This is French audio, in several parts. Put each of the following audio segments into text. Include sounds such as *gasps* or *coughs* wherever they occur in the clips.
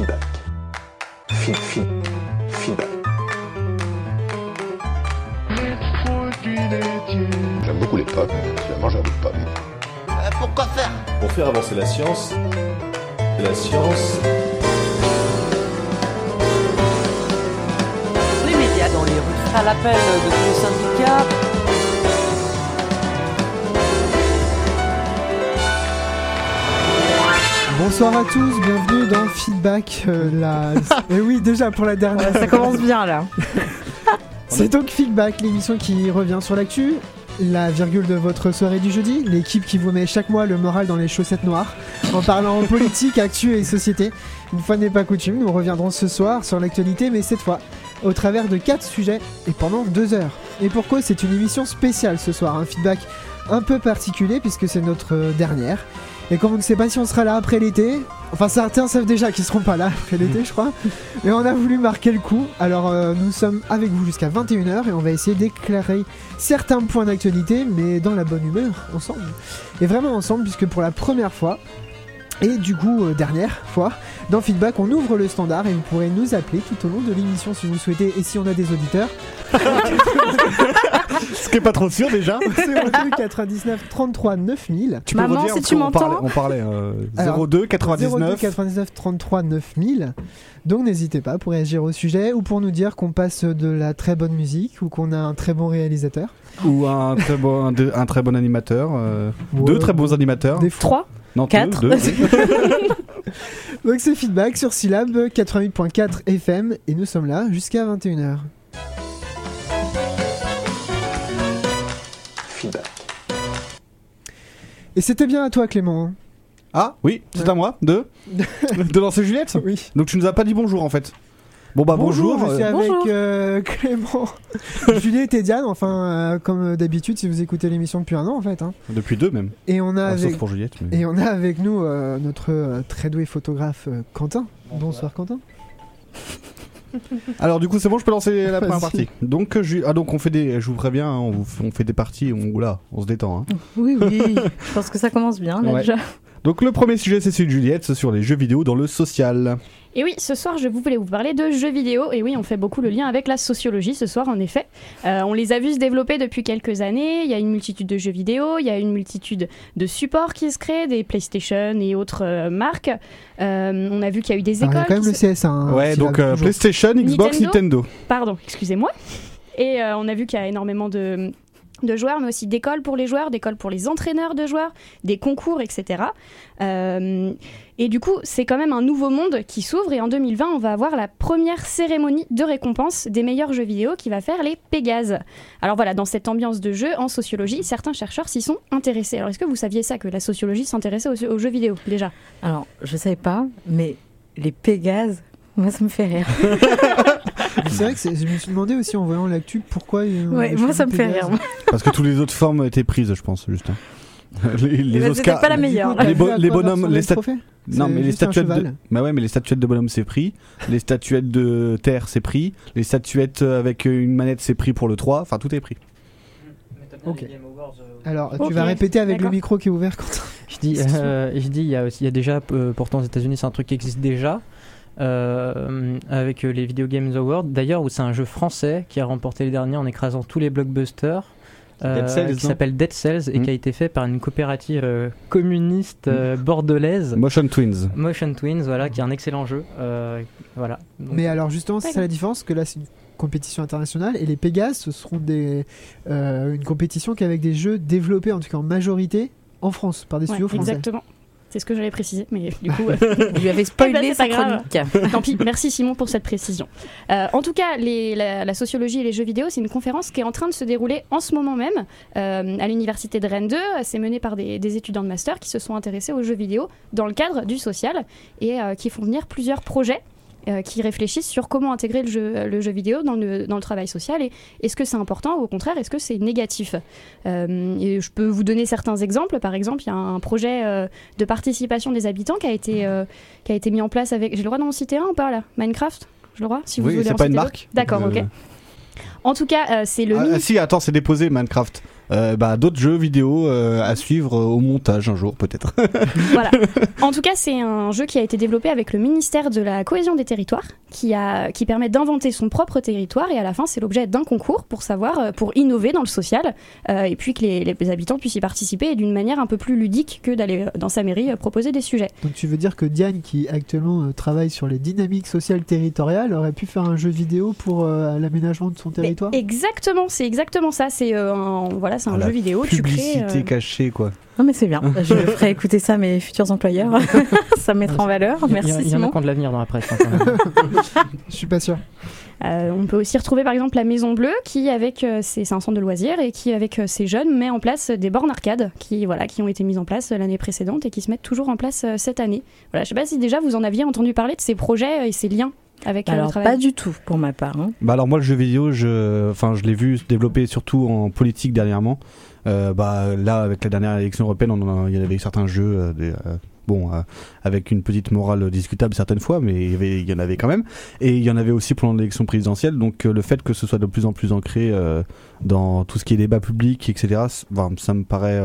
Feedback. Feed, feed, feedback. J'aime beaucoup les pommes, finalement j'aime les pommes. Euh, pourquoi faire? Pour faire avancer la science, la science, Les médias dans les rues. À l'appel de tous les syndicats. Bonsoir à tous, bienvenue dans Feedback. euh, la... Et oui, déjà pour la dernière. Ça commence bien là. *laughs* C'est donc Feedback, l'émission qui revient sur l'actu, la virgule de votre soirée du jeudi, l'équipe qui vous met chaque mois le moral dans les chaussettes noires, en parlant politique, *laughs* actu et société. Une fois n'est pas coutume, nous reviendrons ce soir sur l'actualité, mais cette fois au travers de quatre sujets et pendant deux heures. Et pourquoi c'est une émission spéciale ce soir, un feedback un peu particulier puisque c'est notre dernière. Et comme on ne sait pas si on sera là après l'été, enfin certains savent déjà qu'ils seront pas là après l'été je crois, mais on a voulu marquer le coup. Alors euh, nous sommes avec vous jusqu'à 21h et on va essayer d'éclairer certains points d'actualité, mais dans la bonne humeur, ensemble. Et vraiment ensemble puisque pour la première fois, et du coup euh, dernière fois, dans Feedback on ouvre le standard et vous pourrez nous appeler tout au long de l'émission si vous le souhaitez et si on a des auditeurs. *laughs* Ce qui est pas trop sûr déjà. *laughs* C'est au 99 33 9000. Tu peux Maman, redire, si tu qu'on parlait- m'entends. On parlait euh, Alors, 02 02 99. 99 33 9000. Donc n'hésitez pas pour réagir au sujet ou pour nous dire qu'on passe de la très bonne musique ou qu'on a un très bon réalisateur. Ou un très bon, un, de- un très bon animateur. euh, Ouais. Deux très bons animateurs. Des. 3 Non, quatre. deux, deux. *laughs* Donc c'est feedback sur Syllab 88.4 FM et nous sommes là jusqu'à 21h. Et c'était bien à toi Clément. hein Ah oui, c'est à moi. Deux. *laughs* de lancer Juliette Oui. Donc tu nous as pas dit bonjour en fait. Bon bah bonjour. je suis euh, avec Bonjour. euh, *laughs* Clément, Juliette et Diane, enfin euh, comme d'habitude si vous écoutez l'émission depuis un an en fait. hein. Depuis deux même. Et on a Ah, avec Sauf pour Juliette. mais- Et on a avec nous euh, notre euh, très doué photographe euh, Quentin. Bonsoir, Quentin. *laughs* Alors du coup c'est bon, je peux lancer la première partie. Donc euh, je- ah donc on fait des, je vous préviens, hein, on, vous- on fait des parties, on oula, on se détend. hein. *laughs* Oui, oui. Je pense que ça commence bien là Ouais. déjà. Donc le premier sujet c'est celui de Juliette, c'est sur les jeux vidéo dans le social. Et oui, ce soir, je voulais vous parler de jeux vidéo. Et oui, on fait beaucoup le lien avec la sociologie ce soir, en effet. Euh, on les a vus se développer depuis quelques années. Il y a une multitude de jeux vidéo, il y a une multitude de supports qui se créent, des PlayStation et autres euh, marques. Euh, on a vu qu'il y a eu des Alors, il y écoles. a quand même le CSA. hein, ouais, donc euh. PlayStation, Xbox, Nintendo Nintendo. Pardon, excusez-moi. Et euh, on a vu qu'il y a énormément de, de joueurs, mais aussi d'écoles pour les joueurs, d'écoles pour les entraîneurs de joueurs, des concours, etc. Euh, et du coup, c'est quand même un nouveau monde qui s'ouvre. Et en 2020, on va avoir la première cérémonie de récompense des meilleurs jeux vidéo qui va faire les Pégases. Alors voilà, dans cette ambiance de jeu, en sociologie, certains chercheurs s'y sont intéressés. Alors est-ce que vous saviez ça, que la sociologie s'intéressait aux, aux jeux vidéo déjà? Alors, je savais pas, mais les Pégases, moi ça me fait rire. *laughs* C'est vrai que je me suis demandé aussi en voyant l'actu pourquoi. il y a un- Ouais, moi ça me fait rire. Parce que toutes les autres formes étaient prises, je pense, juste. *laughs* Les, les Bah, c'était Oscars. pas la coup, meilleure. Les bo- bonhommes, les le stat- trophée Non, C'est mais les statuettes de... Bah ouais, mais les statuettes de bonhomme c'est pris, les statuettes de terre c'est pris, les statuettes avec une manette c'est pris pour le 3, enfin tout est pris. Ok. Alors, Ok, tu vas répéter avec le micro qui est ouvert, Quentin. Je dis, euh, je dis, il y a aussi, il y a déjà, euh, pourtant aux États-Unis, c'est un truc qui existe déjà. euh, avec euh, les Video Games Awards, d'ailleurs, où c'est un jeu français qui a remporté les derniers en écrasant tous les blockbusters, euh, Dead Cells, qui s'appelle Dead Cells et qui a été fait par une coopérative euh, communiste euh, bordelaise, Motion Twins. Motion Twins, voilà, qui est un excellent jeu. euh, voilà. Donc, Mais alors, justement, c'est ça la différence que là, c'est une compétition internationale et les Pégases, ce seront des, euh, une compétition qui est avec des jeux développés, en tout cas en majorité, en France, par des Ouais, studios français. Exactement. C'est ce que j'allais préciser, mais du coup, *laughs* euh, Vous lui avez Eh spoilé ben, c'est sa chronique. Tant pis, merci Simon pour cette précision. Euh, en tout cas, les- la, la sociologie et les jeux vidéo, c'est une conférence qui est en train de se dérouler en ce moment même euh, à l'université de Rennes 2. C'est mené par des, des étudiants de master qui se sont intéressés aux jeux vidéo dans le cadre du social et euh, qui font venir plusieurs projets. Euh, qui réfléchissent sur comment intégrer le jeu, le jeu vidéo dans le, dans le travail social et est-ce que c'est important ou au contraire est-ce que c'est négatif? Euh, et Je peux vous donner certains exemples. Par exemple, il y a un projet euh, de participation des habitants qui a été, qui a été mis en place avec. J'ai le droit d'en citer un ou pas là? Minecraft? J'ai le droit? Si vous Oui, voulez c'est pas une marque. D'accord, ok. En tout cas, c'est le Ah, ah, si, attends, c'est déposé Minecraft. Euh, bah, d'autres jeux vidéo euh, à suivre au montage un jour peut-être. Voilà. *laughs* En tout cas, c'est un jeu qui a été développé avec le ministère de la cohésion des territoires, qui, a, qui permet d'inventer son propre territoire, et à la fin, c'est l'objet d'un concours pour savoir, euh, pour innover dans le social, euh, et puis que les, les habitants puissent y participer et d'une manière un peu plus ludique que d'aller euh, dans sa mairie proposer des sujets. Donc tu veux dire que Diane, qui actuellement travaille sur les dynamiques sociales territoriales, aurait pu faire un jeu vidéo pour euh, l'aménagement de son Mais territoire? exactement, c'est exactement ça. C'est euh, un, voilà, c'est un Ah, jeu vidéo. Tu crées. Publicité euh, cachée quoi. Non, mais c'est bien. *laughs* Je ferai écouter ça à mes futurs employeurs. *laughs* ça me mettra en valeur. Il y, Merci, a- il y en a qui ont de l'avenir dans la presse. hein, quand même. Je suis pas sûr. Euh, on peut aussi retrouver par exemple la Maison Bleue qui avec euh, ses- c'est un centre de loisirs et qui avec euh, ses jeunes met en place des bornes arcades qui voilà qui ont été mises en place euh, l'année précédente et qui se mettent toujours en place euh, cette année. Voilà, je sais pas si déjà vous en aviez entendu parler de ces projets et ces liens avec euh, le Alors, travail. pas du tout pour ma part. hein. Bah alors moi le jeu vidéo, je, enfin je l'ai vu se développer surtout en politique dernièrement. Euh, bah là avec la dernière élection européenne, on en a- il y avait certains jeux, euh, euh, bon euh, avec une petite morale discutable certaines fois, mais il y, avait- il y en avait quand même. Et il y en avait aussi pendant l'élection présidentielle. Donc le fait que ce soit de plus en plus ancré dans tout ce qui est débat public, etc. ça me paraît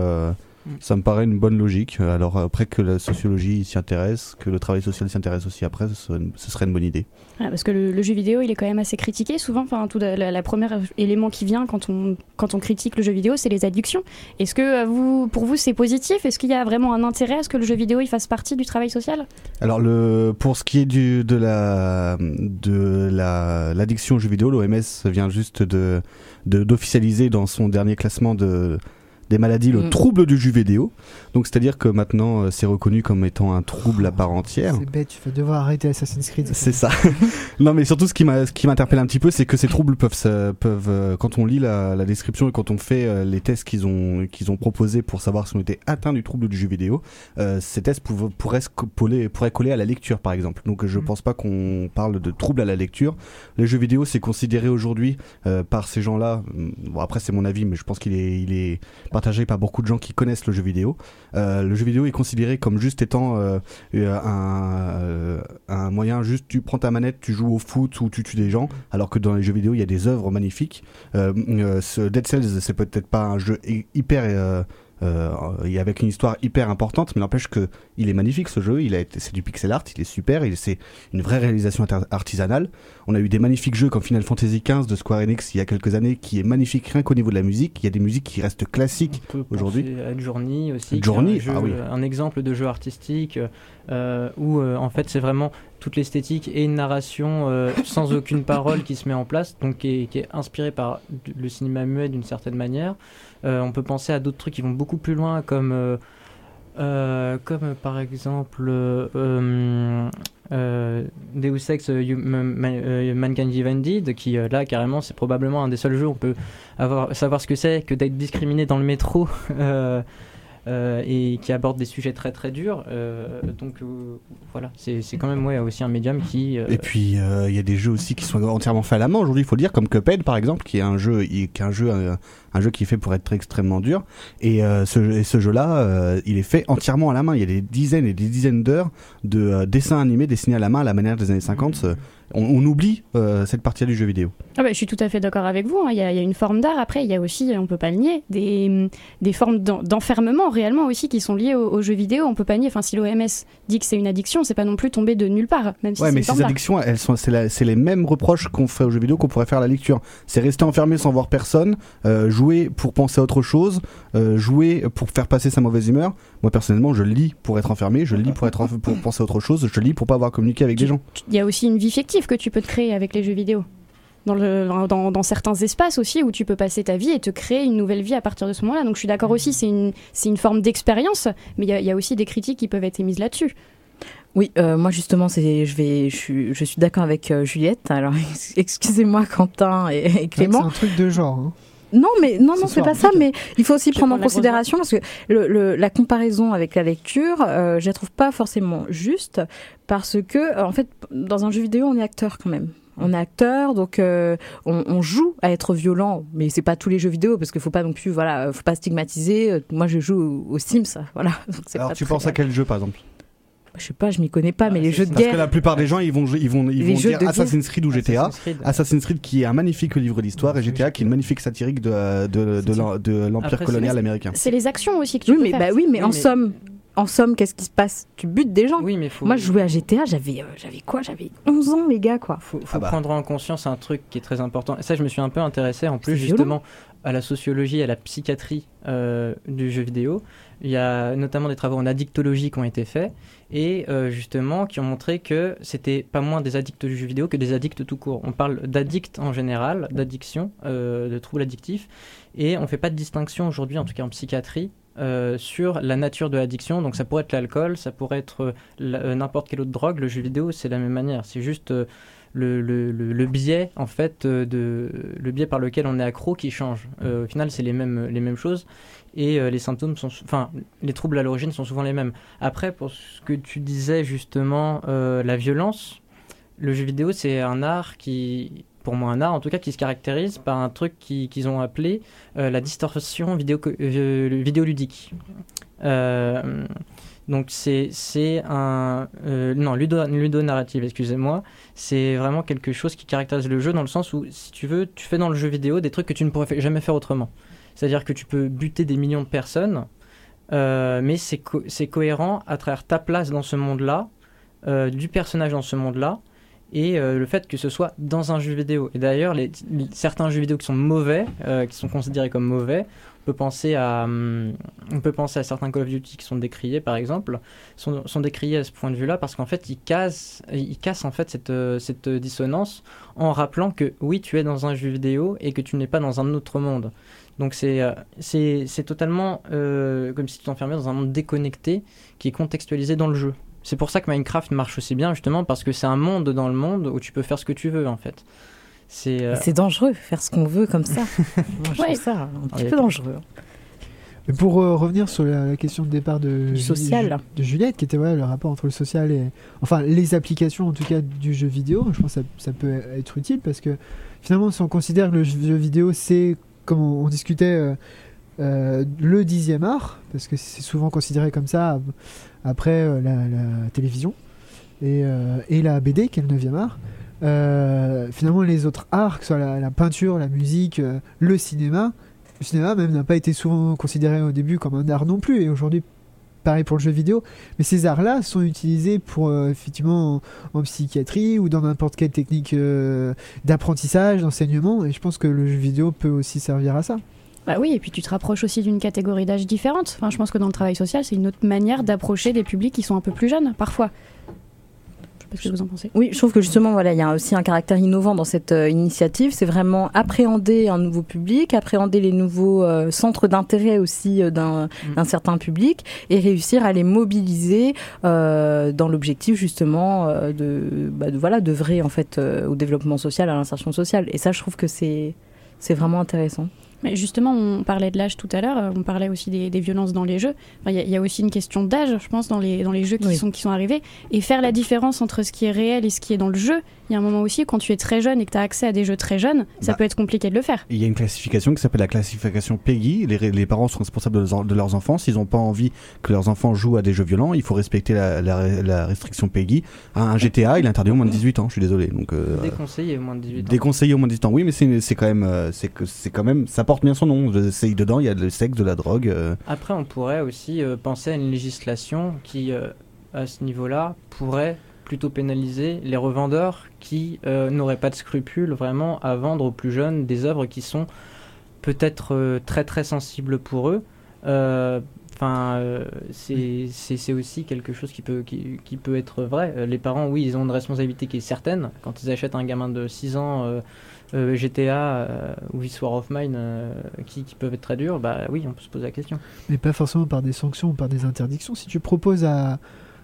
ça me paraît une bonne logique. Alors après que la sociologie s'y intéresse, que le travail social s'y intéresse aussi après, ce serait une, ce serait une bonne idée. Voilà, parce que le, le jeu vidéo il est quand même assez critiqué souvent. Enfin tout la, la première élément qui vient quand on quand on critique le jeu vidéo c'est les addictions. Est-ce que euh, vous pour vous c'est positif? Est-ce qu'il y a vraiment un intérêt à ce que le jeu vidéo il fasse partie du travail social? Alors le pour ce qui est du de la de la l'addiction aux jeux vidéo, l'OMS vient juste de- d'officialiser dans son dernier classement de des maladies le Mm. trouble du jeu vidéo. Donc c'est-à-dire que maintenant euh, c'est reconnu comme étant un trouble à part entière. C'est bête, tu vas devoir arrêter Assassin's Creed. C'est ça. *laughs* non, mais surtout, ce qui m'a, ce qui m'interpelle un petit peu, c'est que ces troubles peuvent, se- peuvent, euh, quand on lit la, la description et quand on fait euh, les tests qu'ils ont, qu'ils ont proposés pour savoir si on était atteint du trouble du jeu vidéo, euh, ces tests pouv- pourraient, coller, pourraient coller à la lecture, par exemple. Donc, je Mhm. pense pas qu'on parle de trouble à la lecture. Les jeux vidéo, c'est considéré aujourd'hui euh, par ces gens-là. hum, Bon, après, c'est mon avis, mais je pense qu'il est, il est partagé par beaucoup de gens qui connaissent le jeu vidéo. Euh, le jeu vidéo est considéré comme juste étant euh, euh, un, moyen juste tu prends ta manette, tu joues au foot ou tu tues des gens, alors que dans les jeux vidéo il y a des œuvres magnifiques. Dead Cells c'est peut-être pas un jeu hy- hyper et avec une histoire hyper importante, mais n'empêche que il est magnifique ce jeu. Il a été, c'est du pixel art, il est super, il c'est une vraie réalisation artisanale. On a eu des magnifiques jeux comme Final Fantasy XV de Square Enix il y a quelques années, qui est magnifique rien qu'au niveau de la musique. Il y a des musiques qui restent classiques. Aujourd'hui. à Journey aussi. Journey, un, ah jeu- oui. un exemple de jeu artistique euh, où euh, en fait c'est vraiment toute l'esthétique et une narration euh, sans aucune parole qui se met en place, donc qui est, qui est inspiré par le cinéma muet d'une certaine manière. Euh, on peut penser à d'autres trucs qui vont beaucoup plus loin comme euh, euh, comme par exemple Deus Ex Ma- Mankind Divided qui là carrément c'est probablement un des seuls jeux où on peut avoir, savoir ce que c'est que d'être discriminé dans le métro *laughs* et qui aborde des sujets très très durs euh, donc euh, voilà c'est quand même ouais, aussi un médium qui euh, Et puis euh, il y a des jeux aussi qui sont entièrement faits à la main aujourd'hui, il faut le dire, comme Cuphead par exemple, qui est un jeu, qui est un jeu, euh, un jeu qui est fait pour être extrêmement dur. Et euh, ce, jeu-là, euh, il est fait entièrement à la main. Il y a des dizaines et des dizaines d'heures de euh, dessins animés dessinés à la main à la manière des années 50. Euh, On, on oublie euh, cette partie du jeu vidéo. Ah bah, je suis tout à fait d'accord avec vous. hein. Il y, a, il y a une forme d'art. Après, il y a aussi, on peut pas le nier, des, des formes d'en- d'enfermement réellement aussi qui sont liées aux, aux jeux vidéo. On peut pas nier. Enfin, si l'OMS dit que c'est une addiction, c'est pas non plus tombé de nulle part, même si Ouais, mais ces addictions, elles sont, c'est, les mêmes reproches qu'on fait aux jeux vidéo qu'on pourrait faire à la lecture. C'est rester enfermé sans voir personne, euh, jouer pour penser à autre chose, euh, jouer pour faire passer sa mauvaise humeur. Moi personnellement, je lis pour être enfermé, je lis pour être pour penser à autre chose, je lis pour pas avoir communiqué avec des gens. Il y a aussi une vie fictive que tu peux te créer avec les jeux vidéo. Dans, le, dans, dans certains espaces aussi où tu peux passer ta vie et te créer une nouvelle vie à partir de ce moment-là. Donc je suis d'accord aussi, c'est une, c'est une forme d'expérience, mais il y, a- il y a aussi des critiques qui peuvent être émises là-dessus. Oui, euh, moi justement, c'est, je vais, je suis, je suis d'accord avec euh, Juliette. Alors, *laughs* excusez-moi, Quentin et, et C'est Clément. un truc de genre. hein. Non, mais non, Ce non, c'est pas ça. Mais il faut aussi prendre en considération parce que le, le- la comparaison avec la lecture, euh, je la trouve pas forcément juste parce que, en fait, dans un jeu vidéo, on est acteur quand même. On est acteur, donc euh, on, on joue à être violent, mais c'est pas tous les jeux vidéo parce qu'il faut pas non plus, voilà, faut pas stigmatiser. Euh, Moi, je joue aux Sims, voilà. *laughs* donc Alors pas tu penses à quel jeu par exemple? Je sais pas, je m'y connais pas, mais les jeux de Parce que guerre. la plupart des gens, ils vont, ils vont, ils Les vont dire. Assassin's Creed ou GTA. Assassin's Creed. Assassin's Creed qui est un magnifique livre d'histoire et GTA qui est une magnifique satirique de, de, l'empire colonial américain. C'est les actions aussi que tu Oui, peux mais faire. bah oui, mais Oui, en mais- somme, en somme, qu'est-ce qui se passe? Tu butes des gens. Oui, mais faut. Moi, je jouais à GTA, j'avais, euh, j'avais quoi? J'avais 11 ans, les gars, quoi. faut, faut Ah bah. prendre en conscience un truc qui est très important. Et ça, je me suis un peu intéressé en plus violent. justement à la sociologie, à la psychiatrie euh, du jeu vidéo. Il y a notamment des travaux en addictologie qui ont été faits et euh, justement qui ont montré que c'était pas moins des addicts du jeu vidéo que des addicts tout court. On parle d'addicts en général, d'addiction, euh, de troubles addictifs et on fait pas de distinction aujourd'hui, en tout cas en psychiatrie. euh, sur la nature de l'addiction, donc ça pourrait être l'alcool, ça pourrait être euh, euh, n'importe quelle autre drogue, le jeu vidéo c'est la même manière, c'est juste le, le, le, le biais en fait de le biais par lequel on est accro qui change. Au final, c'est les mêmes les mêmes choses et les symptômes sont enfin les troubles à l'origine sont souvent les mêmes. Après pour ce que tu disais justement la violence, le jeu vidéo c'est un art qui pour moi un art en tout cas qui se caractérise par un truc qui- qu'ils ont appelé euh, la distorsion vidéo euh, vidéoludique. Euh, donc c'est un euh, non ludo ludonarrative excusez-moi c'est vraiment quelque chose qui caractérise le jeu dans le sens où si tu veux tu fais dans le jeu vidéo des trucs que tu ne pourrais jamais faire autrement c'est-à-dire que tu peux buter des millions de personnes mais c'est co- cohérent à travers ta place dans ce monde-là du personnage dans ce monde-là et euh, le fait que ce soit dans un jeu vidéo. Et d'ailleurs, certains jeux vidéo qui sont mauvais, euh, qui sont considérés comme mauvais, on peut penser à, hum, on peut penser à certains Call of Duty qui sont décriés, par exemple, sont, décriés à ce point de vue-là parce qu'en fait, ils cassent, ils cassent en fait cette, euh, cette dissonance en rappelant que oui, tu es dans un jeu vidéo et que tu n'es pas dans un autre monde. Donc c'est c'est totalement comme si tu t'enfermais dans un monde déconnecté qui est contextualisé dans le jeu. C'est pour ça que Minecraft marche aussi bien, justement, parce que c'est un monde dans le monde où tu peux faire ce que tu veux, en fait. C'est. euh, dangereux, faire ce qu'on veut comme ça. *laughs* Moi, je Ouais. trouve ça un petit Ouais. peu dangereux. Mais pour euh, revenir sur la, la question de départ de, social. de Juliette, qui était voilà, le rapport entre le social et. Enfin, les applications en tout cas du jeu vidéo, je pense que ça, ça peut être utile parce que finalement, si on considère que le jeu vidéo, c'est, comme on, on discutait, euh, euh, le dixième art, parce que c'est souvent considéré comme ça après euh, la, télévision et, euh, et la BD, qui est le neuvième art. Euh, finalement, les autres arts, que ce soit la, peinture, la musique, le cinéma, le cinéma même n'a pas été souvent considéré au début comme un art non plus, et aujourd'hui, pareil pour le jeu vidéo. Mais ces arts-là sont utilisés pour effectivement en, psychiatrie ou dans n'importe quelle technique d'apprentissage, d'enseignement, et je pense que le jeu vidéo peut aussi servir à ça. Bah oui, et puis tu te rapproches aussi d'une catégorie d'âge différente. Enfin, je pense que dans le travail social, c'est une autre manière d'approcher des publics qui sont un peu plus jeunes, parfois. Je sais pas ce que vous en pensez. Oui, je trouve que justement, voilà, il y a aussi un caractère innovant dans cette euh, initiative. C'est vraiment appréhender un nouveau public, appréhender les nouveaux euh, centres d'intérêt aussi euh, d'un Mm. d'un certain public et réussir à les mobiliser euh, dans l'objectif justement euh, de, bah, de voilà, d'œuvrer en fait euh, au développement social, à l'insertion sociale. Et ça, je trouve que c'est c'est vraiment intéressant. Mais justement, on parlait de l'âge tout à l'heure, euh, on parlait aussi des, des violences dans les jeux. Enfin, Il y, a- il y a aussi une question d'âge, je pense, dans les, dans les jeux qui, Oui. sont, qui sont arrivés. Et faire la différence entre ce qui est réel et ce qui est dans le jeu, il y a un moment aussi, quand tu es très jeune et que tu as accès à des jeux très jeunes, ça Bah. peut être compliqué de le faire. Il y a une classification qui s'appelle la classification PEGI. Les, les parents sont responsables de leurs, de leurs enfants. S'ils n'ont pas envie que leurs enfants jouent à des jeux violents, il faut respecter la, la- la restriction PEGI. Un, GTA, il est interdit au moins de 18 ans. Je suis désolé. Donc, euh, Déconseillé au moins de 18 ans. déconseillé au moins de 18 ans. Oui, mais c'est c'est quand même, euh, c'est que c'est quand même, ça porte bien son nom. C'est dedans, il y a le sexe, de la drogue. euh, Après, on pourrait aussi euh, penser à une législation qui, euh, à ce niveau-là, pourrait plutôt pénaliser les revendeurs qui n'auraient pas de scrupules vraiment à vendre aux plus jeunes des œuvres qui sont peut-être très très sensibles pour eux. Enfin, c'est aussi quelque chose qui peut, qui, peut être vrai. Les parents, oui, ils ont une responsabilité qui est certaine. Quand ils achètent un gamin de 6 ans euh, GTA euh, ou This War of Mine euh, qui, qui peuvent être très durs, bah oui, on peut se poser la question. mais pas forcément par des sanctions ou par des interdictions. Si tu proposes à,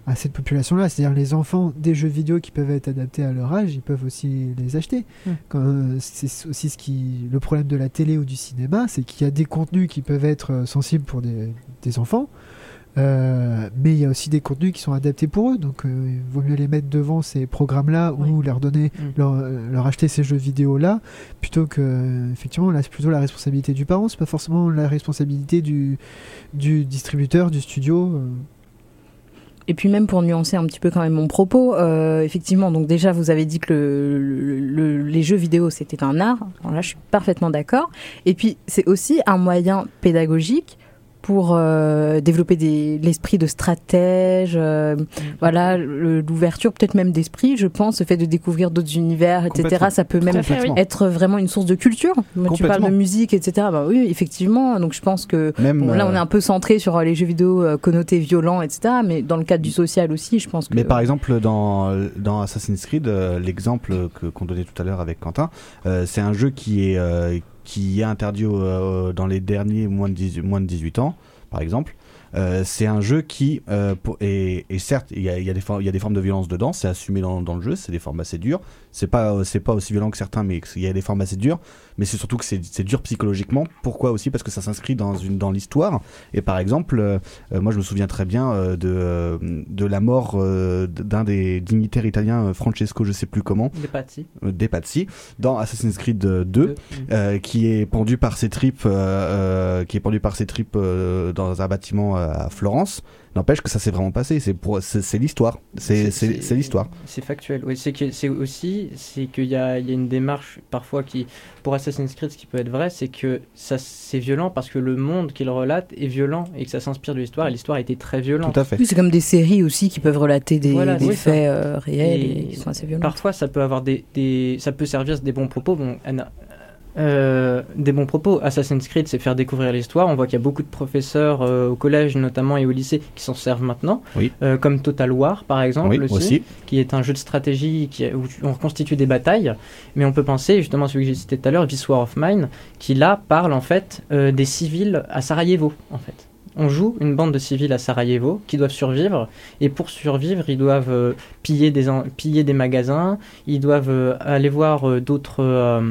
à cette population-là, c'est-à-dire les enfants des jeux vidéo qui peuvent être adaptés à leur âge, ils peuvent aussi les acheter. Mm. Euh, c'est aussi ce qui, le problème de la télé ou du cinéma, c'est qu'il y a des contenus qui peuvent être sensibles pour des, des enfants. Euh, mais il y a aussi des contenus qui sont adaptés pour eux, donc euh, il vaut mieux les mettre devant ces programmes-là ou leur donner, Mm. leur, euh, leur acheter ces jeux vidéo-là, plutôt que effectivement là c'est plutôt la responsabilité du parent, c'est pas forcément la responsabilité du, du distributeur, du studio. euh. Et puis même pour nuancer un petit peu quand même mon propos, euh, effectivement, donc déjà vous avez dit que le, le- le- les jeux vidéo c'était un art. Alors là, je suis parfaitement d'accord. Et puis c'est aussi un moyen pédagogique pour euh, développer l'esprit de stratège, euh, voilà, le- l'ouverture peut-être même d'esprit, je pense, le fait de découvrir d'autres univers, etc. Ça peut même fait, oui. Être vraiment une source de culture. Tu parles de musique, etc. Bah oui, effectivement. Donc je pense que Même, Bon, là, on est euh, un peu centré sur euh, les jeux vidéo euh, connotés violents, etc. Mais dans le cadre du social aussi, je pense que. Mais par exemple, dans, dans Assassin's Creed, euh, l'exemple qu'on donnait tout à l'heure avec Quentin, euh, c'est un jeu qui est, euh, qui est interdit euh, dans les derniers moins de 18, moins de 18 ans, par exemple. Euh, c'est un jeu qui, euh, et certes, il y a, y, a y a des formes de violence dedans, c'est assumé dans, dans le jeu, c'est des formes assez dures. C'est pas, euh, c'est pas aussi violent que certains, mais il y a des formes assez dures. Mais c'est surtout que c'est dur psychologiquement. Pourquoi aussi? Parce que ça s'inscrit dans, une, dans l'histoire. Et par exemple, euh, euh, moi je me souviens très bien euh, de, de la mort euh, d'un des dignitaires italiens, Francesco, je sais plus comment, Des pâtis. euh, De Pazzi, dans Assassin's Creed euh, 2, euh, qui est pendu par ses tripes, qui est pendu par ses tripes dans un bâtiment à Florence. N'empêche que ça s'est vraiment passé. C'est pour, c'est l'histoire. C'est l'histoire. C'est factuel. Oui, c'est que c'est aussi c'est qu'il y a, il y a une démarche parfois qui pour Assassin's Creed ce qui peut être vrai, c'est que ça c'est violent parce que le monde qu'il relate est violent et que ça s'inspire de l'histoire et l'histoire a été très violente. Tout à fait. Oui, c'est comme des séries aussi qui peuvent relater des, Voilà, faits euh, réels Et et qui sont assez violents. Parfois, ça peut avoir des, des- ça peut servir des bons propos. Bon, Anna- euh, des bons propos. Assassin's Creed, c'est faire découvrir l'histoire. On voit qu'il y a beaucoup de professeurs euh, au collège notamment et au lycée qui s'en servent maintenant, Oui. Euh, comme Total War par exemple Oui, aussi, aussi. qui est un jeu de stratégie qui, où on reconstitue des batailles. Mais on peut penser justement à celui que j'ai cité tout à l'heure, This War of Mine, qui là parle en fait des civils à Sarajevo en fait. On joue une bande de civils à Sarajevo qui doivent survivre et pour survivre ils doivent piller, des en- piller des magasins, ils doivent aller voir d'autres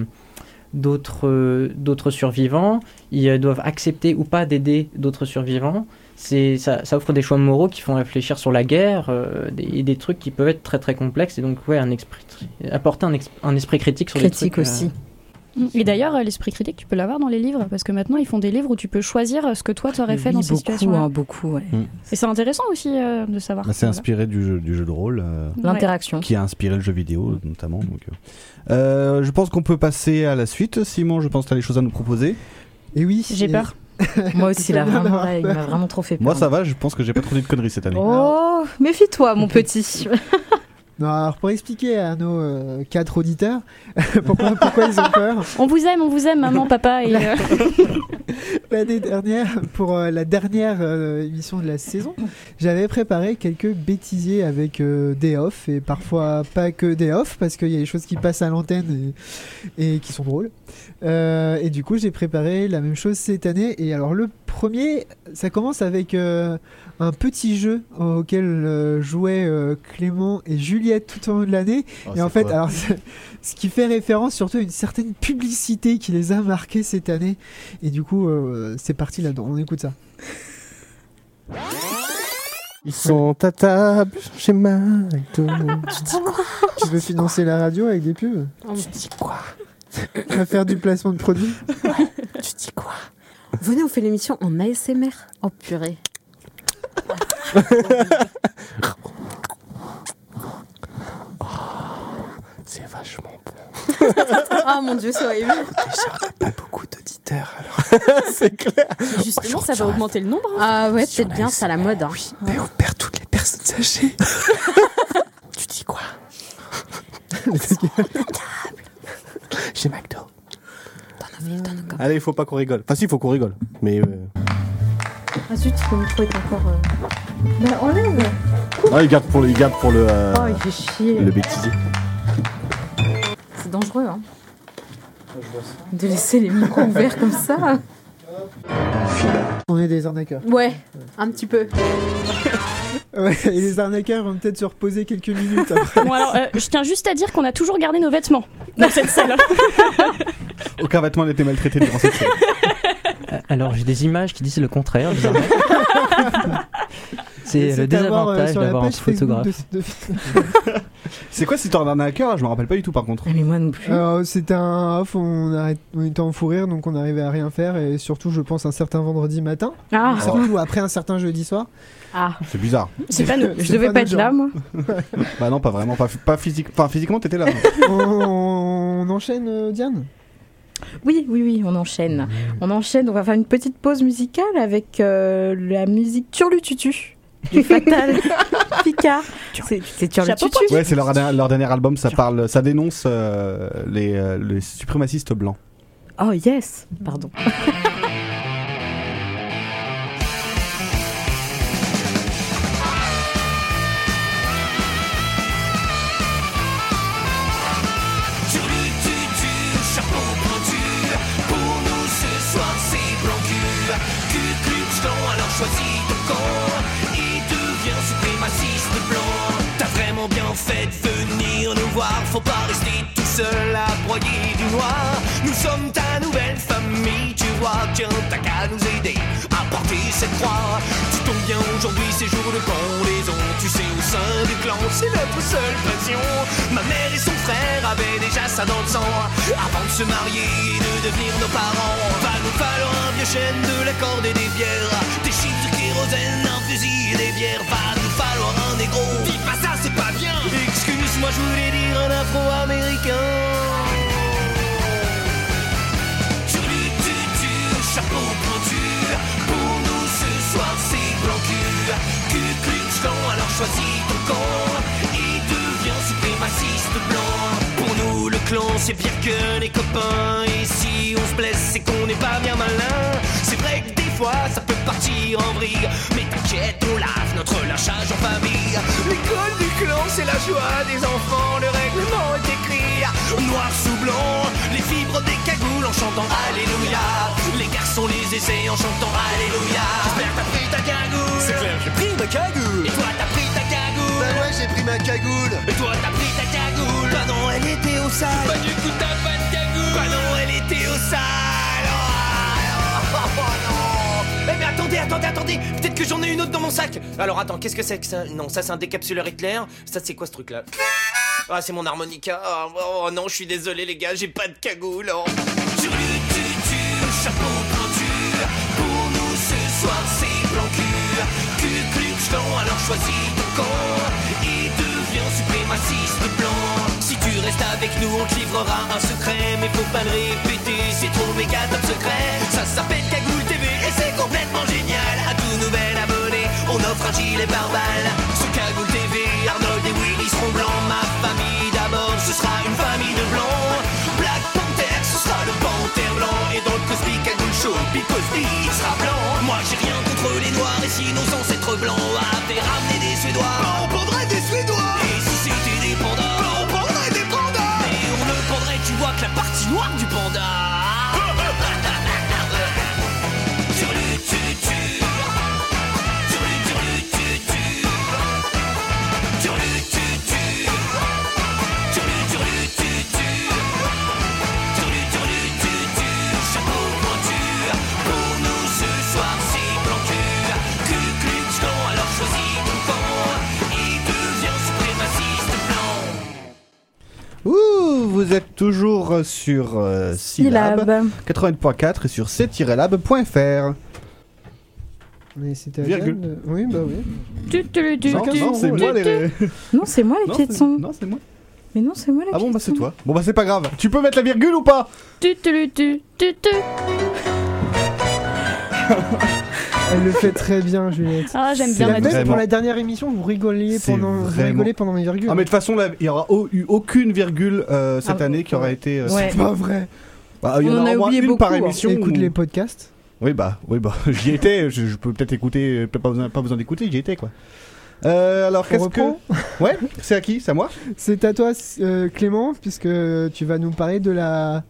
d'autres euh, d'autres survivants, ils euh, doivent accepter ou pas d'aider d'autres survivants. C'est ça, ça offre des choix moraux qui font réfléchir sur la guerre euh, des, et des trucs qui peuvent être très très complexes et donc ouais un esprit apporter un, esprit critique sur Critique les trucs, aussi. Et d'ailleurs, euh, l'esprit critique, tu peux l'avoir dans les livres, parce que maintenant, ils font des livres où tu peux choisir euh, ce que toi, tu aurais fait Oui, dans ces beaucoup, situations. hein, beaucoup, ouais. Et c'est intéressant aussi euh, de savoir. Bah, c'est inspiré du jeu, du jeu de rôle. euh, L'interaction. qui a inspiré le jeu vidéo notamment. Donc, euh. Euh, je pense qu'on peut passer à la suite. Simon, je pense que tu as des choses à nous proposer. Et oui. J'ai peur. *laughs* Moi aussi, là, vraiment, il m'a vraiment trop fait peur. Moi, ça va, je pense que j'ai pas trop dit de conneries cette année. Oh, méfie-toi, mon *laughs* petit. Non, alors pour expliquer à nos euh, quatre auditeurs *laughs* pourquoi, pourquoi ils ont peur, On vous aime, on vous aime, maman, papa. Et, euh, *laughs* l'année dernière, pour euh, la dernière euh, émission de la saison, j'avais préparé quelques bêtisiers avec des off et parfois pas que des off parce qu'il y a des choses qui passent à l'antenne et, et qui sont drôles. Et du coup, j'ai préparé la même chose cette année. Et alors, le premier, ça commence avec euh, un petit jeu auquel euh, jouaient euh, Clément et Juliette tout au long de l'année. Oh, et en fait, quoi alors, *laughs* ce qui fait référence surtout à une certaine publicité qui les a marqués cette année. Et du coup, euh, c'est parti là-dedans. On écoute ça. Ils sont à table chez McDo. Tu veux financer la radio avec des pubs Tu dis quoi Tu vas faire du placement de produits Tu dis quoi Venez, on fait l'émission en ASMR. Oh purée. C'est vachement bon. Ah mon dieu, c'est horrible. Déjà, on pas beaucoup d'auditeurs alors. *laughs* c'est clair. justement, ça va augmenter le nombre. hein. Ah ouais, peut-être bien, c'est à la mode. hein. Oui, mais on perd toutes les personnes âgées. *laughs* tu dis quoi? *laughs* Chez McDo. Allez, il faut pas qu'on rigole. Enfin, si, il faut qu'on rigole. Mais. euh, Ah zut, le micro est encore. euh, Bah, enlève Ah, il garde pour le, il garde pour le, euh, Oh, il fait chier. le bêtisier. C'est dangereux, hein. De laisser les micros ouverts comme ça. On est des arnaqueurs. Ouais, un petit peu. *laughs* Ouais, et les arnaqueurs vont peut-être se reposer quelques minutes après. Bon, alors, euh, je tiens juste à dire qu'on a toujours gardé nos vêtements dans cette salle. *laughs* Aucun vêtement n'était maltraité durant cette série. Euh, Alors j'ai des images qui disent le contraire. *laughs* C'est le euh, désavantage d'avoir un photographe. de- *laughs* C'est quoi cette histoire d'arnaqueur Je me rappelle pas du tout par contre. Ah, Mais moi non plus. Euh, C'était un off, on, arrête, on était en fou rire, donc on arrivait à rien faire, et surtout, je pense, un certain vendredi matin, Ah, surtout après un certain jeudi soir. ah. C'est bizarre. c'est pas nous. *laughs* Je devais pas pas être là, moi. *laughs* Bah non, pas vraiment. Pas, pas physique. Enfin, physiquement, t'étais là. on, on enchaîne, euh, Diane? Oui, oui, oui, on enchaîne. On enchaîne, on va faire une petite pause musicale avec euh, la musique Turlututu du *laughs* Fatal Picard. C'est Turlututu. Ouais, c'est leur, leur dernier album. Ça parle, ça dénonce euh, les, euh, les suprémacistes blancs. Oh yes, pardon. *laughs* faut pas rester tout seul à broyer du noir. Nous sommes ta nouvelle famille, tu vois, tiens, t'as qu'à nous aider à porter cette croix. Tu tombes bien aujourd'hui, c'est jour de pendaison, tu sais, au sein du clan, c'est notre seule passion. Ma mère et son frère avaient déjà ça dans le sang avant de se marier et de devenir nos parents. Va nous falloir un vieux chêne, de la corde et des bières, des chiffres de kérosène, un fusil et des bières. Va nous falloir un négro. Dis pas ça, c'est pas bien. Excuse-moi, je voulais dire un afro-américain. Chapeau pointu Pour nous ce soir c'est blanc cul Ku Klux Klan, alors choisis ton camp. Et deviens suprémaciste blanc. Pour nous le clan c'est pire que les copains. Et si on se blesse c'est qu'on n'est pas bien malin. C'est vrai que des fois ça peut partir en vrille. Mais on lave notre lâchage en famille L'école du clan c'est la joie des enfants Le règlement est écrit Noir sous blanc Les fibres des cagoules en chantant Alléluia Les garçons les essaient en chantant Alléluia J'espère t'as pris ta cagoule C'est clair j'ai pris ma cagoule Et toi t'as pris ta cagoule Bah ouais j'ai pris ma cagoule Et toi t'as pris ta cagoule Bah non elle était au sale Bah du coup t'as pas de cagoule Bah non elle était au sale Oh, oh, non Eh mais attendez, attendez, attendez. Peut-être que j'en ai une autre dans mon sac. Alors attends, qu'est-ce que c'est que ça? Non, ça c'est un décapsuleur éclair. Ça c'est quoi ce truc là Ah c'est mon harmonica. Ah, Oh, non, je suis désolé les gars, j'ai pas de cagoule. Oh. Chapeau Pour nous ce soir c'est blanc alors choisis ton camp Et deviens suprémaciste blanc. Si tu restes avec nous on te livrera un secret. Mais faut pas le répéter, c'est trop méga top secret Ça s'appelle Cagoule TV c'est complètement génial. À tout nouvel abonné, on offre un gilet pare-balles. Ce Cagoule TV, Arnold et Willy seront blancs. Ma famille d'abord, ce sera une famille de blancs. Black Panther, ce sera le panthère blanc. Et dans le Cosby Cagoule Show, Big Cosby il sera blanc. Moi j'ai rien contre les noirs. Et si nos ancêtres blancs avaient ramené des Suédois Ouh, vous êtes toujours sur euh, Syllab Syllab. 80.4 et sur c-lab.fr. Mais c'était Virgule. Oui, bah oui. Tu, tu, tu, Non, tu. non, c'est moi les. *laughs* Non, c'est moi les Non, pieds de c'est- son. Non, c'est moi. Mais non, c'est moi les Ah pieds bon, de bah c'est son. toi. Bon, bah c'est pas grave. Tu peux mettre la virgule ou pas? Tu, tu, tu, tu, tu. *laughs* Elle le fait très bien, Juliette. Ah, j'aime bien la la Même Vraiment. pour la dernière émission, vous rigoliez pendant, vous vraiment- rigolez pendant mes virgules. Ah, mais de toute façon, là, il y aura au- eu aucune virgule euh, cette Ah, année qui aura été. euh, Ouais. C'est pas vrai. Bah, il y On en en a a au moins une par beaucoup, hein. émission. Écoute où- les podcasts. Oui, bah, oui, bah, *laughs* j'y étais. Je, je peux peut-être écouter. peut-être Pas besoin, pas besoin d'écouter, j'y étais, quoi. Euh, alors, qu'est-ce que. *laughs* Ouais, c'est à qui? C'est à moi? C'est à toi, euh, Clément, puisque tu vas nous parler de la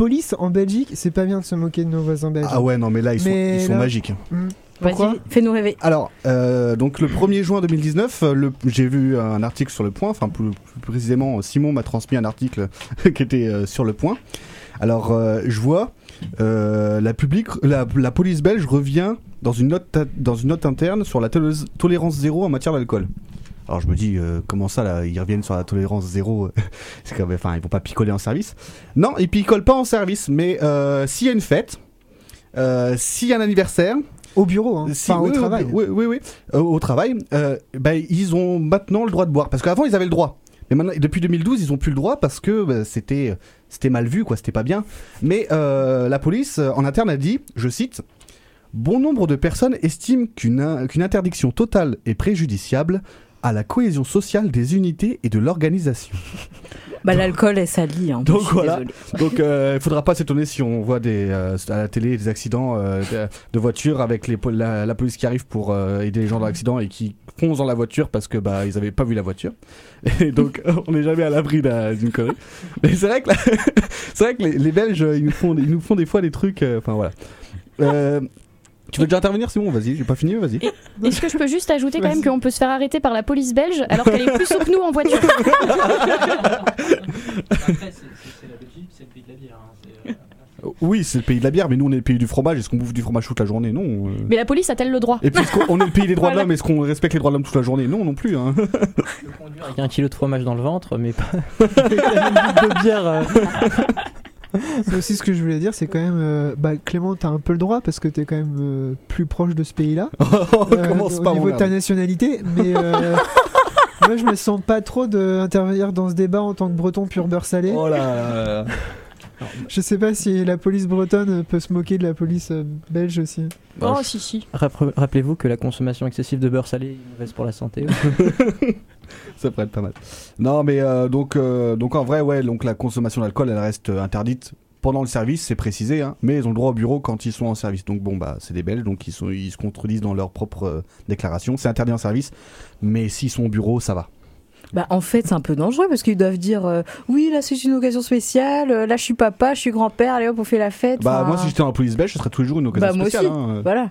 police en Belgique. C'est pas bien de se moquer de nos voisins belges. Ah ouais, non, mais là, ils sont, Mais ils sont là- magiques. Hmm. Pourquoi Vas-y, fais-nous rêver. Alors, euh, donc le 1er juin 2019, euh, le- j'ai vu un article sur le point, enfin plus, plus précisément, Simon m'a transmis un article *laughs* qui était euh, sur le point. Alors, euh, je vois euh, la, public, la, la police belge revient dans une note, dans une note interne sur la tolé- tolérance zéro en matière d'alcool. Alors je me dis euh, comment ça là ils reviennent sur la tolérance zéro *laughs* c'est quand même enfin ils vont pas picoler en service non ils picolent pas en service mais euh, s'il y a une fête euh, s'il y a un anniversaire Au bureau, hein. si- enfin au travail. Oui, oui, oui. Euh, au travail, euh, ben, ils ont maintenant le droit de boire. Parce qu'avant, ils avaient le droit. Mais maintenant, depuis 2012, ils ont plus le droit parce que bah, c'était c'était mal vu, quoi. C'était pas bien. Mais euh, la police, euh, en interne, a dit, je cite, Bon nombre de personnes estiment qu'une qu'une interdiction totale est préjudiciable à la cohésion sociale des unités et de l'organisation. *laughs* Bah, l'alcool est sali. Hein, Donc voilà. *laughs* Donc euh, il faudra pas s'étonner si on voit des, euh, à la télé des accidents euh, de, de voitures avec les, la, la police qui arrive pour aider les gens dans l'accident et qui foncent dans la voiture parce que bah ils avaient pas vu la voiture. *laughs* Et donc on n'est jamais à l'abri d'un- d'une connerie. Mais c'est vrai que c'est vrai que les, les Belges ils nous font ils nous font des fois des trucs. Enfin voilà. Tu veux déjà intervenir Simon? Vas-y, j'ai pas fini, vas-y. Est-ce que je peux juste ajouter quand même qu'on peut se faire arrêter par la police belge alors qu'elle est plus souple que nous en voiture? Oui, c'est le pays de la bière, mais nous on est le pays du fromage. Est-ce qu'on bouffe du fromage toute la journée? Non. euh. Mais la police a-t-elle le droit? Et puis on est le pays des droits de l'homme, est-ce qu'on respecte les droits de l'homme toute la journée? Non, non plus. Hein. Avec un kilo de fromage dans le ventre, mais pas avec une bouteille de bière. euh. C'est aussi ce que je voulais dire, c'est quand même. euh, bah, Clément, t'as un peu le droit parce que t'es quand même euh, plus proche de ce pays-là. *laughs* euh, Commence au pas, niveau de ta nationalité, mais. euh, *laughs* Moi, je me sens pas trop d'intervenir dans ce débat en tant que breton pur beurre salé. Oh là là. *laughs* Je sais pas si la police bretonne peut se moquer de la police euh, belge aussi. Oh, si, si. Rappre- Rappelez-vous que la consommation excessive de beurre salé est mauvaise pour la santé. *laughs* Ça pourrait être pas mal. Non, mais euh, donc, euh, donc en vrai, ouais, donc la consommation d'alcool, elle reste euh, interdite pendant le service, c'est précisé, hein, mais ils ont le droit au bureau quand ils sont en service. Donc bon, bah, c'est des Belges, donc ils, sont, ils se contredisent dans leur propre euh, déclaration. C'est interdit en service, mais s'ils sont au bureau, ça va. Bah, en fait, c'est un peu dangereux parce qu'ils doivent dire euh, oui, là c'est une occasion spéciale, euh, là je suis papa, je suis grand-père, allez hop, on fait la fête. Bah, moi, si j'étais la police belge, ce serait toujours une occasion Bah, moi spéciale. aussi. hein. Voilà.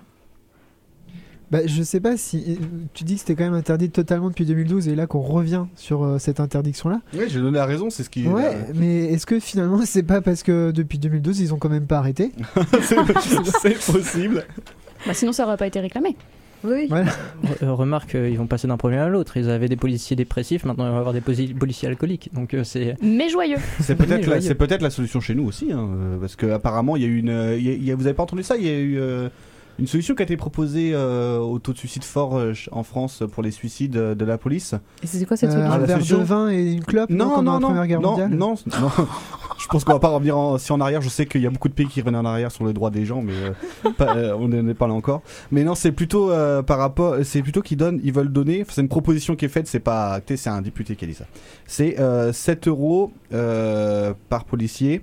Bah, je sais pas si. euh, Tu dis que c'était quand même interdit totalement depuis 2012 et là qu'on revient sur euh, cette interdiction-là. Oui, j'ai donné la raison, c'est ce qui. Ouais, mais est-ce que finalement c'est pas parce que depuis 2012 ils ont quand même pas arrêté? *laughs* C'est possible. Bah, sinon, ça aurait pas été réclamé. Oui. Voilà. Euh, remarque, euh, ils vont passer d'un problème à l'autre. Ils avaient des policiers dépressifs, maintenant ils vont avoir des policiers alcooliques. Donc euh, c'est. Mais joyeux. C'est peut-être la, solution chez nous aussi, hein, euh, parce que apparemment il y a eu une, euh, il y a- il y a- vous avez pas entendu ça? Il y a eu euh, une solution qui a été proposée euh, au taux de suicide fort euh, en France pour les suicides euh, de la police. Et c'était quoi cette Euh, solution Un la verre de solution vin et une clope non, Non, dans la non, Première Guerre non, mondiale non, non. *laughs* Je pense qu'on va pas revenir en, si en arrière. Je sais qu'il y a beaucoup de pays qui reviennent en arrière sur les droits des gens, mais euh, *laughs* pas- euh, on n'en est pas là encore. Mais non, c'est plutôt euh, par rapport, c'est plutôt qu'ils donnent, ils veulent donner. C'est une proposition qui est faite. C'est pas acté, c'est un député qui a dit ça. C'est euh, 7 euros euh, par policier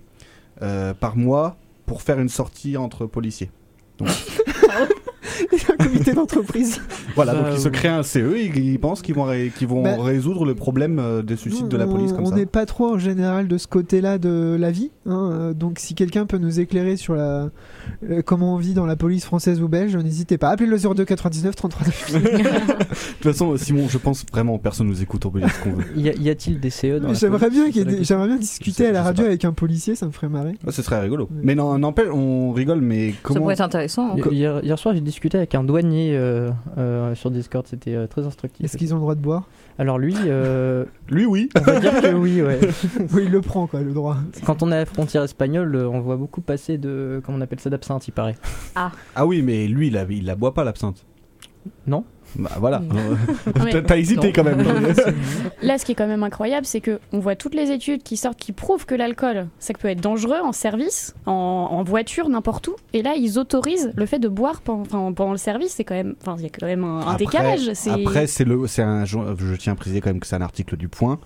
euh, par mois pour faire une sortie entre policiers. Donc, *laughs* home. *laughs* un comité d'entreprise. voilà, Bah, donc ils se créent un CE et ils pensent qu'ils vont, ré- qu'ils vont Bah, résoudre le problème euh, des suicides de la police comme on ça. n'est pas trop en général de ce côté-là de la vie. hein, euh, donc si quelqu'un peut nous éclairer sur la euh, comment on vit dans la police française ou belge, n'hésitez pas. Appelez le 02 99 33 De toute façon, Simon, je pense vraiment personne nous écoute, on peut dire ce qu'on veut. Y, a-t-il des CE dans la J'aimerais police? bien, j'aimerais bien discuter sais- à la radio avec un policier, ça me ferait marrer. Ce serait rigolo. Ouais. Mais non, n'empêche, on rigole, mais Ça comment pourrait être intéressant. hein. Hi- Hier, hier soir, j'ai discuté avec un douanier euh, euh, sur Discord, c'était euh, très instructif. Est-ce qu'ils ont le droit de boire? Alors lui, euh, *laughs* Lui, oui. on va dire que oui, ouais. *laughs* Oui, il le prend quoi, le droit. Quand on est à la frontière espagnole, on voit beaucoup passer de, comment on appelle ça, d'absinthe, il paraît. Ah oui, mais lui, il, la- il la boit pas, l'absinthe. Non Bah voilà. *laughs* Ouais. T'as- hésité Non. quand même. Là, ce qui est quand même incroyable, c'est que on voit toutes les études qui sortent qui prouvent que l'alcool, ça peut être dangereux en service, en, en voiture, n'importe où. Et là, ils autorisent le fait de boire pendant, le service. C'est quand même, enfin, il y a quand même un, un Après- décalage. Après, c'est le, c'est un, je, je tiens à préciser quand même que c'est un article du Point.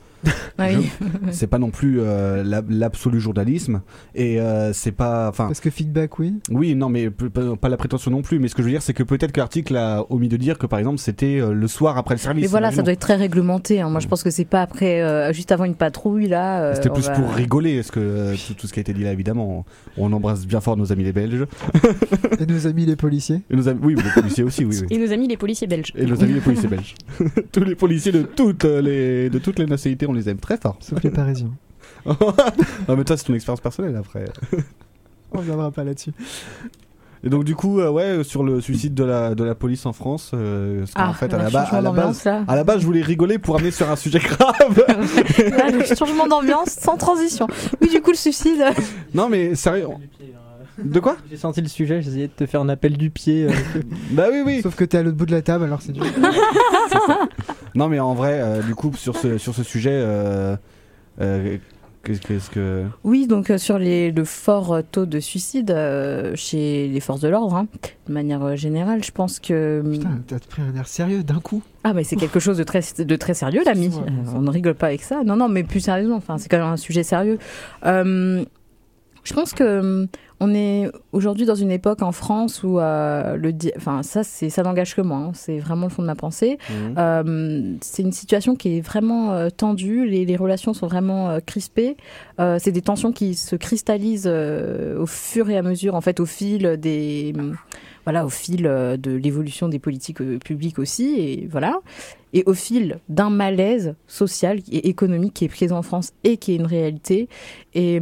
Ah oui. *laughs* C'est pas non plus euh, l'ab- l'absolu journalisme et euh, c'est pas, enfin, Parce que feedback, oui. oui, non, mais pas la prétention non plus. Mais ce que je veux dire, c'est que peut-être que l'article a omis de dire que par exemple, c'était euh, le soir après le service. Mais voilà, ça doit être très réglementé. hein. Moi, je pense que c'est pas après, euh, juste avant une patrouille là. euh, C'était plus va- pour rigoler, parce que euh, tout, tout ce qui a été dit là, évidemment, on, on embrasse bien fort nos amis les Belges. *laughs* Et nos amis les policiers. Et nos amis, oui, les policiers aussi, oui, oui. et nos amis les policiers belges. Et nos amis les policiers belges. *laughs* Tous les policiers de toutes les, de toutes les nationalités, on les aime très fort. Sauf les Parisiens. *laughs* non, mais toi, c'est ton expérience personnelle après. On reviendra pas là-dessus. Et donc, du coup, euh, ouais, sur le suicide de la, de la police en France, euh, parce qu'en Ah, fait, à la, ba- changement à, la d'ambiance, base, là. à la base, je voulais rigoler pour amener sur un sujet grave. Là, le changement d'ambiance sans transition. Oui, du coup, le suicide. non, mais sérieux. De quoi J'ai senti le sujet, j'ai essayé de te faire un appel du pied. euh, *laughs* Bah oui, oui. Sauf que t'es à l'autre bout de la table, alors c'est dur. *laughs* *laughs* Non, mais en vrai, euh, du coup, sur ce, sur ce sujet, euh, euh, qu'est-ce qu'est-ce que. Oui, donc euh, sur les, le fort euh, taux de suicide euh, chez les forces de l'ordre, hein, de manière euh, générale, je pense que. Putain, t'as pris un air sérieux d'un coup. Ah, mais c'est quelque chose de très, de très sérieux, l'ami. Ouais, Euh, on ne rigole pas avec ça. Non, non, mais plus sérieusement, enfin, c'est quand même un sujet sérieux. Euh, je pense que euh, on est aujourd'hui dans une époque en France où euh, le, enfin, ça, c'est, ça n'engage que moi. hein. c'est vraiment le fond de ma pensée. Mhm. Euh, c'est une situation qui est vraiment euh, tendue, les, les relations sont vraiment crispées. C'est des tensions qui se cristallisent au fur et à mesure, en fait, au fil des, voilà, au fil de l'évolution des politiques publiques aussi, et voilà, et au fil d'un malaise social et économique qui est présent en France et qui est une réalité. Et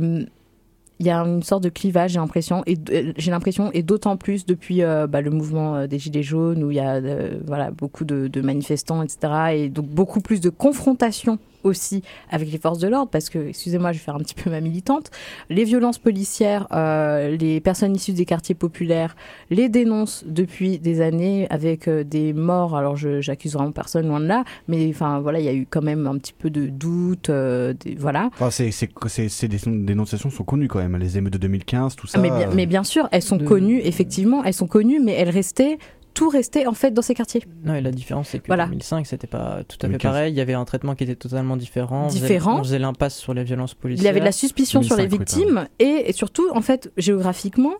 il y a une sorte de clivage, j'ai l'impression, et euh, j'ai l'impression, et d'autant plus depuis euh, bah, le mouvement euh, des Gilets jaunes, où il y a voilà, beaucoup de, de manifestants, etc., et donc beaucoup plus de confrontation aussi avec les forces de l'ordre, parce que, excusez-moi, je vais faire un petit peu ma militante, les violences policières, euh, les personnes issues des quartiers populaires les dénoncent depuis des années avec euh, des morts, alors je j'accuse vraiment personne loin de là, mais enfin voilà, il y a eu quand même un petit peu de doute, euh, des- voilà. Enfin, c'est, c'est, c'est, c'est des dénonciations sont connues quand même. Les émeutes de 2015, tout ça. Ah, mais, bien, euh, mais bien sûr, elles sont de- connues, effectivement, elles sont connues, mais elles restaient, tout restait en fait dans ces quartiers. Non, et la différence, c'est que Voilà. 2005, c'était pas tout à fait 2015. pareil. Il y avait un traitement qui était totalement différent. On faisait- Différent. On faisait l'impasse sur les violences policières. Il y avait de la suspicion sur les 2005, oui, victimes, et, et surtout, en fait, géographiquement.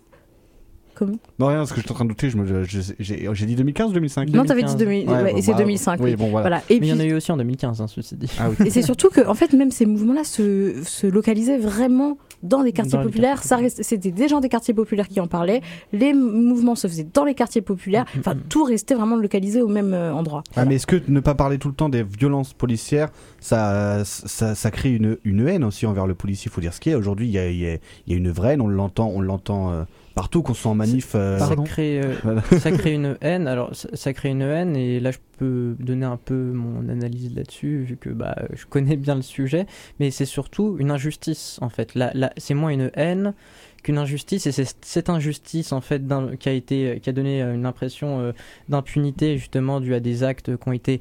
Comment Non, rien, parce que je suis en train de douter. Je me, je- j'ai, j'ai dit 2015 ou 2005 Non, t'avais dit 2015. 2000, Ouais, ouais, bon, et c'est bah, 2005. Oui, oui. bon, voilà. Voilà. Et Mais il y en a eu aussi en 2015, hein, ceci dit. Ah oui. Et c'est surtout que, en fait, même ces mouvements-là se, se localisaient vraiment dans les quartiers Dans populaires. C'était des gens des quartiers populaires qui en parlaient. Les mouvements se faisaient dans les quartiers populaires. Mm, Enfin, tout restait vraiment localisé au même euh, endroit. Ah, mais est-ce que ne pas parler tout le temps des violences policières, ça, ça, ça crée une, une haine aussi envers le policier? Il faut dire ce qu'il y a. Aujourd'hui, il y a, il y a- y a une vraie haine, on l'entend, on l'entend euh, partout, qu'on soit en manif. euh, ça Pardon. crée, euh, *laughs* ça crée une haine. Alors, ça, ça crée une haine, et là, je peux donner un peu mon analyse là-dessus, vu que bah, je connais bien le sujet. Mais c'est surtout une injustice, en fait. Là, là, c'est moins une haine qu'une injustice, et c'est cette injustice, en fait, qui a, été, qui a donné euh, une impression euh, d'impunité, justement, due à des actes qui ont été.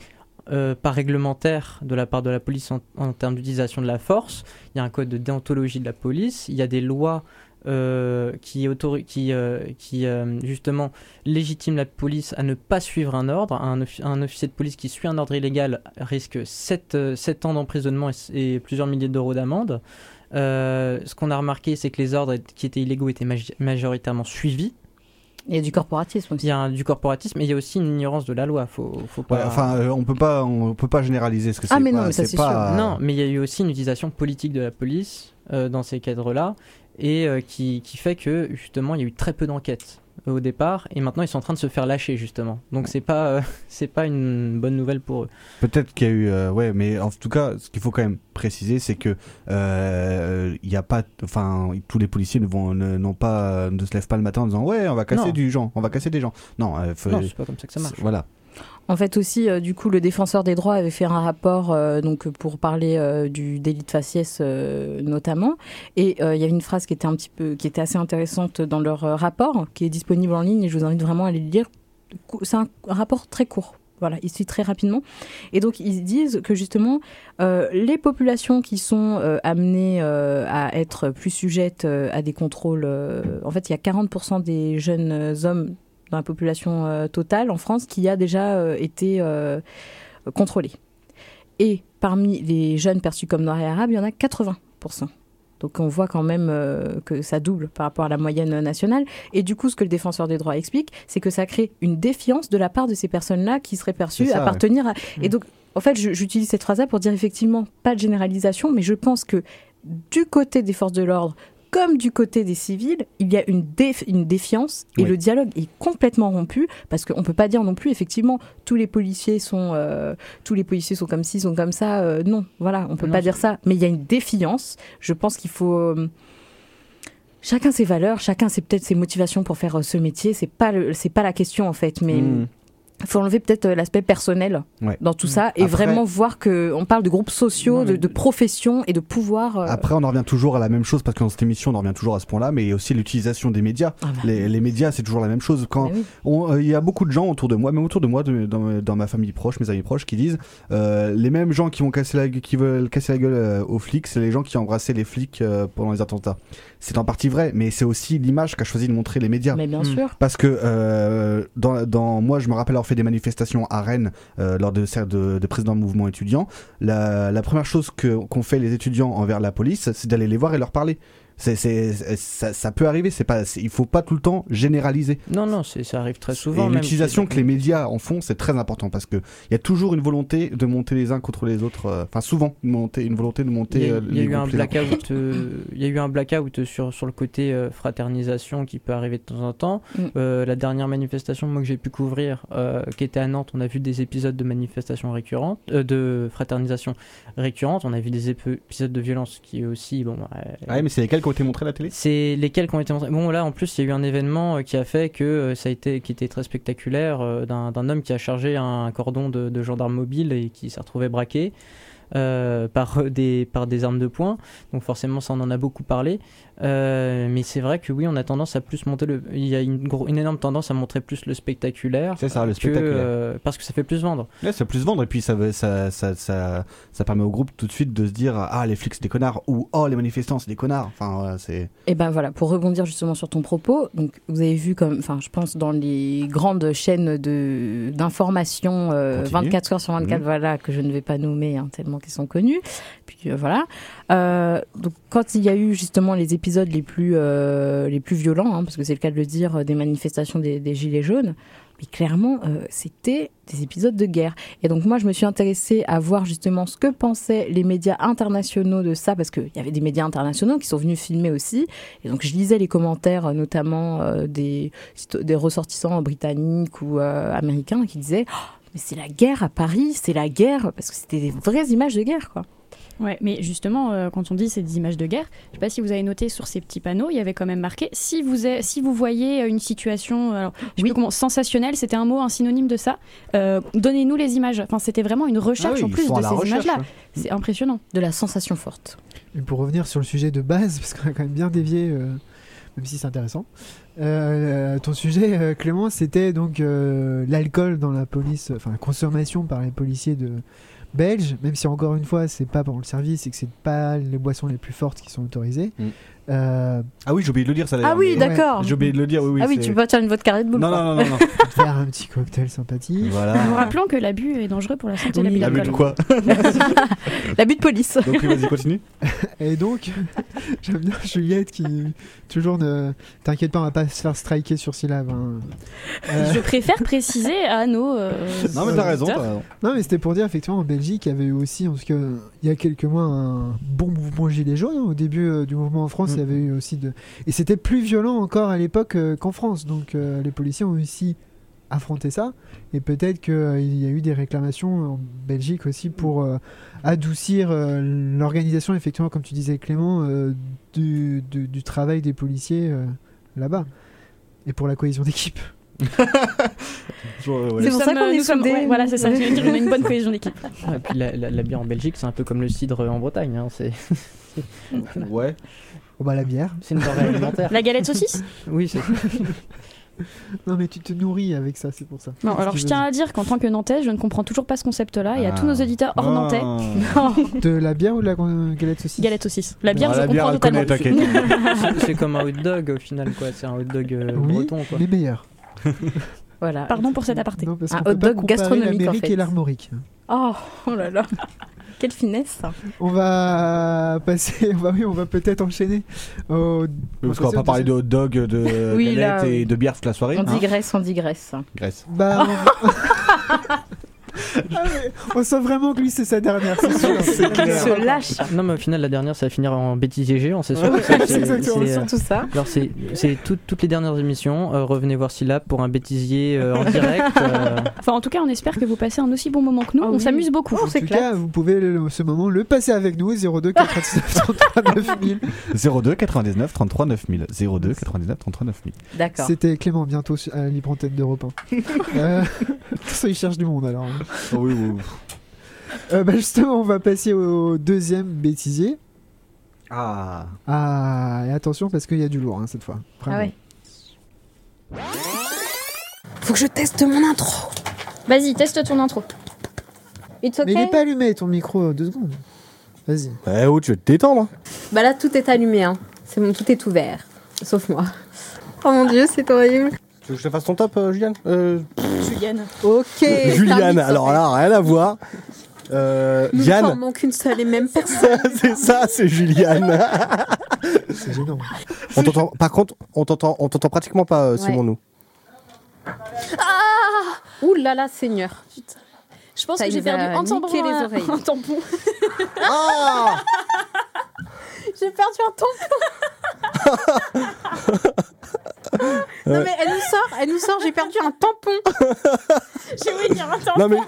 euh, pas réglementaires de la part de la police en, en termes d'utilisation de la force. Il y a un code de déontologie de la police. Il y a des lois euh, qui, euh, euh, justement légitime la police à ne pas suivre un ordre. Un, offi- un officier de police qui suit un ordre illégal risque 7, ans d'emprisonnement et, plusieurs milliers d'euros d'amende. Ce qu'on a remarqué, c'est que les ordres qui étaient illégaux étaient maj- majoritairement suivis. Il y a du corporatisme aussi. Il y a un- du corporatisme, mais il y a aussi une ignorance de la loi. Faut, faut pas... Ouais, enfin, euh, on peut pas, on peut pas généraliser ce que Ah, c'est. mais non, mais ça, c'est pas, Non, mais il y a eu aussi une utilisation politique de la police euh, dans ces cadres-là, et euh, qui, qui fait que justement il y a eu très peu d'enquêtes au départ, et maintenant ils sont en train de se faire lâcher justement. Donc c'est pas euh, *laughs* c'est pas une bonne nouvelle pour eux. Peut-être qu'il y a eu, euh, ouais, mais en tout cas, ce qu'il faut quand même préciser, c'est que euh, il y a pas, enfin, tous les policiers ne vont, n'ont pas, ne se lèvent pas le matin en disant ouais, on va casser Non. du gens, on va casser des gens. Non, euh, faut- Non, c'est pas comme ça que ça marche. Voilà. En fait aussi, euh, du coup, le défenseur des droits avait fait un rapport euh, donc pour parler euh, du délit de faciès notamment, et il y avait une phrase qui était un petit peu, qui était assez intéressante dans leur rapport, qui est disponible en ligne et je vous invite vraiment à aller le lire. C'est un rapport très court. Voilà, il suit très rapidement. Et donc, ils disent que justement, les populations qui sont amenées à être plus sujettes à des contrôles, en fait, il y a 40% des jeunes hommes dans la population euh, totale en France qui a déjà euh, été euh, contrôlée. Et parmi les jeunes perçus comme noirs et arabes, il y en a 80%. Donc on voit quand même euh, que ça double par rapport à la moyenne nationale. Et du coup, ce que le défenseur des droits explique, c'est que ça crée une défiance de la part de ces personnes-là qui seraient perçues ça, appartenir à... Et donc, en fait, j'utilise cette phrase-là pour dire effectivement pas de généralisation, mais je pense que du côté des forces de l'ordre, comme du côté des civils, il y a une, déf- une défiance et Oui. le dialogue est complètement rompu parce qu'on peut pas dire non plus effectivement tous les policiers sont euh, tous les policiers sont comme ci sont comme ça euh, non voilà on peut Non, pas dire ça mais il y a une défiance je pense qu'il faut euh, chacun ses valeurs chacun ses peut-être ses motivations pour faire ce métier c'est pas c'est pas la question en fait mais Mm. Il faut enlever peut-être euh, l'aspect personnel Ouais. dans tout ça et Après- vraiment voir que on parle de groupes sociaux, de, de professions et de pouvoir. euh, Après, on en revient toujours à la même chose parce que dans cette émission, on en revient toujours à ce point-là, mais aussi l'utilisation des médias. Ah bah. Les, les médias, c'est toujours la même chose. Quand oui. euh, il y a beaucoup de gens autour de moi, même autour de moi, de- dans, dans ma famille proche, mes amis proches, qui disent euh, les mêmes gens qui vont casser la, qui veulent casser la gueule euh, aux flics, c'est les gens qui ont embrassé les flics euh, pendant les attentats. C'est en partie vrai, mais c'est aussi l'image qu'a choisi de montrer les médias. Mais bien Mm. sûr. Parce que euh, dans, dans moi, je me rappelle avoir fait des manifestations à Rennes euh, lors de, de, de président de mouvement étudiant. La, la première chose que qu'ont fait les étudiants envers la police, c'est d'aller les voir et leur parler. C'est, ça, ça peut arriver. C'est pas, il faut pas tout le temps généraliser. Non, non, c'est- ça arrive très souvent. et l'utilisation que les médias en font, c'est très important parce que il y a toujours une volonté de monter les uns contre les autres. euh, Enfin, souvent une, volonté de monter. Il y a, euh, il y a les eu un blackout. euh, il y a eu un blackout sur sur le côté euh, fraternisation qui peut arriver de temps en temps. Mm. Euh, la dernière manifestation moi que j'ai pu couvrir, euh, qui était à Nantes, on a vu des épisodes de manifestation récurrente, euh, de fraternisation récurrente. On a vu des ép- épisodes de violence qui aussi, bon, ouais, mais c'est lesquels été montrés à la télé c'est lesquels qui ont été montrés? Bon, là, en plus, il y a eu un événement euh, qui a fait que euh, ça a été, qui était très spectaculaire, euh, d'un homme qui a chargé un cordon de, de gendarme mobile et qui s'est retrouvé braqué. par des armes de poing donc forcément ça en a beaucoup parlé Euh, mais c'est vrai que oui on a tendance à plus monter le il y a une, gros- une énorme tendance à montrer plus le spectaculaire C'est ça, le que, spectaculaire. euh, parce que ça fait plus vendre Ouais, ça peut plus vendre et puis ça, ça, ça, ça, ça permet au groupe tout de suite de se dire ah les flics c'est des connards ou oh les manifestants c'est des connards. Enfin voilà, c'est. Et ben voilà, pour rebondir justement sur ton propos, donc vous avez vu comme, enfin, je pense dans les grandes chaînes de d'information euh, Continue. 24 heures sur 24, Mhm. voilà, que je ne vais pas nommer hein, tellement qu'ils sont connus. Puis euh, voilà. Euh, donc quand il y a eu justement les épisodes les plus euh, les plus violents, hein, parce que c'est le cas de le dire, euh, des manifestations des, gilets jaunes. Mais clairement, euh, c'était des épisodes de guerre. Et donc moi, je me suis intéressée à voir justement ce que pensaient les médias internationaux de ça, parce qu'il y avait des médias internationaux qui sont venus filmer aussi. Et donc je lisais les commentaires, notamment des, ressortissants britanniques ou américains, qui disaient Oh, mais c'est la guerre à Paris, c'est la guerre, parce que c'était des vraies images de guerre, quoi. Ouais, mais justement, euh, quand on dit c'est des images de guerre, je sais pas si vous avez noté sur ces petits panneaux, il y avait quand même marqué si vous, a- si vous voyez une situation, alors, je sais Oui. comment, sensationnelle, c'était un mot, un synonyme de ça, euh, donnez-nous les images. Enfin, c'était vraiment une recherche Ah oui, en plus de ces images-là. ouais. C'est impressionnant. De la sensation forte. Et pour revenir sur le sujet de base, parce qu'on a quand même bien dévié, euh, même si c'est intéressant. Euh, ton sujet, euh, Clément, c'était donc euh, l'alcool dans la police, enfin la consommation par les policiers de belges, même si encore une fois, c'est pas pendant le service et que c'est pas les boissons les plus fortes qui sont autorisées. Mm. Euh, Ah oui j'ai oublié de le dire ça. d'ailleurs, Ah oui, mais- d'accord. J'ai oublié de le dire oui oui. ah oui, tu peux pas faire une vodka Red Bull. Non non non non. non. *laughs* faire un petit cocktail sympathique. Nous voilà. rappelons que l'abus est dangereux pour la santé Oui. de La l'abus de quoi *laughs* L'abus de police. Donc vas-y continue. *laughs* Et donc, j'aime bien Juliette qui toujours ne. T'inquiète pas, on va pas se faire striker sur syllabe. hein. Euh, Je préfère préciser à nos. euh, Non mais t'as raison. raison. Non, mais c'était pour dire, effectivement, en Belgique, il y avait eu aussi, en tout cas, il y a quelques mois, un bon mouvement gilet jaune. hein. Au début euh, du mouvement en France, Mm. Il y avait eu aussi de. Et c'était plus violent encore à l'époque euh, qu'en France. Donc, euh, les policiers ont aussi affronté ça. Et peut-être qu'il y a eu des réclamations en Belgique aussi pour euh, adoucir euh, l'organisation, effectivement, comme tu disais, Clément, euh, du, du- du travail des policiers euh, là-bas. Et pour la cohésion d'équipe. *laughs* Euh, ouais. C'est pour ça sommes- qu'on est nous sommes- soudés. ouais, Voilà, c'est ça. Je veux dire, on a une bonne cohésion d'équipe. *laughs* et puis la, la- la bière en Belgique c'est un peu comme le cidre en Bretagne hein, c'est Ouais. *laughs* Oh bah la bière. c'est une denrée alimentaire La galette saucisse? *laughs* Oui c'est *laughs* Non mais tu te nourris avec ça, c'est pour ça. Non, alors je tiens à dire qu'en tant que Nantais, je ne comprends toujours pas ce concept-là. Et à Ah. tous nos auditeurs hors Nantais, *laughs* Ah. De la bière ou de la galette saucisse? Galette saucisse. La bière, Ah, je comprends totalement. C'est- comme un hot dog au final quoi c'est un hot dog euh, Oui, breton quoi les meilleurs. Voilà. Pardon pour cet aparté. Un hot dog gastronomique, en l'Amérique fait. et l'Armorique. Oh, oh là là. Quelle finesse. On va passer, on *laughs* va, oui, on va peut-être enchaîner. Au... Parce qu'on va pas parler de hot dog, de Oui, là, et de bière toute la soirée. On hein. digresse, on digresse. Graisse. Bah, *laughs* Ah, mais on sent vraiment que lui, c'est sa dernière. *laughs* c'est sûr. Il se lâche. Non, mais au final, la dernière, ça va finir en bêtisier géant, c'est sûr. Ouais, C'est- *laughs* c'est exactement c'est, C'est euh, surtout ça. Alors, c'est c'est tout- toutes les dernières émissions. euh, revenez voir Syllab pour un bêtisier euh, en direct. euh, Enfin, en tout cas, on espère que vous passez un aussi bon moment que nous. Ah on oui. s'amuse beaucoup. En c'est tout clair. cas, vous pouvez le- ce moment le passer avec nous 02 99 33 9000. 02 99 33 9000. 02 99 33 9000. D'accord. C'était Clément bientôt à la libre antenne d'Europe 1. *laughs* euh, ça, il cherche du monde alors. Oui, oui. Euh, bah, justement, on va passer au deuxième bêtisier. Ah. Ah, et attention parce qu'il y a du lourd hein, cette fois. Ah ouais. Faut que je teste mon intro. Vas-y, teste ton intro. It's Mais il okay? est pas allumé ton micro, deux secondes. Vas-y. Eh oh, tu veux te détendre hein. Bah là, tout est allumé, hein. C'est bon, tout est ouvert. Sauf moi. Oh mon dieu, c'est horrible. Tu veux que je te fasse ton top, euh, Juliane euh, Julienne. Ok. *laughs* Juliane, alors là, rien à voir. Euh, Nous ne Yann, formons qu'une seule et même personne. *laughs* c'est ça, c'est Juliane. *laughs* C'est gênant. on t'entend, par contre, on t'entend, on t'entend pratiquement pas, euh, Simon, nous. Ouh là là, Seigneur. Je pense Ça que j'ai nous a perdu un tampon. les à- oreilles. Un tampon. Ah J'ai perdu un tampon. Non mais elle nous sort, elle nous sort, j'ai perdu un tampon. *laughs* J'ai oublié dire un tampon. Non mais.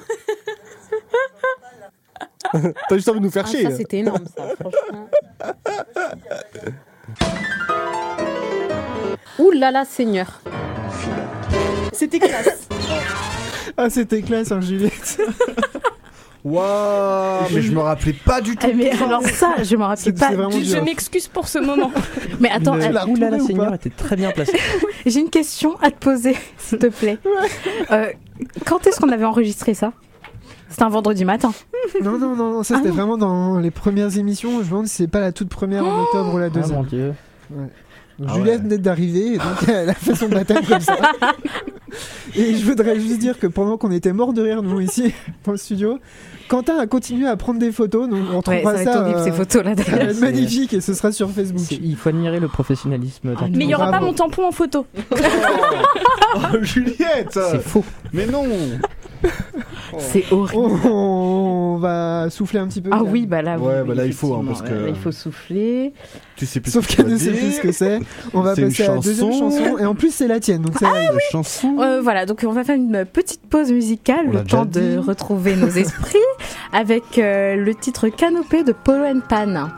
*laughs* T'as juste envie de nous faire Ah, chier. ça c'était énorme ça, franchement. *laughs* Ouh là là, Seigneur. C'était classe. Ah, c'était classe, hein, Juliette. Waouh, mais je me rappelais pas du tout. Eh, mais alors ça, je m'en rappelle C'est pas. Je m'excuse pour ce moment. *laughs* Mais attends, Oulala, retrouvé ou Seigneur était très bien placé. *laughs* j'ai une question à te poser, *laughs* s'il te plaît. Euh, quand est-ce qu'on avait enregistré ça? C'était un vendredi matin. Non, non, non, non, ça c'était Ah. vraiment dans les premières émissions. Je me demande si c'est pas la toute première en octobre ou la Ah mon deuxième. dieu. Donc, Ah Juliette ouais. venait d'arriver, et donc elle a fait son baptême comme ça. Et je voudrais juste dire que pendant qu'on était mort de rire, nous, ici, dans le studio, Quentin a continué à prendre des photos. Donc on Ouais, trouvera ça va être ça. horrible euh, ces photos là ça va d'ailleurs. être C'est- magnifique et ce sera sur Facebook. Il faut admirer le professionnalisme. dans Ah, Mais il y aura Bravo. pas mon tampon en photo. *laughs* Oh, Juliette C'est faux. Mais non *laughs* C'est horrible. On, on va souffler un petit peu. Ah oui, bah là, oui, Ouais, oui, bah là, il faut, hein, parce que- là, il faut souffler. Tu sais plus Sauf ce que qu'elle tu ne vas sait plus ce que c'est. On va passer à la deuxième chanson. Et en plus, c'est la tienne. Donc c'est Ah la- La chanson Euh, voilà, donc on va faire une petite pause musicale, On le temps de retrouver nos *laughs* esprits, avec euh, le titre Canopée de Polo and Pan.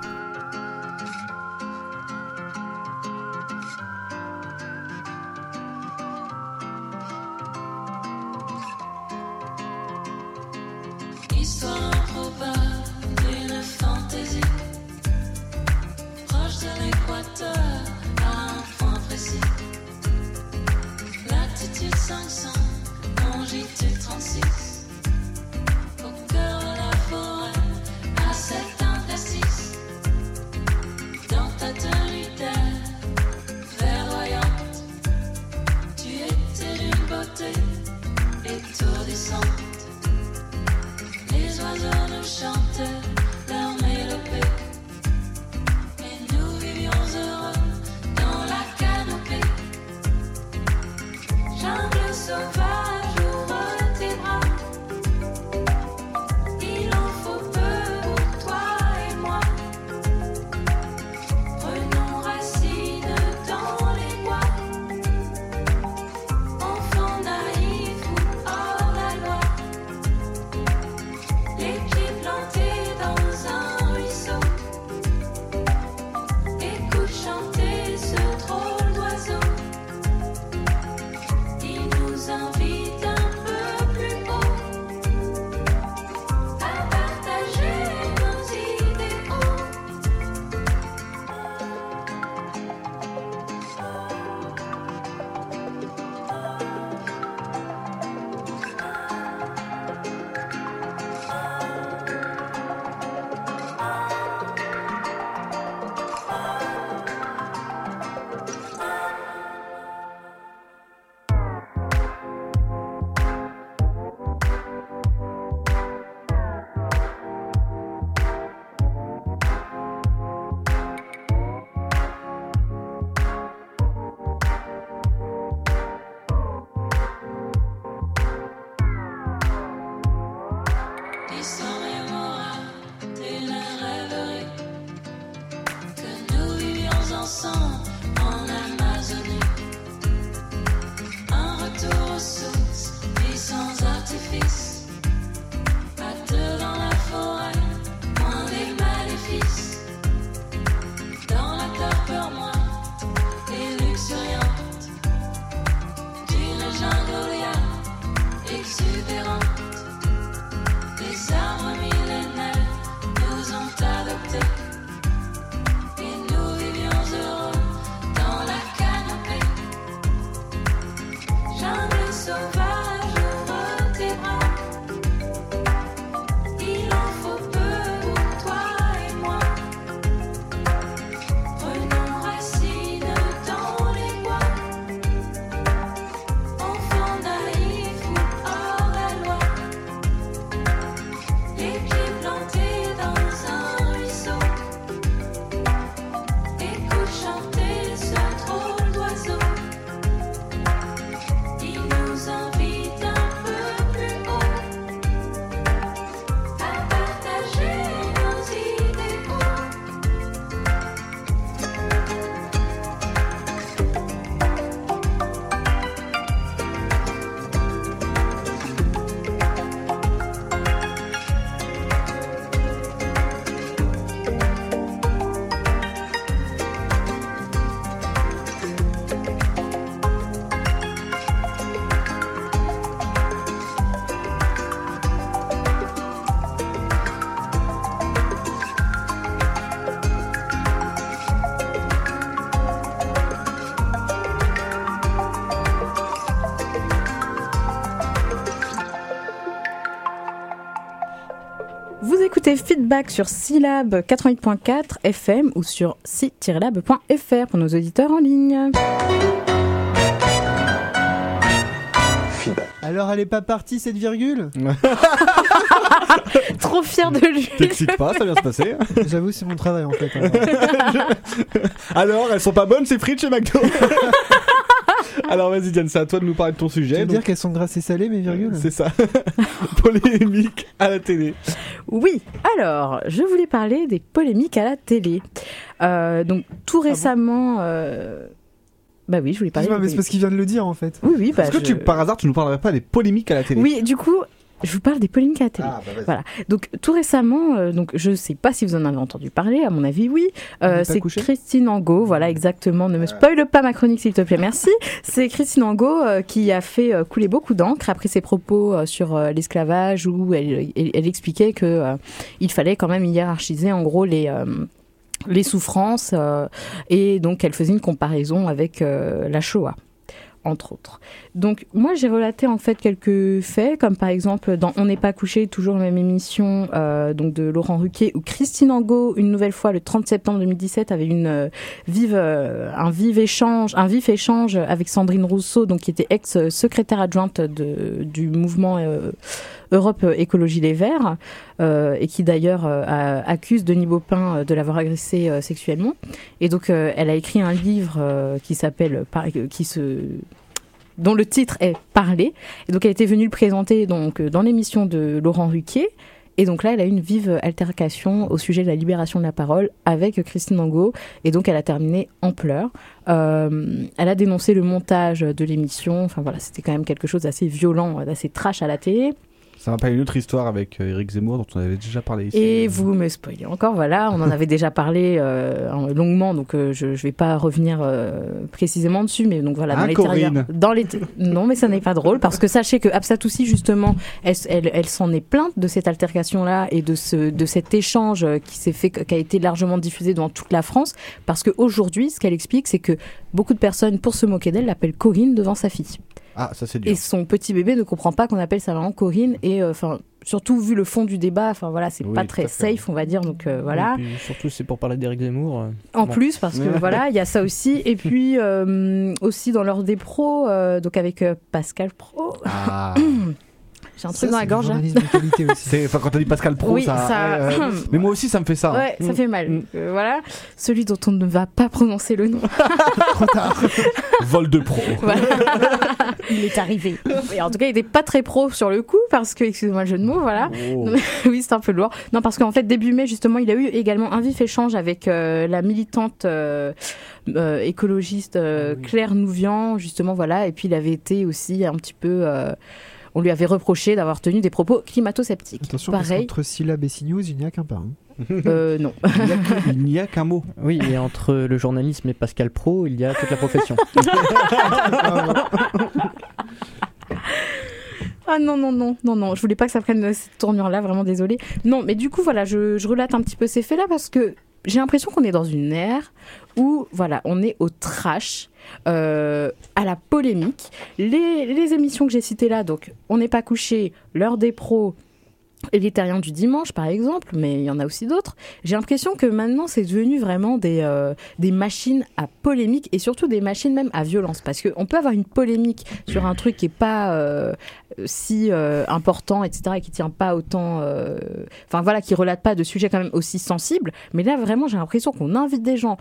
Feedback sur Syllab 88.4 FM ou sur si-lab.fr pour nos auditeurs en ligne. Alors, elle est pas partie cette virgule *laughs* Trop fier de lui. T'excites pas, ça vient se passer. J'avoue, c'est mon travail en fait. hein. *laughs* Alors, elles sont pas bonnes ces frites chez McDo? *laughs* Alors vas-y Diane, c'est à toi de nous parler de ton Tu sujet. veux donc- dire qu'elles sont grasses et salées, mes virgules C'est ça. *laughs* Polémique à la télé. Oui, alors, je voulais parler des polémiques à la télé. Euh, donc, tout récemment. euh, Bah oui, je voulais parler. Des mais c'est parce qu'il vient de le dire en fait. Oui, oui, bah, Est-ce que je- tu, par hasard, tu nous parlerais pas des polémiques à la télé Oui, du coup, je vous parle des polémiques à la télé. Ah, bah voilà. Donc tout récemment, euh, donc je sais pas si vous en avez entendu parler. À mon avis, oui. Euh, c'est Christine Angot. Voilà, exactement. Ne me spoile pas ma chronique, s'il te plaît. Merci. C'est Christine Angot euh, qui a fait euh, couler beaucoup d'encre après ses propos sur l'esclavage, où elle, elle- elle expliquait que il fallait quand même hiérarchiser en gros les les souffrances et donc elle faisait une comparaison avec la Shoah entre autres. Donc moi j'ai relaté en fait quelques faits comme par exemple dans On n'est pas couché toujours la même émission euh, donc de Laurent Ruquier où Christine Angot une nouvelle fois le 30 septembre 2017 avait une euh, vive euh, un échange un vif échange avec Sandrine Rousseau donc qui était ex secrétaire adjointe de, du mouvement Europe Écologie Les Verts et qui d'ailleurs accuse Denis Baupin de l'avoir agressé sexuellement. Et donc elle a écrit un livre qui s'appelle qui se dont le titre est Parler. Et donc elle était venue le présenter donc euh, dans l'émission de Laurent Ruquier. Et donc là, elle a eu une vive altercation au sujet de la libération de la parole avec Christine Angot. Et donc elle a terminé en pleurs. Euh, elle a dénoncé le montage de l'émission. Enfin voilà, c'était quand même quelque chose d'assez violent, d'assez trash à la télé. Ça pas une autre histoire avec euh, Eric Zemmour dont on avait déjà parlé ici. Et vous me spoilez encore, voilà, on en avait déjà parlé euh, en- longuement, donc euh, je ne vais pas revenir euh, précisément dessus, mais donc voilà, dans Hein, les dans les Non, mais ça n'est pas drôle, parce que sachez que Absatoussi, justement, elle, elle, elle s'en est plainte de cette altercation-là et de, ce, de cet échange qui s'est fait, qui a été largement diffusé dans toute la France, parce qu'aujourd'hui, ce qu'elle explique, c'est que beaucoup de personnes, pour se moquer d'elle, l'appellent Corinne devant sa fille. Ah, ça c'est dur. Et son petit bébé ne comprend pas qu'on appelle sa maman Corinne. Et euh, enfin, surtout vu le fond du débat, enfin voilà, c'est Oui, pas très safe, on va dire. Donc euh, voilà. Et puis, surtout, c'est pour parler d'Éric Zemmour. euh, En bon. plus, parce que *laughs* voilà, il y a ça aussi. Et puis euh, aussi dans l'ordre des pros, donc avec Pascal Pro. Ah. *clears throat* J'ai un truc dans la gorge. hein. C'est enfin, quand t'as dit Pascal Pro, Oui, ça. ça- ouais, ouais. Mais moi aussi, ça me fait ça. Ouais, ça Mm. fait mal. Euh, voilà. Celui dont on ne va pas prononcer le nom. *laughs* *laughs* Vol de pro. Voilà. *laughs* il est arrivé. Et en tout cas, il n'était pas très pro sur le coup parce que, excusez-moi le jeu de mots, voilà. Oh. Non, mais- oui, c'est un peu lourd. Non, parce qu'en fait, début mai, justement, il a eu également un vif échange avec euh, la militante euh, euh, écologiste euh, Claire Nouvian, justement, voilà. Et puis, il avait été aussi un petit peu. euh, on lui avait reproché d'avoir tenu des propos climato-sceptiques. Attention, Pareil. qu'entre syllabes et CNews, il n'y a qu'un pas. hein. *laughs* Euh, non. Il n'y a qu'un mot. Oui, et entre le journalisme et Pascal Pro, il y a toute la profession. *laughs* Ah non, non, non, non, non, je voulais pas que ça prenne cette tournure-là, vraiment désolée. Non, mais du coup, voilà, je, je relate un petit peu ces faits-là parce que j'ai l'impression qu'on est dans une ère où, voilà, on est au trash, euh, à la polémique. Les, émissions que j'ai citées là, donc, On n'est pas couché, L'heure des pros, et du dimanche, par exemple, mais il y en a aussi d'autres. J'ai l'impression que maintenant, c'est devenu vraiment des, euh, des machines à polémique et surtout des machines même à violence. Parce qu'on peut avoir une polémique sur un truc qui n'est pas euh, si important, etc., et qui tient pas autant. Enfin voilà, qui relate pas de sujets quand même aussi sensibles. Mais là, vraiment, j'ai l'impression qu'on invite des gens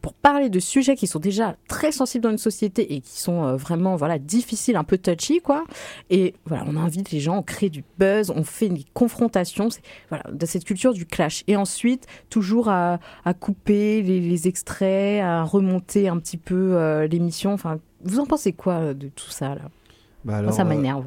pour parler de sujets qui sont déjà très sensibles dans une société et qui sont euh, vraiment voilà difficiles, un peu touchy quoi. Et voilà, on invite les gens, on crée du buzz, on fait des confrontations, voilà de cette culture du clash. Et ensuite toujours à, à couper les, les extraits, à remonter un petit peu euh, l'émission. Enfin, vous en pensez quoi euh, de tout ça là? Bah Moi, ça m'énerve.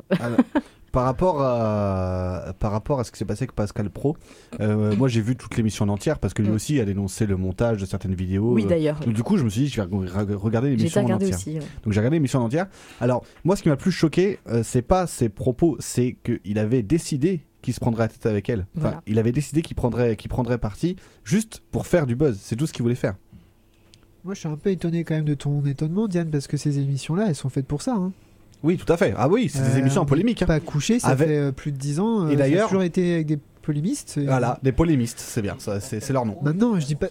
Par rapport à par rapport à ce qui s'est passé avec Pascal Pro, euh, moi j'ai vu toute l'émission en entière parce que lui Mm. aussi a dénoncé le montage de certaines vidéos. Oui, euh, d'ailleurs. Donc du coup je me suis dit je vais re- regarder l'émission en regarder entière. aussi, ouais. Donc j'ai regardé l'émission en entière. Alors moi ce qui m'a le plus choqué euh, c'est pas ses propos, c'est qu'il avait décidé qu'il se prendrait la tête avec elle. Enfin, Voilà. il avait décidé qu'il prendrait qu'il prendrait parti juste pour faire du buzz. C'est tout ce qu'il voulait faire. Moi, je suis un peu étonné quand même de ton étonnement, Diane, parce que ces émissions-là, elles sont faites pour ça. Hein. Oui, tout à fait. Ah oui, c'est des Euh, émissions en polémique. hein. Pas couché, ça Avec- fait euh, plus de 10 ans. euh, Et d'ailleurs- toujours été avec des polémistes. Voilà, des polémistes, c'est bien, ça, c'est leur nom. Maintenant, je dis pas.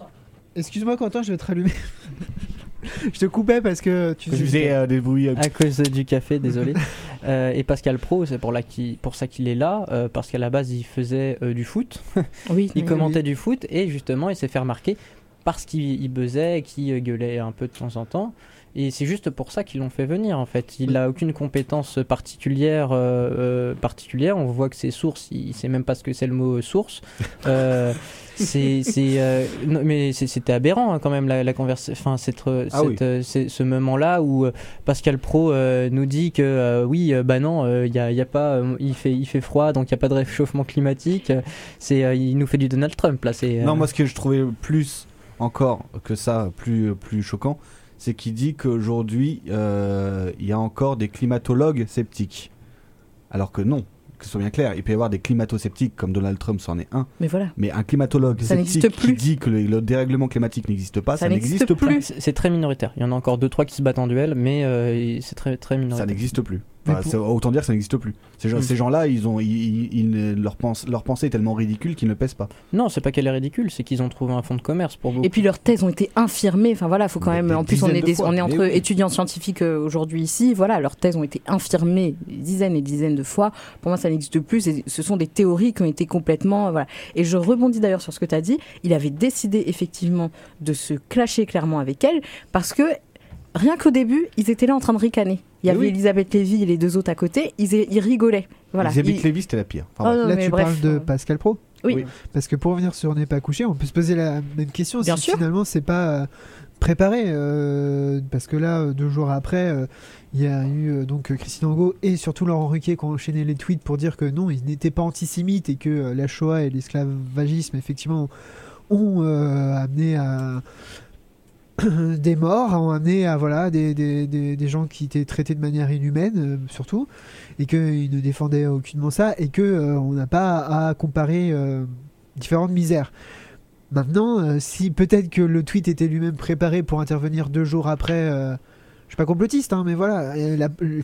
Excuse-moi, Quentin, je vais te rallumer. *laughs* je te coupais parce que tu faisais euh, des bruits. À cause du café, désolé. *laughs* Euh, et Pascal Pro, c'est pour, là qu'il- pour ça qu'il est là, euh, parce qu'à la base, il faisait euh, du foot. *laughs* Oui, il oui, commentait oui. du foot, et justement, il s'est fait remarquer parce qu'il il buzzait, qu'il gueulait un peu de temps en temps. Et c'est juste pour ça qu'ils l'ont fait venir, en fait. Il n'a aucune compétence particulière, euh, euh, particulière. On voit que ses sources, il ne sait même pas ce que c'est le mot source. *laughs* Euh, c'est, c'est, euh, mais c'était aberrant hein, quand même la, la conversation. Enfin, cette, Ah cette, oui. ce moment-là où Pascal Pro nous dit que oui, bah non, il y a, il y a pas, il fait, il fait froid, donc il y a pas de réchauffement climatique. C'est, il nous fait du Donald Trump là. C'est, Non, moi ce que je trouvais plus encore que ça, plus, plus choquant, c'est qu'il dit qu'aujourd'hui, euh, il y a encore des climatologues sceptiques. Alors que non, que ce soit bien clair, il peut y avoir des climato-sceptiques comme Donald Trump c'en est un, Mais voilà. mais un climatologue Ça sceptique qui dit que le, le dérèglement climatique n'existe pas, ça, Ça n'existe plus. plus. c'est très minoritaire. Il y en a encore deux trois qui se battent en duel, mais euh, c'est très très Ça minoritaire. n'existe plus. Enfin, pour- Autant dire que ça n'existe plus. Ces, gens, ces gens-là, ils ont, ils, ils- ils- leur, pense, leur pensée est tellement ridicule qu'ils ne pèsent pas. Non, c'est pas qu'elle est ridicule, c'est qu'ils ont trouvé un fonds de commerce pour beaucoup. Et puis leurs thèses ont été infirmées. Enfin voilà, faut quand Mais même. En plus, on est, des- fois, on est entre oui. étudiants scientifiques euh, aujourd'hui ici. Voilà, leurs thèses ont été infirmées des dizaines et dizaines de fois. Pour moi, ça n'existe plus. Et ce sont des théories qui ont été complètement. euh, voilà. Et je rebondis d'ailleurs sur ce que tu as dit. Il avait décidé effectivement de se clasher clairement avec elle parce que rien qu'au début, ils étaient là en train de ricaner. Il y Mais avait oui. Elisabeth Lévy et les deux autres à côté. Ils, ils rigolaient. Voilà. Elisabeth Ils- Lévy, c'était la pire. Enfin, Oh, Là, tu bref, parles de euh, Pascal Pro Oui. Oui. Parce que pour revenir sur N'est pas couché, on peut se poser la même question Bien si sûr. finalement c'est pas euh, préparé. euh, parce que là, euh, deux jours après, euh, il y a eu donc Christine Angot et surtout Laurent Ruquier qui ont enchaîné les tweets pour dire que non, ils n'étaient pas antisémites et que euh, la Shoah et l'esclavagisme, effectivement, ont euh, amené à *coughs* des morts, ont amené à voilà, des, des, des, gens qui étaient traités de manière inhumaine, euh, surtout, et qu'ils ne défendaient aucunement ça, et que euh, on n'a pas à comparer euh, différentes misères. Maintenant, si peut-être que le tweet était lui-même préparé pour intervenir deux jours après, je suis pas complotiste, hein, mais voilà,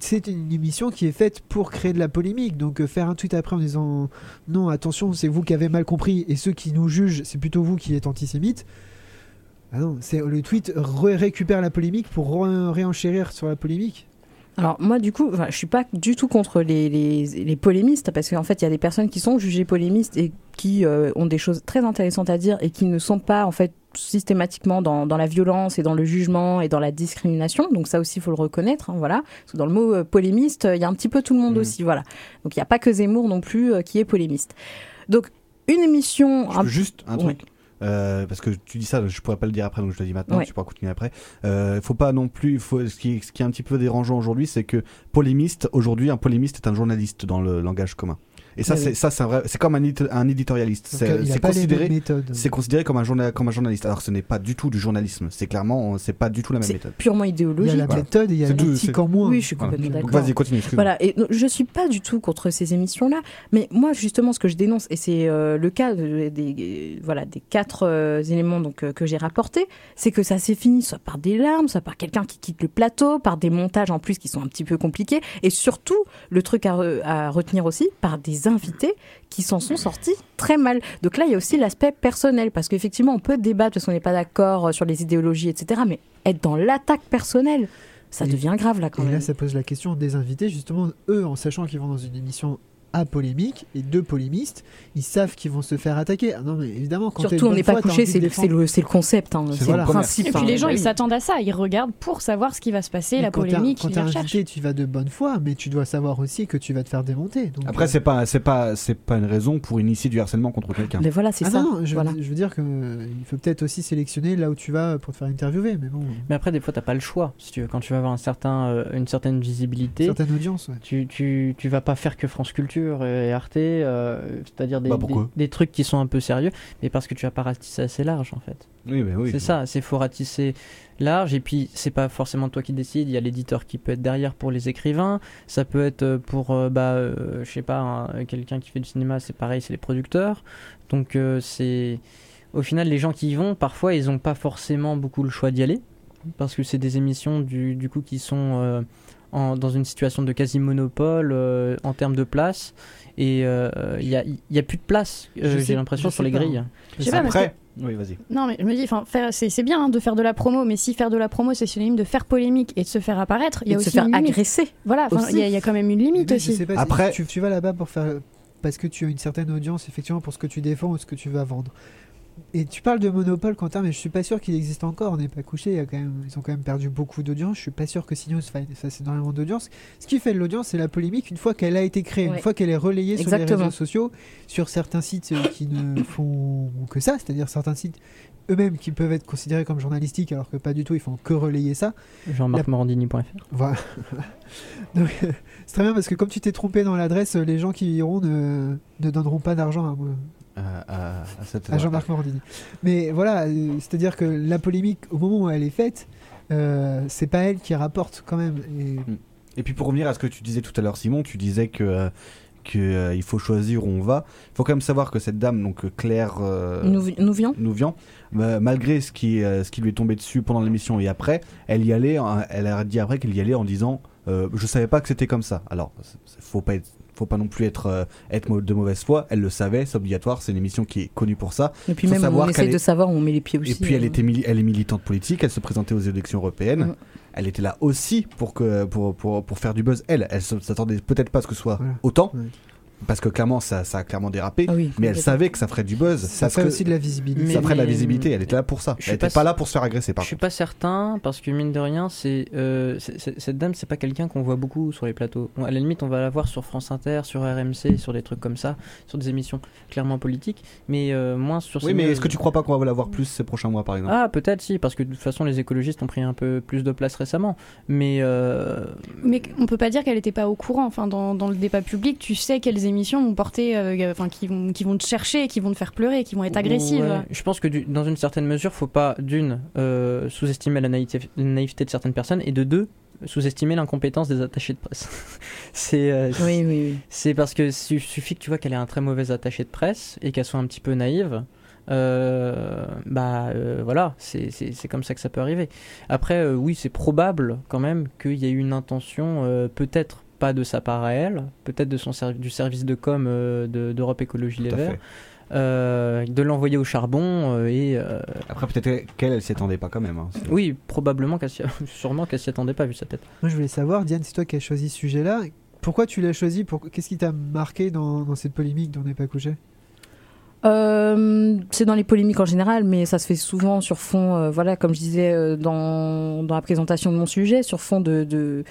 c'est une émission qui est faite pour créer de la polémique. Donc faire un tweet après en disant non, attention, c'est vous qui avez mal compris, et ceux qui nous jugent, c'est plutôt vous qui êtes antisémite. Ah non, c'est le tweet ré- récupère la polémique pour réenchérir sur la polémique. Alors moi du coup, je suis pas du tout contre les, les, les polémistes parce qu'en fait il y a des personnes qui sont jugées polémistes et qui euh, ont des choses très intéressantes à dire et qui ne sont pas en fait systématiquement dans, dans la violence et dans le jugement et dans la discrimination. Donc ça aussi il faut le reconnaître. hein, voilà. Parce que dans le mot euh, polémiste, il y a un petit peu tout le monde Mhm. aussi. Voilà. Donc il n'y a pas que Zemmour non plus euh, qui est polémiste. Donc une émission. Je un- juste un Ouais. Euh, parce que tu dis ça, je pourrais pas le dire après, donc je le dis maintenant, Ouais. tu pourras continuer après. Euh, faut pas non plus, faut, ce, qui, ce qui est un petit peu dérangeant aujourd'hui, c'est que polémiste, aujourd'hui, un polémiste est un journaliste dans le langage commun. Et ça, c'est ça, c'est un, vrai- c'est comme un, un éditorialiste. C'est euh, considéré, c'est considéré comme un, journa- comme un journaliste. Alors, ce n'est pas du tout du journalisme. C'est clairement, c'est pas du tout la même C'est méthode. purement Il y idéologique. a la Voilà. méthode et il y a l'éthique en moins. Oui, je suis complètement d'accord. Vas-y, continue. Voilà, et non, je suis pas du tout contre ces émissions-là, mais moi justement ce que je dénonce, et c'est euh, le cas de- des, euh, voilà, des quatre euh, éléments donc, euh, que j'ai rapportés, c'est que ça s'est fini soit par des larmes, soit par quelqu'un qui quitte le plateau, par des montages en plus qui sont un petit peu compliqués, et surtout, le truc à, re- à retenir aussi, par des invités qui s'en sont sortis très mal. Donc là, il y a aussi l'aspect personnel, parce qu'effectivement, on peut débattre parce qu'on n'est pas d'accord euh, sur les idéologies, etc., mais être dans l'attaque personnelle, ça Et- devient grave là quand Et même. là, ça pose la question des invités, justement, eux, en sachant qu'ils vont dans une émission à polémique et deux polémistes, ils savent qu'ils vont se faire attaquer. Ah non, mais évidemment, quand Surtout, on n'est pas couché, c'est le, concept, hein, C'est voilà. le principe. Et puis hein. les gens, Oui. ils s'attendent à ça. Ils regardent pour savoir ce qui va se passer, Mais la quand polémique, Quand recherchent. invité, tu vas de bonne foi, mais tu dois savoir aussi que tu vas te faire démonter. Donc, Après, euh, c'est pas, c'est pas, c'est pas une raison pour initier du harcèlement contre quelqu'un. Mais voilà, c'est ah ça. non, je, voilà. je veux dire que euh, il faut peut-être aussi sélectionner là où tu vas pour te faire interviewer, mais bon, Mais après, des fois, t'as pas le choix. Si tu veux, quand tu vas avoir un certain, euh, une certaine visibilité, certaines audiences. ouais. tu, tu, tu vas pas faire que France Culture et Arte, euh, c'est-à-dire des, Bah, des, des trucs qui sont un peu sérieux, mais parce que tu vas pas ratisser assez large en fait. Oui, mais oui. c'est ça, c'est faut ratisser large et puis c'est pas forcément toi qui décides, il y a l'éditeur qui peut être derrière pour les écrivains, ça peut être euh, pour euh, bah euh, je sais pas un- quelqu'un qui fait du cinéma, c'est pareil, c'est les producteurs. Donc c'est au final les gens qui y vont, parfois ils ont pas forcément beaucoup le choix d'y aller parce que c'est des émissions du, du coup qui sont en- dans une situation de quasi-monopole euh, en termes de place. Et euh, il n'y a, y a plus de place, euh, j'ai l'impression, sur les pas, grilles. Je sais pas, parce Après, oui, vas-y. Non, mais je me dis, c'est bien hein, de faire de la promo, mais si faire de la promo, c'est synonyme de faire polémique et de se faire apparaître, il y Et a de se aussi faire une limite. agresser. Voilà, aussi. il y, a- il y a quand même une limite Mais je aussi. sais pas, si Après- tu, tu vas là-bas pour faire parce que tu as une certaine audience effectivement pour ce que tu défends ou ce que tu vas vendre. Et tu parles de monopole, Quentin, mais je suis pas sûr qu'il existe encore. On n'est pas couché. Il y a quand même, ils ont quand même perdu beaucoup d'audience. Je suis pas sûr que CNews fasse énormément d'audience. Ce qui fait de l'audience, c'est la polémique une fois qu'elle a été créée, Ouais. une fois qu'elle est relayée sur les réseaux sociaux, sur certains sites euh, qui ne *coughs* font que ça, c'est-à-dire certains sites eux-mêmes qui peuvent être considérés comme journalistiques alors que pas du tout, ils font que relayer ça. Jean-Marc-Morandini.fr. Voilà. *laughs* Donc, euh, c'est très bien parce que comme tu t'es trompé dans l'adresse, euh, les gens qui iront ne, ne donneront pas d'argent à, moi- À, à- à cette- à Jean-Marc Morandini. Mais voilà, c'est-à-dire que la polémique, au moment où elle est faite, euh, c'est pas elle qui rapporte quand même. Et Et puis pour revenir à ce que tu disais tout à l'heure, Simon, tu disais que euh, que, euh, il faut choisir où on va. Il faut quand même savoir que cette dame, donc euh, Claire euh, Nous- Nouvian? Nouvian, euh, malgré ce qui, euh, ce qui lui est tombé dessus pendant l'émission et après, elle y allait. hein, elle a dit après qu'elle y allait en disant, euh, je savais pas que c'était comme ça. Alors, c'est- faut pas être faut pas non plus être, euh, être de mauvaise foi, elle le savait, c'est obligatoire, c'est une émission qui est connue pour ça. Et puis Faut même, savoir on qu'elle de est- savoir où on met les pieds aussi. et puis elle euh. était elle est militante politique, elle se présentait aux élections européennes. Elle était là aussi pour que pour, pour, pour faire du buzz. Elle, elle se- s'attendait peut-être pas à ce que ce soit autant. Ouais. Parce que clairement, ça, ça a clairement dérapé. Ah oui, mais elle savait que ça ferait du buzz. ça que aussi de la visibilité. ça ferait de la visibilité. Elle était là pour ça. Elle était pas là pour se faire agresser, par Je suis contre. pas certain parce que mine de rien, c'est euh, cette dame, c'est pas quelqu'un qu'on voit beaucoup sur les plateaux. À la limite, on va la voir sur France Inter, sur RMC, sur des trucs comme ça, sur des émissions clairement politiques, mais euh, moins sur. Oui, mais est-ce que tu crois pas qu'on va la voir plus ces prochains mois, par exemple? Ah, peut-être si, parce que de toute façon, les écologistes ont pris un peu plus de place récemment. Mais euh, Mais on peut pas dire qu'elle était pas au courant. Enfin, dans, dans le débat public, tu sais quelles émissions vont porter, euh, enfin, qui vont, qui vont te chercher, qui vont te faire pleurer, qui vont être agressives. Ouais, Je pense que du- dans une certaine mesure, faut pas d'une euh, sous-estimer la naïveté, la naïveté de certaines personnes et de deux sous-estimer l'incompétence des attachés de presse. *laughs* c'est euh, Oui, oui, oui. c'est parce que su- suffit que tu vois qu'elle est un très mauvais attaché de presse et qu'elle soit un petit peu naïve. euh, bah euh, voilà, c'est c'est- c'est comme ça que ça peut arriver. Après, euh, oui, c'est probable quand même qu'il y ait eu une intention, euh, peut-être pas de sa part à elle, peut-être de son du service de com euh, de- d'Europe Écologie Les Verts, euh, de l'envoyer au charbon euh, et euh, Après, peut-être qu'elle, elle s'y attendait pas quand même. hein. Oui, probablement qu'elle *laughs* sûrement qu'elle s'y attendait pas vu sa tête. Moi, je voulais savoir, Diane, c'est toi qui as choisi ce sujet-là. Pourquoi tu l'as choisi Pour... Qu'est-ce qui t'a marqué dans, dans cette polémique dont on n'est pas couché? Euh, c'est dans les polémiques en général, mais ça se fait souvent sur fond, euh, voilà, comme je disais euh, dans, dans la présentation de mon sujet, sur fond de, de,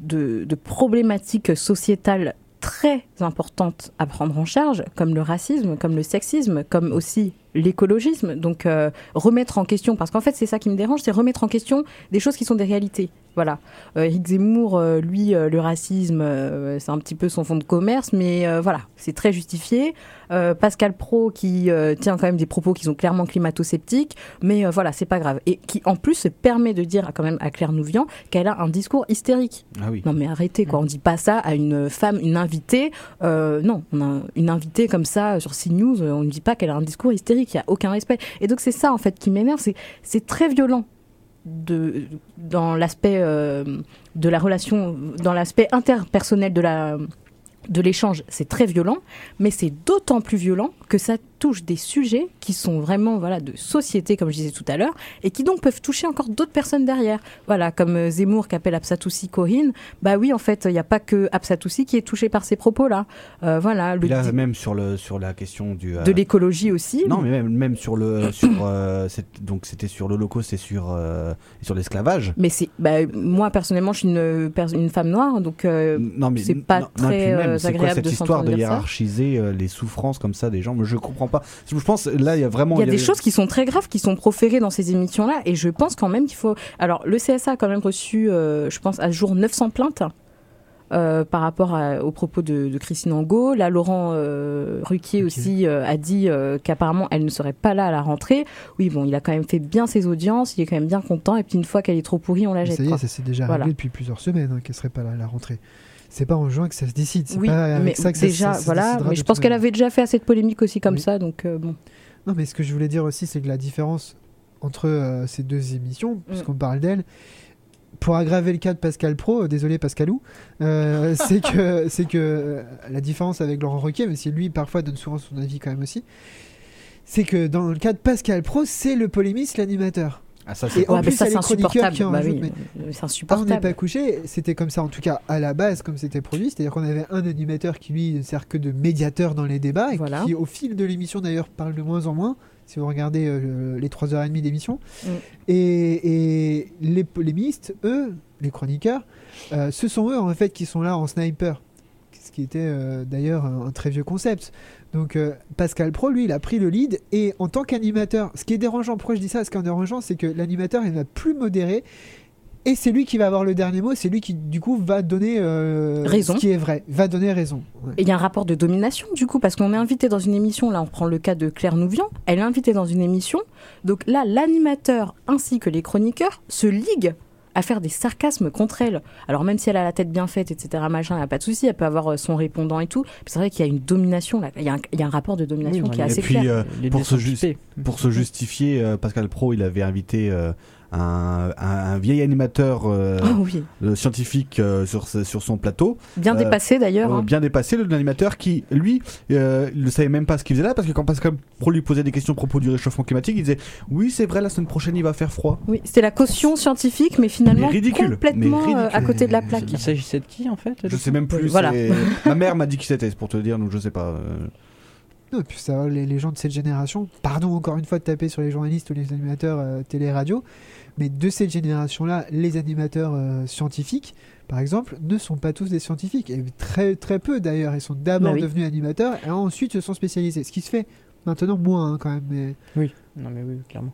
de, problématiques sociétales très importantes à prendre en charge, comme le racisme, comme le sexisme, comme aussi l'écologisme. Donc euh, remettre en question, parce qu'en fait c'est ça qui me dérange, c'est remettre en question des choses qui sont des réalités. Voilà. Euh, Eric Zemmour, euh, lui, euh, le racisme, euh, c'est un petit peu son fond de commerce, mais voilà, c'est très justifié. Pascal Pro qui tient quand même des propos qui sont clairement climato-sceptiques, mais voilà, c'est pas grave. Et qui en plus se permet de dire quand même à Claire Nouvian qu'elle a un discours hystérique. Ah oui. Non mais arrêtez quoi, on dit pas ça à une femme, une invitée. Non, on a une invitée comme ça sur CNews, on ne dit pas qu'elle a un discours hystérique, il y a aucun respect. Et donc c'est ça en fait qui m'énerve, c'est très violent de dans l'aspect euh, de la relation, dans l'aspect interpersonnel de la de l'échange, c'est très violent, mais c'est d'autant plus violent que ça touche des sujets qui sont vraiment voilà de société, comme je disais tout à l'heure, et qui donc peuvent toucher encore d'autres personnes derrière. Voilà, comme euh, Zemmour qui appelle Absatoussi Corinne, bah oui, en fait, il n'y a pas que Absatoussi qui est touché par ces propos-là. Euh, voilà, le là, même sur, le, sur la question du. euh, de l'écologie aussi. Non, mais même, même sur le. Sur, euh, donc, c'était sur l'Holocauste et sur, sur l'esclavage. Mais c'est, bah, moi personnellement, je suis une, une femme noire, donc Non, mais c'est pas non, très quoi cette de histoire de ça. hiérarchiser euh, les souffrances comme ça des gens? Moi, je comprends pas. Je pense là, il y a vraiment. Il y a des choses qui sont très graves qui sont proférées dans ces émissions-là, et je pense quand même qu'il faut. Alors, le CSA a quand même reçu, euh, je pense, à ce jour 900 plaintes. euh, par rapport à- aux propos de, de Christine Angot. Là, Laurent euh, Ruquier aussi euh, a dit euh, qu'apparemment elle ne serait pas là à la rentrée. Oui, bon, il a quand même fait bien ses audiences, il est quand même bien content. Et puis une fois qu'elle est trop pourrie, on la Mais jette. Ça y est, quoi. ça s'est déjà Voilà. réglé depuis plusieurs semaines hein, qu'elle serait pas là à la rentrée. C'est pas en juin que ça se décide. C'est Oui, pas avec mais ça que ça- déjà, ça, se voilà. Mais je pense qu'elle avait déjà fait assez de polémiques aussi comme Oui. ça, donc euh, bon. Non, mais ce que je voulais dire aussi, c'est que la différence entre euh, ces deux émissions, puisqu'on parle d'elle, pour aggraver le cas de Pascal Pro, euh, désolé Pascalou, euh, *laughs* c'est que c'est que euh, la différence avec Laurent Roquet, mais si lui parfois donne souvent son avis quand même aussi, c'est que dans le cas de Pascal Pro, c'est le polémiste, l'animateur. Ah, ça, Et en Ouais, plus, ça, c'est insupportable. qui en Bah oui, mais- Ah, on n'est pas couché, c'était comme ça en tout cas à la base, comme c'était produit, c'est-à-dire qu'on avait un animateur qui lui ne sert que de médiateur dans les débats et Voilà. qui au fil de l'émission d'ailleurs parle de moins en moins, si vous regardez euh, les 3h30 d'émission. Mm. Et, et les polémistes, eux, les chroniqueurs, euh, ce sont eux en fait qui sont là en sniper, ce qui était euh, d'ailleurs un, un très vieux concept. Donc euh, Pascal Pro, lui, il a pris le lead. Et en tant qu'animateur, ce qui est dérangeant, pourquoi je dis ça Ce qui est dérangeant, c'est que l'animateur, il va plus modérer. Et c'est lui qui va avoir le dernier mot, c'est lui qui du coup va donner euh, Raison. ce qui est vrai, va donner raison. Ouais. Et il y a un rapport de domination du coup, parce qu'on est invité dans une émission, là on prend le cas de Claire Nouvian, elle est invitée dans une émission, donc là l'animateur ainsi que les chroniqueurs se liguent à faire des sarcasmes contre elle. Alors même si elle a la tête bien faite, etc., machin, il a pas de souci, elle peut avoir euh, son répondant et tout. C'est vrai qu'il y a une domination là, il y a un, il y a un rapport de domination Oui, qui est assez Et puis, clair. euh, pour, se pour se justifier, euh, Pascal Pro, il avait invité euh, un, un- un vieil animateur euh, Oh *laughs* oui, euh, scientifique euh, sur, sur son plateau, bien euh, dépassé d'ailleurs. euh, hein. bien dépassé, l'animateur qui, lui, euh, il ne savait même pas ce qu'il faisait là, parce que quand Pascal Pro lui posait des questions à propos du réchauffement climatique, il disait Oui, c'est vrai, la semaine prochaine il va faire froid. Oui, c'était la caution scientifique, mais finalement Mais ridicule, complètement mais euh, à côté de la plaque. Il s'agissait de qui en fait Je du sais même plus. Voilà. *laughs* Ma mère m'a dit qui c'était, c'est pour te dire, donc je sais pas. Non, et puis ça, les, les gens de cette génération, pardon encore une fois de taper sur les journalistes ou les animateurs euh, télé-radio, mais de cette génération-là, les animateurs euh, scientifiques, par exemple, ne sont pas tous des scientifiques. Et très, très peu d'ailleurs, ils sont d'abord Bah oui. devenus animateurs et ensuite se sont spécialisés. Ce qui se fait maintenant moins hein, quand même. Mais... Oui, non mais oui, clairement.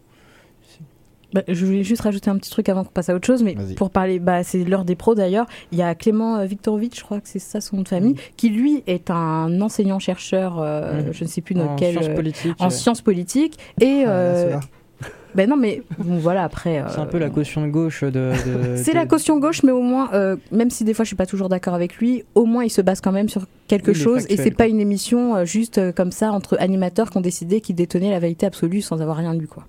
Bah, je voulais juste rajouter un petit truc avant qu'on passe à autre chose, mais pour parler, bah, c'est l'heure des pros d'ailleurs. Il y a Clément euh, Viktorovitch, je crois que c'est ça son nom de famille, qui lui est un enseignant-chercheur, euh, Mhm. je ne sais plus En dans quel, sciences euh, politiques. en sciences politiques. Et Ah, euh, *laughs* ben non, mais bon, voilà après. C'est un peu la caution de gauche de. de- *laughs* C'est de- la caution gauche, mais au moins, euh, même si des fois je suis pas toujours d'accord avec lui, au moins il se base quand même sur quelque Oui, chose et factuel, c'est pas une émission euh, juste euh, comme ça entre animateurs qui ont décidé qu'ils détenaient la vérité absolue sans avoir rien lu quoi.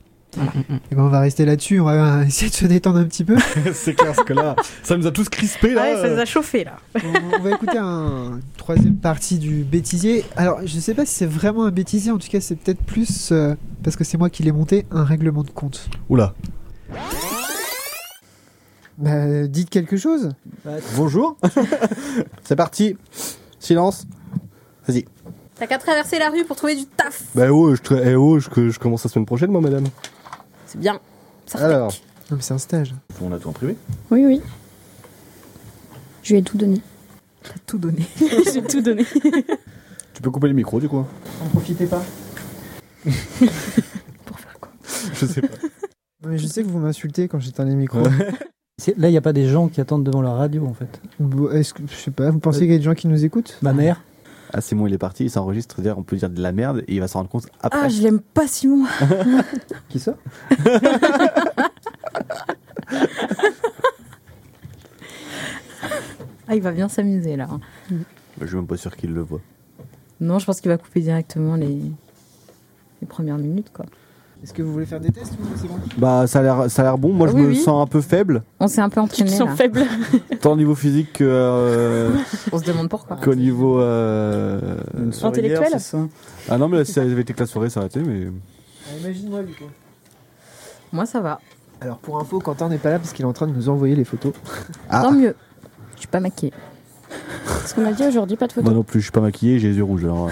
Eh ben, on va rester là-dessus, on va euh, *laughs* essayer de se détendre un petit peu. *laughs* c'est clair, parce que là, ça nous a tous crispés là. Ouais, ça nous a chauffé là. on, on va écouter un troisième partie du bêtisier. Alors, je sais pas si c'est vraiment un bêtisier, en tout cas, c'est peut-être plus, euh, parce que c'est moi qui l'ai monté, un règlement de compte. Oula. Bah, dites quelque chose. Bonjour. *laughs* C'est parti. Silence. Vas-y. T'as qu'à traverser la rue pour trouver du taf. Bah oh, je, tra- eh oh, je commence la semaine prochaine, moi, madame. C'est bien. Ça Alors. Non, mais c'est un stage. On a tout en privé. Oui, oui. Je lui ai tout donné. T'as tout donné. *laughs* J'ai tout donné. Tu peux couper le micro, du coup. En profitez pas. *laughs* Je sais pas. *laughs* Non, mais je sais que vous m'insultez quand j'éteins les micros. C'est- Là, il n'y a pas des gens qui attendent devant la radio, en fait. Bon, Est-ce que, je sais pas, vous pensez qu'il y a des gens qui nous écoutent? Ma mère. Ah, Simon, il est parti, il s'enregistre, c'est-à-dire on peut dire de la merde et il va s'en rendre compte après. Ah, je l'aime pas Simon. *laughs* Qui ça? Ah, il va bien s'amuser là. Bah, je suis même pas sûr qu'il le voit. Non, je pense qu'il va couper directement les les premières minutes quoi. Est-ce que vous voulez faire des tests ou c'est bon? Bah, ça a l'air, ça a l'air bon. Moi, je Oui, me oui. sens un peu faible, On s'est un peu entraîné sont là. faibles. *laughs* tant au niveau physique que, euh, *laughs* On se demande pourquoi. qu'au niveau. euh, hier, Intellectuel ça? Ah non, mais là, si ça avait été que la soirée, ça aurait été, mais. Ah, Imagine-moi du coup. Moi ça va. Alors pour info, Quentin n'est pas là parce qu'il est en train de nous envoyer les photos. *laughs* Ah. Tant mieux. Je suis pas maquillée. Ce qu'on a dit aujourd'hui, pas de photo. Moi non plus, je suis pas maquillé, j'ai les yeux rouges. Alors, euh.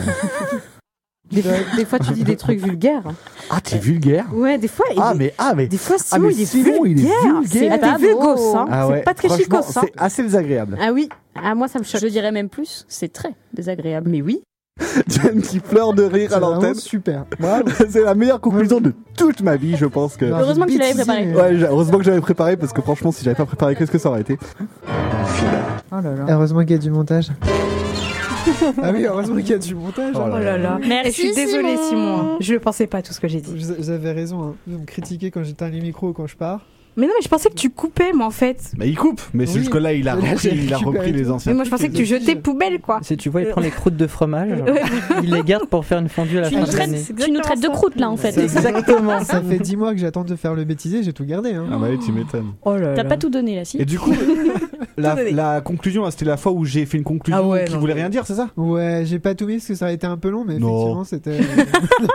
Des, des fois tu dis des trucs vulgaires. Ah, t'es vulgaire Ouais, des fois. il Ah, est- mais. Ah, mais. Des fois, Ah, Simon, mais il est Simon, il est vulgaire. C'est- Ah, vulgos, hein. Ah ouais, C'est pas très franchement, chicos, hein. C'est assez désagréable. Ah oui. Ah, moi, ça me choque. Je dirais même plus, c'est très désagréable. Mais oui. *laughs* Diane qui pleure de rire à l'antenne. super. *laughs* C'est la meilleure conclusion de toute ma vie, je pense que. Heureusement que tu l'avais préparé. Ouais, heureusement que j'avais préparé parce que franchement, si j'avais pas préparé, qu'est-ce que ça aurait été? Oh là là. Heureusement qu'il y a du montage. *laughs* ah oui, heureusement qu'il y a du montage. Oh hein. Oh là là. Merci, Et je suis désolée, Simon. Simon. Je ne pensais pas à tout ce que j'ai dit. Vous vous avez raison, hein. vous me critiquez quand j'éteins les micros ou quand je pars. Mais non, mais je pensais que tu coupais, moi, en fait. Bah, il coupe, mais c'est Oui. juste que là, il a *laughs* Là, repris, j'ai il a récupéré repris les anciens. Mais moi, je pensais que tu jetais poubelle, quoi. Si tu vois, il prend les croûtes de fromage, *laughs* il les garde pour faire une fondue à la Tu fin nous de traites, l'année. tu nous traites de croûte là en fait. C'est exactement Ça fait 10 mois que j'attends de faire le bêtisier, j'ai tout gardé. Hein. Ah bah oui, tu m'étonnes. Oh là T'as là. pas tout donné là, si Et du coup, *laughs* la, la conclusion, c'était la fois où j'ai fait une conclusion Ah ouais, qui non, voulait mais- rien dire, c'est ça? Ouais, j'ai pas tout mis parce que ça aurait été un peu long, mais Non. effectivement, c'était.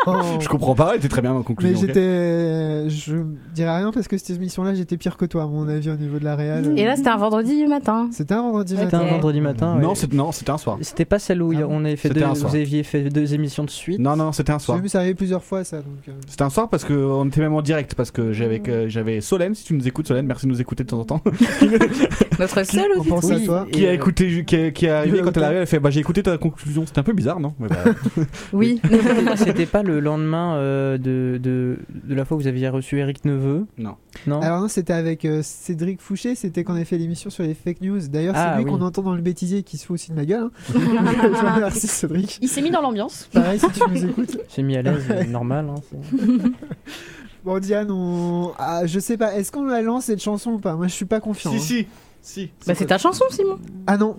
Non. Je comprends pas, elle était très bien en Mais conclusion. ok. j'étais. Je dirais rien parce que cette émission-là, j'étais pire que toi, à mon avis, au niveau de la réal. Et là, c'était un vendredi matin. C'était un vendredi C'était matin. un vendredi matin. Non, c'était un soir. C'était pas celle où il y a- on avait fait deux, vous aviez fait deux émissions de suite. Non, non, c'était un soir. J'ai vu ça arriver plusieurs fois, ça. Euh, C'était un soir parce qu'on était même en direct parce que j'avais Solène si tu nous écoutes Solène merci de nous écouter de temps en temps *laughs* Notre seul on à toi. qui a écouté qui, a- qui est arrivé quand elle arrive elle fait bah j'ai écouté ta conclusion c'était un peu bizarre non? Bah, *laughs* Oui. *laughs* C'était pas le lendemain euh, de, de, de la fois où vous aviez reçu Eric Neveu? Non Non? Alors c'était avec euh, Cédric Fouché, c'était quand on avait fait l'émission sur les fake news. D'ailleurs, Ah, c'est lui oui. qu'on entend dans le bêtisier qui se fout aussi de ma gueule. hein. *laughs* Je vous remercie Cédric. Il s'est mis dans l'ambiance. Pareil, si tu nous écoutes. *laughs* C'est mis à l'aise, euh, normal. hein, c'est- *laughs* Bon, Diane, on... ah, je sais pas, est-ce qu'on la lance cette chanson ou pas? Moi, je suis pas confiant. si hein. si si Bah, c'est ta chanson, Simon. Ah non,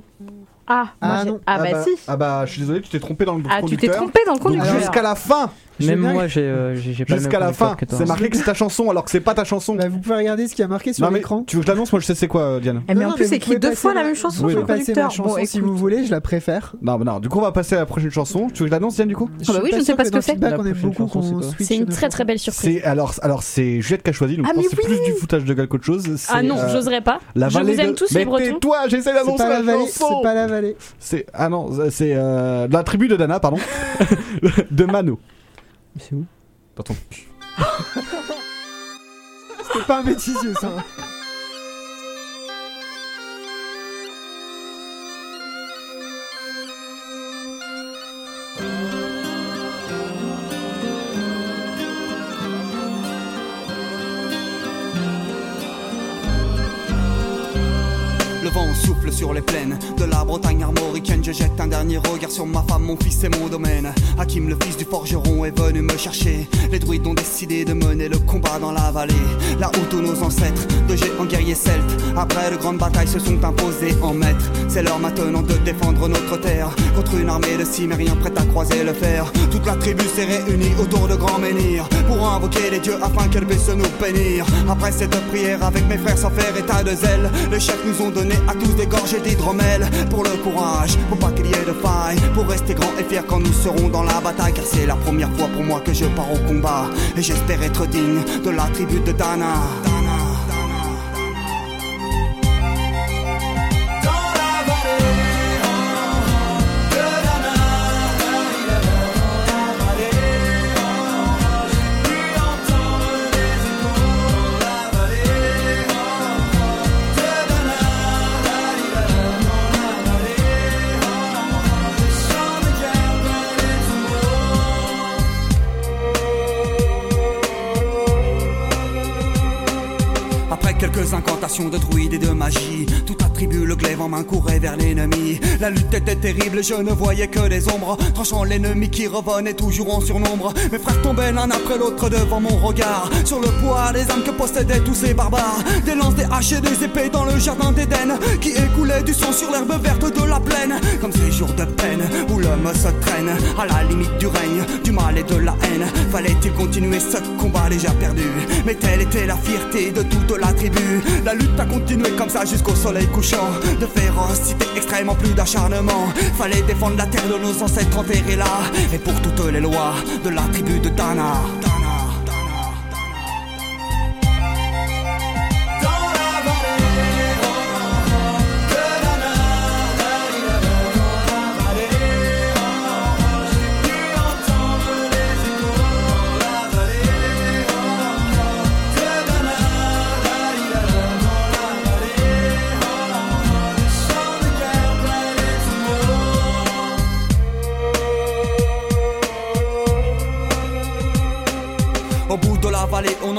Ah, Ah, j'ai- non. ah, bah, bah, si. ah bah je suis désolé tu t'es trompé dans le Ah, tu t'es conducteur. trompé dans le donc conducteur. jusqu'à la fin Même moi, j'ai euh, pas jusqu'à la fin c'est marqué que c'est ta chanson alors que c'est pas ta chanson bah, vous pouvez regarder ce qui a marqué sur l'écran. tu veux que je l'annonce? Moi je sais c'est quoi euh, Diane Eh, mais Non, en plus, c'est écrit deux fois la même chanson Oui, le pouvez passer ma conducteur. chanson Bon, si vous voulez, je la préfère. non non du coup on va passer à la prochaine chanson tu veux que je l'annonce Diane du coup? Ah bah oui, je ne sais pas ce que c'est. C'est une très très belle surprise. alors alors c'est Juliette qui a choisi donc Ah, je c'est plus du foutage de gueule qu'autre chose Ah non, euh, j'oserais pas. la Je vallée vous aime tous les Bretons. toi j'essaie C'est d'annoncer pas la chanson c'est pas la vallée. C'est ah non, c'est euh, la tribu de Dana, pardon, de Mano. C'est où? Dans ton- *laughs* C'était pas un bêtisier, ça. Vent souffle sur les plaines de la Bretagne armoricaine. Je jette un dernier regard sur ma femme, mon fils et mon domaine. Hakim, le fils du forgeron, est venu me chercher. Les druides ont décidé de mener le combat dans la vallée. Là où tous nos ancêtres, de géants guerriers celtes, après de grandes batailles, se sont imposés en maîtres. C'est l'heure maintenant de défendre notre terre contre une armée de cimériens prête à croiser le fer. Toute la tribu s'est réunie autour de grands menhirs pour invoquer les dieux afin qu'elle puisse nous bénir. Après cette prière, avec mes frères sans faire état de zèle, les chefs nous ont donné à tous des gorgées d'hydromel pour le courage, pour pas qu'il y ait de faille, pour rester grand et fier quand nous serons dans la bataille. Car c'est la première fois pour moi que je pars au combat. Et j'espère être digne de la tribu de Dana, incantations de druides et de magie, toute la tribu, le glaive en main, courait vers l'ennemi. La lutte était terrible, je ne voyais que des ombres, tranchant l'ennemi qui revenait toujours en surnombre. Mes frères tombaient l'un après l'autre devant mon regard, sur le poids des âmes que possédaient tous ces barbares. Des lances, des haches et des épées dans le jardin d'Éden, qui écoulaient du sang sur l'herbe verte de la plaine. Comme ces jours de l'homme se traîne, à la limite du règne, du mal et de la haine. Fallait-il continuer ce combat déjà perdu? Mais telle était la fierté de toute la tribu. La lutte a continué comme ça jusqu'au soleil couchant. De férocité extrêmement plus d'acharnement. Fallait défendre la terre de nos ancêtres enterrés là. Et pour toutes les lois de la tribu de Dana,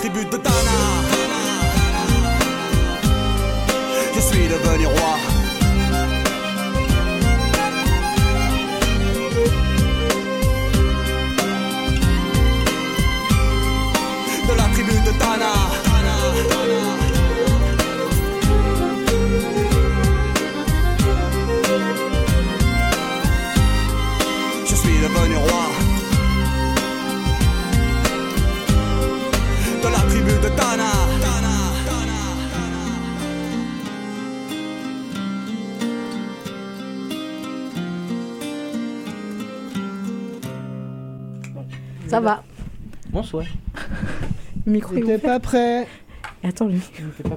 Tribu de Dana. Je suis devenu roi. Ça va. Bonsoir. Le micro est T'es ouvert. pas prêt Attends, lui.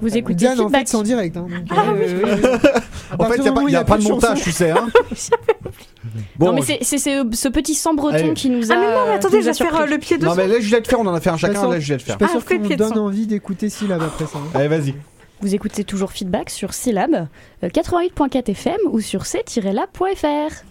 Vous écoutez Diane, en fait, Feedback c'est en direct. hein, donc, Ah euh, oui, euh, à En partir fait, du il moment où n'y a, pas de montage, chanson- tu sais. Hein *laughs* non, mais c'est c'est ce, ce petit sang breton Allez. qui nous a. Ah mais non, mais attendez, je nous a vais faire euh, le pied de non, mais laisse Juliette faire, on en a fait un chacun, façon, laisse Juliette Je faire. suis pas Ah, sûr fais qu'on pied de donne envie d'écouter Syllab après ça. hein. Allez, vas-y. Vous écoutez toujours Feedback sur Syllab, euh, 88.4 FM ou sur c-lab.fr.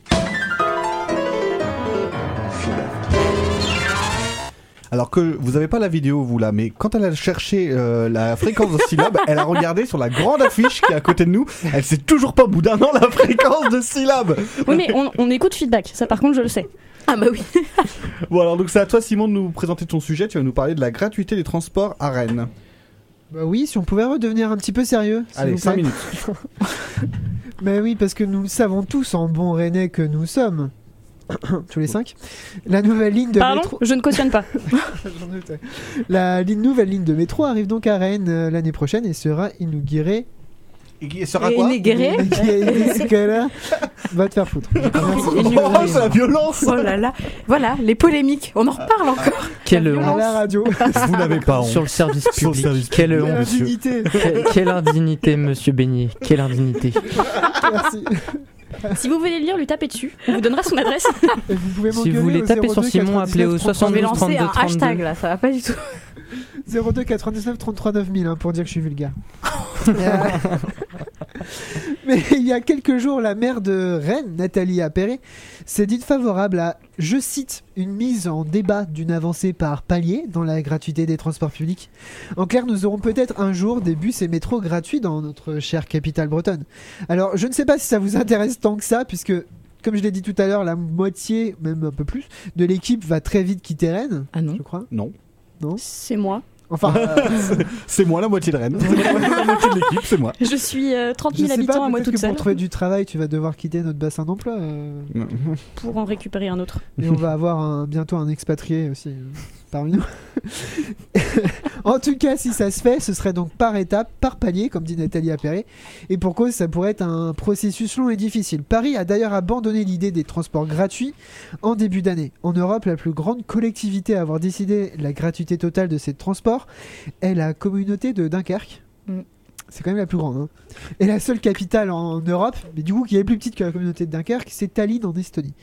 Alors que vous avez pas la vidéo, vous là, mais quand elle a cherché euh, la fréquence de syllabes, elle a regardé sur la grande affiche qui est à côté de nous. Elle sait toujours pas au bout d'un an la fréquence de syllabes. Oui, mais on, on écoute Feedback, ça par contre je le sais. Ah bah oui. *laughs* Bon, alors donc c'est à toi, Simon, de nous présenter ton sujet. Tu vas nous parler de la gratuité des transports à Rennes. Bah oui, si on pouvait redevenir un petit peu sérieux. Allez, vous 5 plaît. minutes. Mais *laughs* oui, parce que nous le savons tous en bons rennais que nous sommes. *coughs* Tous les cinq. La nouvelle ligne de Pardon métro. Je ne cautionne pas. *laughs* La ligne- nouvelle ligne de métro arrive donc à Rennes euh, l'année prochaine et sera inaugurée. Et qui sera Et quoi. Inaugurée. *laughs* Va te faire foutre. *laughs* Oh, c'est la violence Oh là là. Voilà, les polémiques. On en reparle encore. Quelle À honte. la radio. Vous n'avez pas honte. Sur le service Sur le public. service Quelle honte. Indignité. Que- Quelle indignité, monsieur Beignet. Quelle indignité. Merci. *laughs* si vous voulez le lire, lui tapez dessus. On vous donnera son adresse. Et *laughs* vous pouvez Si vous voulez taper sur 02 Simon, appelez au 99 On va 72 lancer 32 un 32. hashtag là, ça va pas du tout. 02 99 33 9000 hein, pour dire que je suis vulgaire. *laughs* *laughs* Mais il y a quelques jours, la maire de Rennes, Nathalie Appéré, s'est dite favorable à, je cite, une mise en débat d'une avancée par palier dans la gratuité des transports publics. En clair, nous aurons peut-être un jour des bus et métros gratuits dans notre chère capitale bretonne. Alors, je ne sais pas si ça vous intéresse tant que ça, puisque comme je l'ai dit tout à l'heure, la moitié, même un peu plus, de l'équipe va très vite quitter Rennes, Ah non. je crois. Non. C'est moi. Enfin, *laughs* euh, C'est moi la moitié de Rennes. la moitié de l'équipe, c'est moi. Je suis euh, 30 Je 000 sais habitants pas, à moi toute seule pour trouver du travail, tu vas devoir quitter notre bassin d'emploi. euh, *laughs* pour en récupérer un autre. et on va avoir un- bientôt un expatrié aussi euh, parmi nous. *laughs* en tout cas, si ça se fait, ce serait donc par étape, par palier, comme dit Nathalie Appéré. Et pour cause, ça pourrait être un processus long et difficile. Paris a d'ailleurs abandonné l'idée des transports gratuits en début d'année. En Europe, la plus grande collectivité à avoir décidé la gratuité totale de ces transports est la communauté de Dunkerque. Mm. C'est quand même la plus grande. hein. Et la seule capitale en Europe, mais du coup qui est plus petite que la communauté de Dunkerque, c'est Tallinn en Estonie.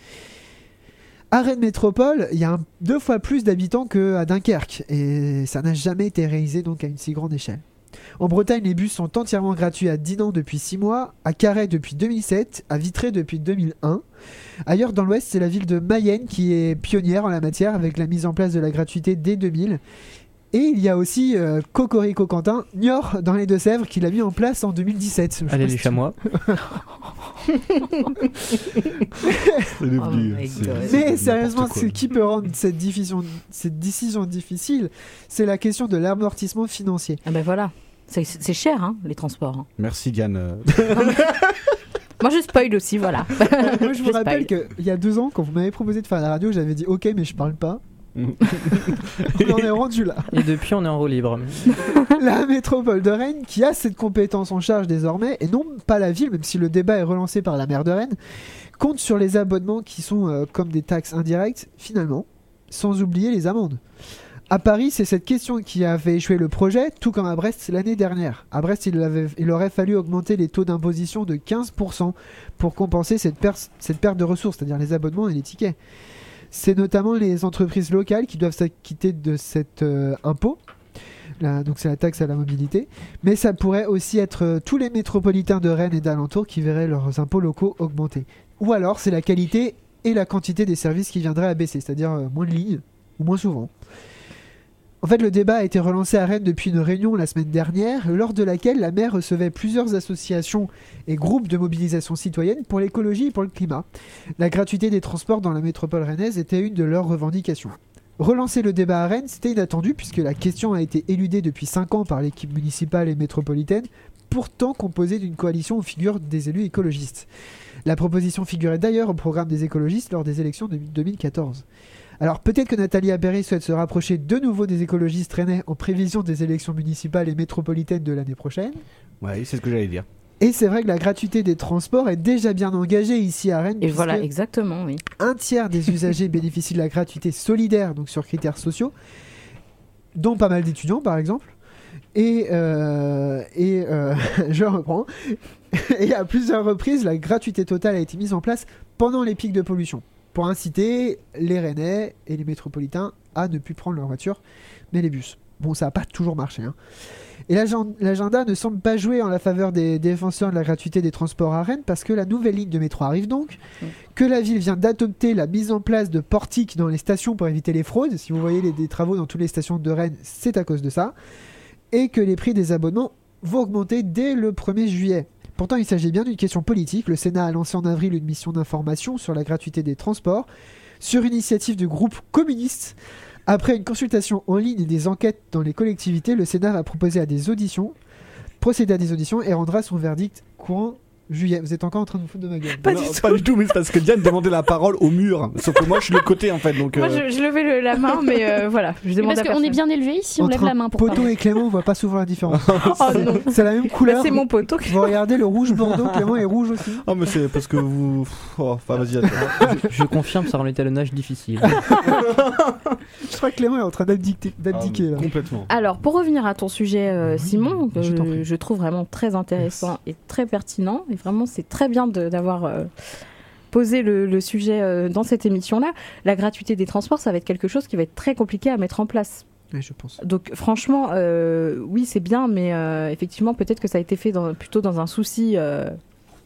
À Rennes Métropole, il y a deux fois plus d'habitants qu'à Dunkerque, et ça n'a jamais été réalisé donc à une si grande échelle. En Bretagne, les bus sont entièrement gratuits à Dinan depuis 6 mois, à Carhaix depuis 2007, à Vitré depuis 2001. Ailleurs dans l'Ouest, c'est la ville de Mayenne qui est pionnière en la matière avec la mise en place de la gratuité dès 2000. Et il y a aussi euh, Cocorico Quentin, Niort dans les Deux-Sèvres, qui l'a mis en place en 2017. Je sais Allez les chamois. *laughs* Mais sérieusement, ce qui peut rendre cette, diffusion- cette décision difficile, c'est la question de l'amortissement financier. Ah ben voilà, c'est cher hein, les transports. hein. Merci Diane. euh. *laughs* Moi je spoil aussi, voilà. Moi, je vous Je rappelle qu'il y a deux ans, quand vous m'avez proposé de faire la radio, j'avais dit ok, mais je parle pas. *laughs* on en est rendu là. Et depuis, on est en roue libre. *laughs* La métropole de Rennes, qui a cette compétence en charge désormais, et non pas la ville, même si le débat est relancé par la maire de Rennes, compte sur les abonnements qui sont euh, comme des taxes indirectes, finalement, sans oublier les amendes. À Paris, c'est cette question qui a fait échouer le projet, tout comme à Brest l'année dernière. À Brest, il, avait- il aurait fallu augmenter les taux d'imposition de 15% pour compenser cette, per- cette perte de ressources, c'est-à-dire les abonnements et les tickets. C'est notamment les entreprises locales qui doivent s'acquitter de cet euh, impôt. Donc c'est la taxe à la mobilité. Mais ça pourrait aussi être euh, tous les métropolitains de Rennes et d'alentours qui verraient leurs impôts locaux augmenter. Ou alors c'est la qualité et la quantité des services qui viendraient à baisser, c'est-à-dire euh, moins de lignes ou moins souvent. En fait, le débat a été relancé à Rennes depuis une réunion la semaine dernière, lors de laquelle la maire recevait plusieurs associations et groupes de mobilisation citoyenne pour l'écologie et pour le climat. La gratuité des transports dans la métropole rennaise était une de leurs revendications. Relancer le débat à Rennes, c'était inattendu puisque la question a été éludée depuis 5 ans par l'équipe municipale et métropolitaine, pourtant composée d'une coalition aux figures des élus écologistes. La proposition figurait d'ailleurs au programme des écologistes lors des élections de 2014. Alors peut-être que Nathalie Aberry souhaite se rapprocher de nouveau des écologistes rennais en prévision des élections municipales et métropolitaines de l'année prochaine. Ouais, c'est ce que j'allais dire. Et c'est vrai que la gratuité des transports est déjà bien engagée ici à Rennes. Et voilà, exactement, oui. Un tiers des usagers bénéficient de la gratuité solidaire, donc sur critères sociaux, dont pas mal d'étudiants par exemple. Et, euh, et euh, *laughs* je reprends. Et à plusieurs reprises, la gratuité totale a été mise en place pendant les pics de pollution, pour inciter les Rennais et les métropolitains à ne plus prendre leur voiture, mais les bus. Bon, ça n'a pas toujours marché. hein. Et l'agen- l'agenda ne semble pas jouer en la faveur des défenseurs de la gratuité des transports à Rennes, parce que la nouvelle ligne de métro arrive donc, que la ville vient d'adopter la mise en place de portiques dans les stations pour éviter les fraudes. Si vous voyez les, des travaux dans toutes les stations de Rennes, c'est à cause de ça. Et que les prix des abonnements vont augmenter dès le 1er juillet. Pourtant, il s'agit bien d'une question politique. Le Sénat a lancé en avril une mission d'information sur la gratuité des transports, sur initiative du groupe communiste. Après une consultation en ligne et des enquêtes dans les collectivités, le Sénat va proposer à des auditions, procéder à des auditions et rendra son verdict courant juillet. Vous êtes encore en train de vous foutre de ma gueule. Non, pas du tout, mais c'est parce que Diane demandait la parole au mur. Sauf que moi, je suis de côté en fait. Donc, Moi, euh, je, je levais le- la main, mais euh, *laughs* voilà, je demande parce qu'on est bien élevé ici, on Entre lève la main pour Poteau parler. et Clément, on voit pas souvent la différence. *laughs* Oh c'est la même couleur. Bah, c'est mon poteau. Vous regardez le rouge bordeaux, Clément est rouge aussi. Ah, mais c'est parce que vous. Oh, enfin, vas-y, attends. je, je confirme, ça rend l'étalonnage difficile. *laughs* Je crois que Clément est en train d'abdiquer. là. Complètement. Alors, pour revenir à ton sujet, euh, Simon, que je t'en je, je trouve vraiment très intéressant et très pertinent, et vraiment, c'est très bien d'avoir euh, posé le, le sujet euh, dans cette émission-là. La gratuité des transports, ça va être quelque chose qui va être très compliqué à mettre en place. Ouais, je pense. Donc, franchement, euh, oui, c'est bien, mais euh, effectivement, peut-être que ça a été fait dans- plutôt dans un souci euh,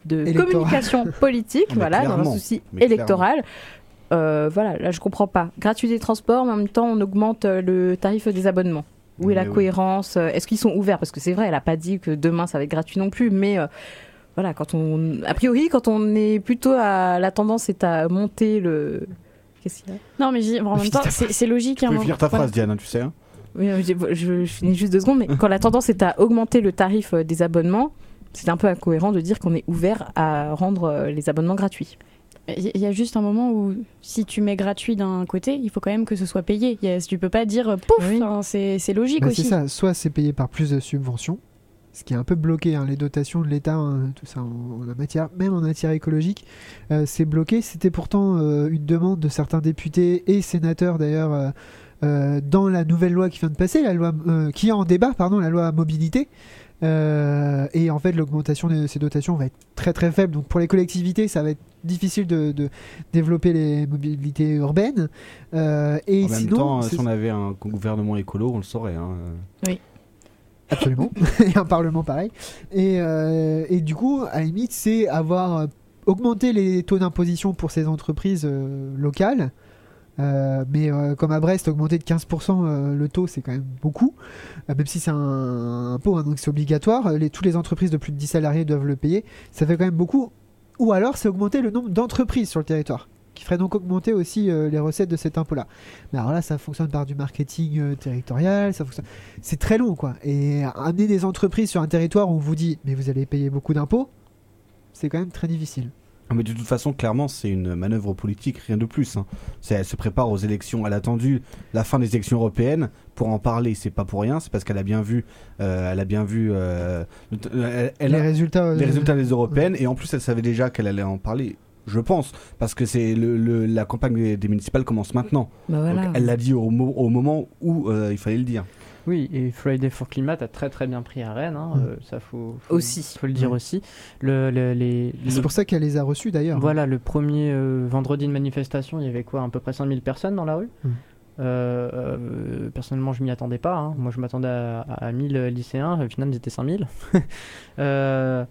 de Électoral. communication politique, Ah, voilà, dans un souci Mais électoral. Euh, voilà, là je comprends pas. Gratuité des transports, mais en même temps on augmente euh, le tarif des abonnements. Où est la oui. cohérence euh, Est-ce qu'ils sont ouverts? Parce que c'est vrai, elle a pas dit que demain ça va être gratuit non plus, mais euh, voilà, quand on, a priori, quand on est plutôt à la tendance est à monter le. Qu'est-ce qu'il y a? Non, mais en même temps, c'est c'est logique. Tu un peux finir ta voilà. phrase, Diane, hein, tu sais. hein. Oui, j'ai- je, je finis juste deux secondes, mais quand la tendance est à augmenter le tarif des abonnements, c'est un peu incohérent de dire qu'on est ouvert à rendre les abonnements gratuits. Il y a juste un moment où, si tu mets gratuit d'un côté, il faut quand même que ce soit payé. Il y a- Tu peux pas dire euh, pouf, hein, c'est logique Bah, aussi. c'est ça, soit c'est payé par plus de subventions, ce qui est un peu bloqué, hein, les dotations de l'État, hein, tout ça en, matière, même en matière écologique, euh, c'est bloqué. C'était pourtant euh, une demande de certains députés et sénateurs d'ailleurs euh, dans la nouvelle loi qui vient de passer, la loi qui est en débat, pardon, la loi mobilité. Euh, et en fait, l'augmentation de ces dotations va être très très faible. Donc pour les collectivités, ça va être difficile de, de développer les mobilités urbaines. Euh, et En même sinon, temps, si on avait un gouvernement écolo, on le saurait. hein. Oui. Absolument. *laughs* et un parlement pareil. Et, euh, et du coup, à la limite, c'est avoir augmenté les taux d'imposition pour ces entreprises euh, locales. Euh, mais euh, comme à Brest, augmenter de 15% euh, le taux, c'est quand même beaucoup. Même si c'est un impôt, hein, donc c'est obligatoire. Les, toutes les entreprises de plus de 10 salariés doivent le payer. Ça fait quand même beaucoup. Ou alors, c'est augmenter le nombre d'entreprises sur le territoire qui ferait donc augmenter aussi les recettes de cet impôt-là. Mais alors là, ça fonctionne par du marketing territorial, ça fonctionne... c'est très long quoi. Et amener des entreprises sur un territoire où on vous dit mais vous allez payer beaucoup d'impôts, c'est quand même très difficile. Ah, Mais de toute façon, clairement, c'est une manœuvre politique, rien de plus. hein. Elle se prépare aux élections. Elle a attendu la fin des élections européennes pour en parler. C'est pas pour rien. C'est parce qu'elle a bien vu, euh, elle a bien vu euh, elle- elle les a- résultats, euh, les résultats des européennes. Et en plus, elle savait déjà qu'elle allait en parler. Je pense, parce que c'est le, le- la campagne des, des municipales commence maintenant. Bah voilà. Donc, elle l'a dit au, mo- au moment où euh, il fallait le dire. Oui, et Friday for Climate a très très bien pris à Rennes, hein, Mm. euh, ça faut, faut Aussi. faut le dire Ouais. aussi. Le, le- les, C'est pour ça qu'elle les a reçus d'ailleurs. Voilà, le premier euh, vendredi de manifestation, il y avait quoi À peu près 5000 personnes dans la rue? Mm. Euh, euh, personnellement, je m'y attendais pas. hein. Moi, je m'attendais à, à 1000 lycéens. Au final, ils étaient 5000. *laughs* Euh,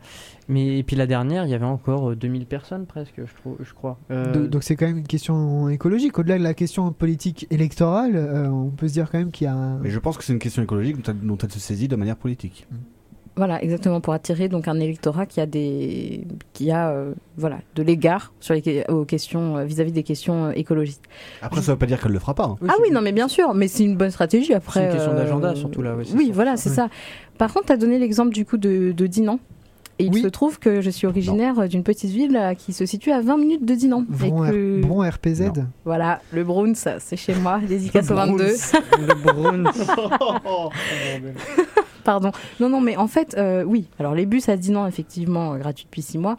mais et puis la dernière, il y avait encore euh, 2000 personnes presque, je, trouve, je crois. Euh, Do- Donc c'est quand même une question écologique. Au-delà de la question politique électorale, euh, on peut se dire quand même qu'il y a un... Mais je pense que c'est une question écologique dont elle, dont elle se saisit de manière politique. Voilà, exactement, pour attirer donc un électorat qui a des, qui a euh, voilà de l'égard sur les que- aux questions euh, vis-à-vis des questions euh, écologiques. Après, ça veut pas dire qu'elle le fera pas. hein. ah oui, non, mais bien sûr, mais c'est une bonne stratégie après. C'est une question euh, d'agenda, surtout, là, ouais, oui, ça. voilà, c'est Ouais. ça. Par contre, tu as donné l'exemple du coup de, de Dinan. Et il se trouve que je suis originaire d'une petite ville qui se situe à 20 minutes de Dinan. Et Bron, que- RPZ. Voilà, le Bruns, c'est chez moi, dédicace au 22. le Bruns. *laughs* *laughs* *laughs* Pardon. Non, non, mais en fait, euh, oui. Alors, les bus à Dinan, effectivement, euh, gratuits depuis six mois.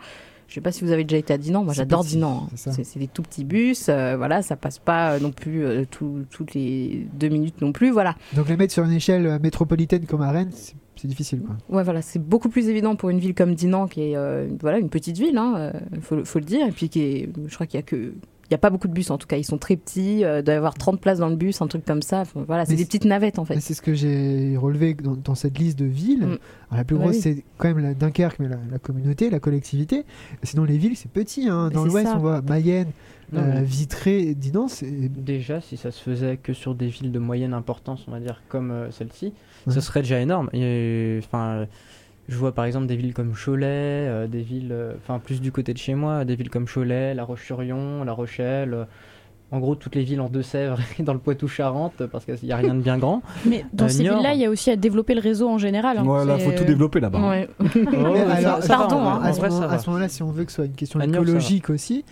Je sais pas si vous avez déjà été à Dinan. Moi, j'adore Dinan. hein. c'est des tout petits bus. euh, voilà, ça passe pas non plus euh, tout- toutes les deux minutes non plus. Voilà. Donc les mettre sur une échelle métropolitaine comme à Rennes, c'est- difficile quoi. Ouais, voilà, c'est beaucoup plus évident pour une ville comme Dinan, qui est euh, voilà une petite ville, hein, euh, faut, le- faut le dire, et puis qui est, je crois qu'il y a que, il y a pas beaucoup de bus en tout cas, ils sont très petits, euh, il doit y avoir 30 places dans le bus, un truc comme ça. Enfin, voilà, c'est des petites navettes en fait. C'est ce que j'ai relevé dans, dans cette liste de villes. Mm. Alors, la plus Ouais, grosse, oui. c'est quand même la Dunkerque, mais la, la communauté, la collectivité. Sinon, les villes, c'est petit. hein. Dans l'ouest, on voit Mayenne, Non, euh, mais- Vitré, Dinan. Déjà, si ça se faisait que sur des villes de moyenne importance, on va dire comme euh, celle-ci, Ouais. ce serait déjà énorme. Et, Enfin, euh, je vois par exemple des villes comme Cholet, euh, des villes, euh, enfin plus du côté de chez moi, des villes comme Cholet, La Roche-sur-Yon, La Rochelle. euh, en gros, toutes les villes en Deux-Sèvres *laughs* et dans le Poitou-Charentes, parce qu'il n'y a rien de bien grand. Mais dans ces Niort. villes-là, il y a aussi à développer le réseau en général. hein. Voilà, C'est- faut tout développer là-bas. Ouais. *laughs* Oh, *laughs* va, pardon, hein, à ce vrai, moment- ça va. à ce moment-là, si on veut que ce soit une question À Niort, écologique aussi,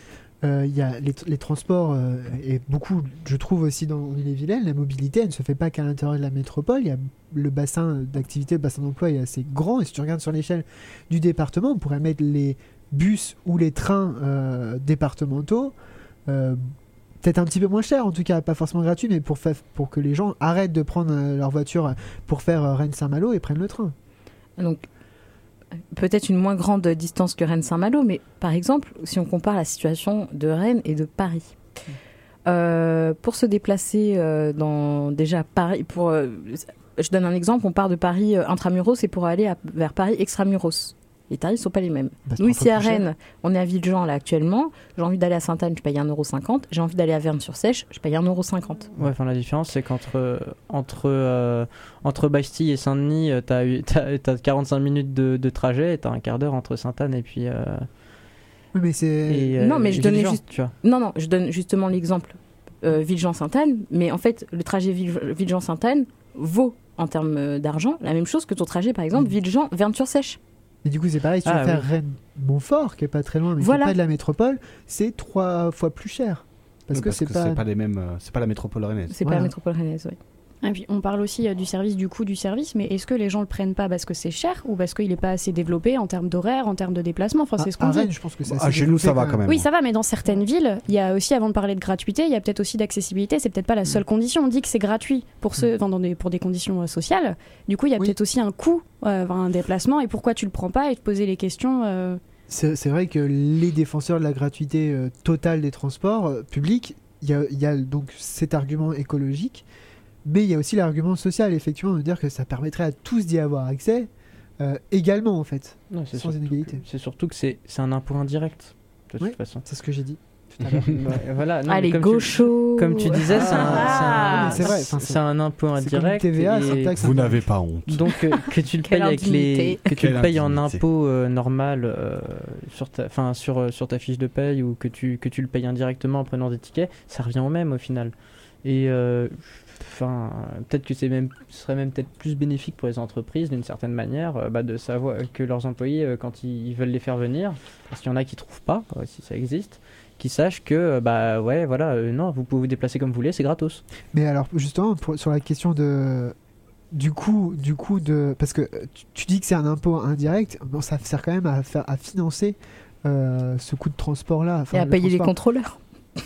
il y a les, transports euh, et beaucoup, je trouve aussi dans l'île-et-Vilaine, la mobilité, elle ne se fait pas qu'à l'intérieur de la métropole. Il y a le bassin d'activité, le bassin d'emploi est assez grand. Et si tu regardes sur l'échelle du département, on pourrait mettre les bus ou les trains euh, départementaux. euh, Peut-être un petit peu moins cher, en tout cas pas forcément gratuit, mais pour, pour que les gens arrêtent de prendre euh, leur voiture pour faire euh, Rennes-Saint-Malo et prennent le train. Donc, euh, peut-être une moins grande distance que Rennes-Saint-Malo, mais par exemple, si on compare la situation de Rennes et de Paris. Euh, pour se déplacer euh, dans déjà Paris, pour, euh, je donne un exemple, on part de Paris intramuros et pour aller à- vers Paris extramuros. Les tarifs sont pas les mêmes. Bah, Nous ici à. Rennes, on est à Villejean là actuellement. J'ai envie d'aller à Sainte-Anne, je paye 1,50€. J'ai envie d'aller à Verne-sur-Sèche, je paye 1,50€. Ouais, enfin la différence c'est qu'entre euh, entre euh, entre Bastille et Saint-Denis, t'as eu t'as, t'as 45 minutes de, de trajet, et t'as un quart d'heure entre Sainte-Anne et puis. euh, Oui, mais c'est. et, euh, non, mais je donnais Villejean, juste. tu vois. Non, non, je donne justement l'exemple euh, Villejean-Sainte-Anne, mais en fait, le trajet Ville- Villejean-Sainte-Anne vaut en termes d'argent la même chose que ton trajet, par exemple, Villejean-Verne-sur-Sèche. Et du coup, c'est pareil, si tu Ah, veux faire oui. Rennes-Montfort, qui est pas très loin, mais Voilà. qui est pas de la métropole, c'est trois fois plus cher. Parce Oui, que c'est pas. les mêmes, euh, c'est pas la métropole rennaise. C'est pas la métropole rennaise, oui. Et puis, on parle aussi euh, du service, du coût du service, mais est-ce que les gens le prennent pas parce que c'est cher ou parce qu'il n'est pas assez développé en termes d'horaire, en termes de déplacement? Enfin, À- c'est ce qu'on dit. Rennes, je pense que c'est Ah, assez chez nous, ça va quand même. Oui, ça va, mais dans certaines villes, il y a aussi, avant de parler de gratuité, il y a peut-être aussi d'accessibilité. C'est peut-être pas la seule condition. On dit que c'est gratuit pour ceux, enfin, dans des, pour des conditions euh, sociales. Du coup, il y a Oui. peut-être aussi un coût, euh, un déplacement. Et pourquoi tu le prends pas et te poser les questions. euh, C'est c'est vrai que les défenseurs de la gratuité euh, totale des transports euh, publics, il y a, il y a donc cet argument écologique, Mais il y a aussi l'argument social, effectivement, de dire que ça permettrait à tous d'y avoir accès euh, également, en fait, Non, sans surtout inégalité. que- C'est surtout que c'est c'est un impôt indirect, de toute Oui. façon. C'est ce que j'ai dit. tout à. *laughs* Ouais, voilà, non, Ah, les comme tu- gauchos. Comme tu disais, c'est un, Ah, c'est un- c'est c'est un impôt indirect. TVA, et- c'est un taxe Vous n'avez pas honte. Donc euh, que tu le *laughs* payes avec les que tu le payes en impôt euh, normal euh, sur ta enfin sur sur ta fiche de paye ou que tu que tu le payes indirectement en prenant des tickets, ça revient au même au final. Et euh, enfin peut-être que c'est même ce serait même peut-être plus bénéfique pour les entreprises d'une certaine manière euh, bah, de savoir que leurs employés euh, quand ils, ils veulent les faire venir parce qu'il y en a qui trouvent pas euh, si ça existe qui sachent que euh, bah ouais voilà euh, non vous pouvez vous déplacer comme vous voulez c'est gratos Mais alors, justement, pour- sur la question de. Du coup, du coup de. Parce que euh, tu, tu dis que c'est un impôt indirect, bon, ça sert quand même à, faire, à financer euh, ce coût de transport-là. enfin, Et à le payer les transport. contrôleurs. *laughs*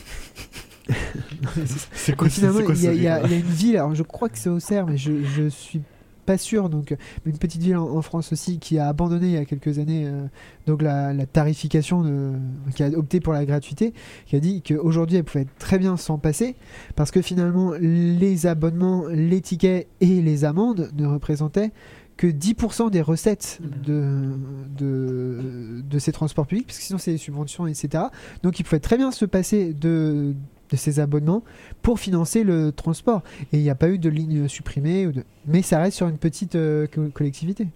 *laughs* C'est finalement, c'est quoi il y, a- ce il y a rire il y a une ville, alors je crois que c'est Auxerre, mais je, je suis pas sûr. Donc, une petite ville en, en France aussi qui a abandonné il y a quelques années euh, donc la, la tarification, de, qui a opté pour la gratuité, qui a dit qu'aujourd'hui elle pouvait très bien s'en passer parce que finalement les abonnements, les tickets et les amendes ne représentaient que 10% des recettes de, de, de ces transports publics, parce que sinon c'est des subventions, etc. Donc ils pouvaient très bien se passer de, de ces abonnements pour financer le transport. Et il n'y a pas eu de ligne supprimée, ou de... mais ça reste sur une petite euh, co- collectivité.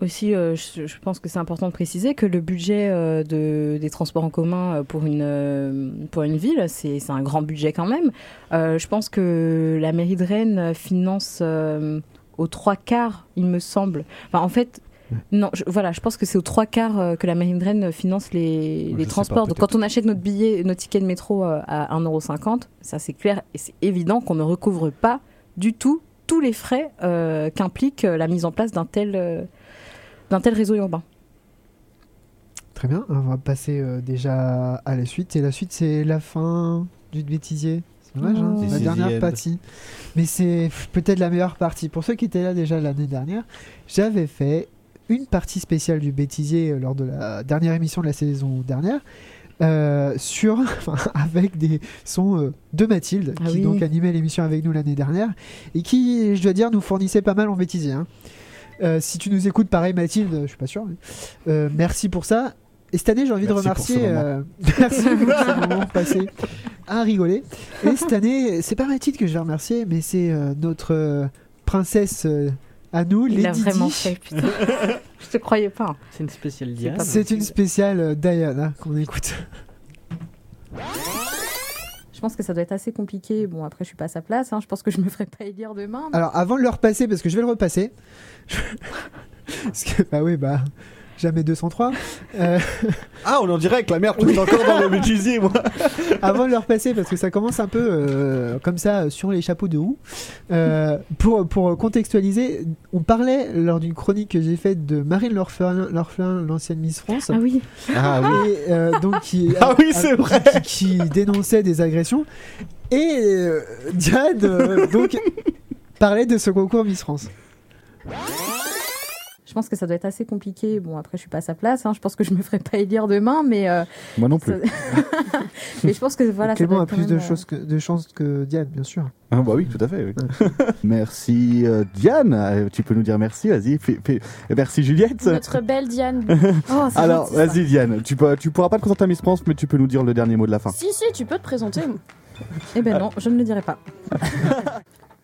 Aussi, euh, je, pense que c'est important de préciser que le budget euh, de, des transports en commun pour une, pour une ville, c'est un grand budget quand même. Je pense que la mairie de Rennes finance aux trois quarts, il me semble. En fait, non, je- voilà, je pense que c'est aux trois quarts euh, que la mairie de Rennes finance les, transports. pas, Donc, quand on achète notre billet, notre ticket de métro euh, à 1,50€, ça c'est clair et c'est évident qu'on ne recouvre pas du tout tous les frais euh, qu'implique euh, la mise en place d'un tel, euh, d'un tel réseau urbain. Très bien, on va passer euh, déjà à la suite. Et la suite, c'est la fin du bêtisier. C'est dommage, hein, Oh. la dernière partie. Mais c'est peut-être la meilleure partie. Pour ceux qui étaient là déjà l'année dernière, j'avais fait une partie spéciale du bêtisier euh, lors de la dernière émission de la saison dernière. euh, sur, *laughs* enfin, avec des sons euh, de Mathilde, Ah qui oui. donc animait l'émission avec nous l'année dernière, et qui, je dois dire, nous fournissait pas mal en bêtisier. hein. Euh, si tu nous écoutes, pareil Mathilde, je suis pas sûr. mais, euh, merci pour ça. Et cette année, j'ai envie de Merci pour remercier. euh, *laughs* merci pour ce moment passé à rigoler. Et cette année, c'est pas Mathilde que je vais remercier, mais c'est euh, notre euh, princesse euh, à nous, Il l'a Lady vraiment Di. fait, putain. *laughs* je te croyais pas. c'est une spéciale Diane. C'est une spéciale euh, Diana qu'on écoute. Je pense que ça doit être assez compliqué. Bon, après, je suis pas à sa place. hein. Je pense que je me ferai pas élire demain. mais- Alors, avant de le repasser, parce que je vais le repasser. *laughs* parce que, bah oui, bah. Jamais 203. Euh, *laughs* Ah, on est en direct, la merde, tu es encore dans le bêtisier, moi. *laughs* avant de le repasser, parce que ça commence un peu euh, comme ça sur les chapeaux de roue. Euh, pour, pour contextualiser, on parlait lors d'une chronique que j'ai faite de Marine L'Orphelin, L'Orphelin, l'ancienne Miss France. Ah oui. Ah oui. Et euh, donc qui, *laughs* Ah oui, c'est vrai. qui, qui dénonçait des agressions. Et euh, Diane euh, donc parlait de ce concours Miss France. Je pense que ça doit être assez compliqué. Bon, après, je suis pas à sa place. hein. Je pense que je me ferai pas élire demain, mais. euh, Moi non plus. ça- *laughs* mais je pense que voilà. ça Clément a plus de, euh, choses que, de chances que Diane, bien sûr. Ah bah oui, tout à fait. oui. *laughs* merci euh, Diane. Euh, Tu peux nous dire merci, vas-y. Merci Juliette. Notre belle Diane. *laughs* Oh, Alors, vas-y Diane. Tu, peux, tu pourras pas te présenter à Miss France, mais tu peux nous dire le dernier mot de la fin. si, si, tu peux te présenter. Eh ben non, je ne le dirai pas.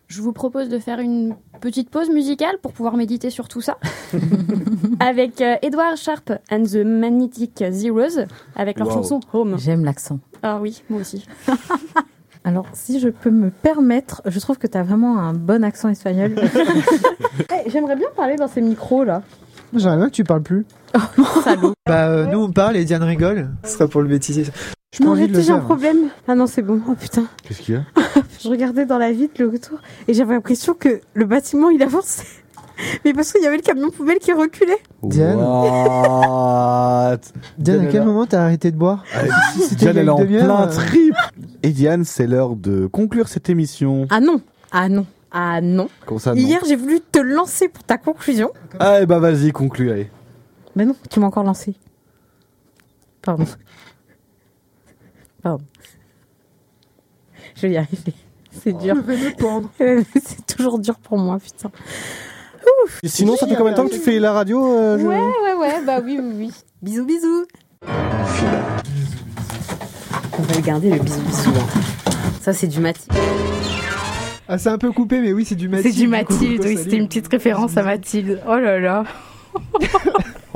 Je vous propose de faire une petite pause musicale pour pouvoir méditer sur tout ça. *laughs* avec euh, Edward Sharp and the Magnetic Zeros, avec leur Wow. chanson Home. J'aime l'accent. Ah oui, moi aussi. *laughs* Alors, si je peux me permettre, je trouve que tu as vraiment un bon accent espagnol. *laughs* Eh, J'aimerais bien parler dans ces micros là. J'aimerais bien que tu parles plus. Salaud. Bah, euh, nous on parle et Diane rigole. Ce sera pour le bêtisier. Je Non, j'ai un problème. Ah non, c'est bon. Oh putain. Qu'est-ce qu'il y a? Je regardais dans la vitre le retour et j'avais l'impression que le bâtiment il avançait. *laughs* Mais parce qu'il y avait le camion poubelle qui reculait. Diane. What? Diane, à quel moment t'as arrêté de boire *laughs* Si c'était Diane, elle est en plein euh, trip. Et Diane, c'est l'heure de conclure cette émission. Ah non. Ah non. Ah non. Comment ça, non Hier, j'ai voulu te lancer pour ta conclusion. Ah, bah vas-y, conclue, allez. Mais non, tu m'as encore lancé. Pardon. Pardon. Je vais y arriver. C'est dur. Je vais me pendre. *laughs* c'est toujours dur pour moi, putain. Et sinon, ça fait combien de temps que tu fais la radio euh, je- Ouais, ouais, ouais, bah oui, oui, oui. Bisous, bisous. On va le garder, le bisou, bisou. hein. Ça, c'est du Mathilde. Ah, c'est un peu coupé, mais oui, c'est du Mathilde. C'est du. Mathilde, oui, c'était une petite référence à Mathilde. Oh là là. *laughs*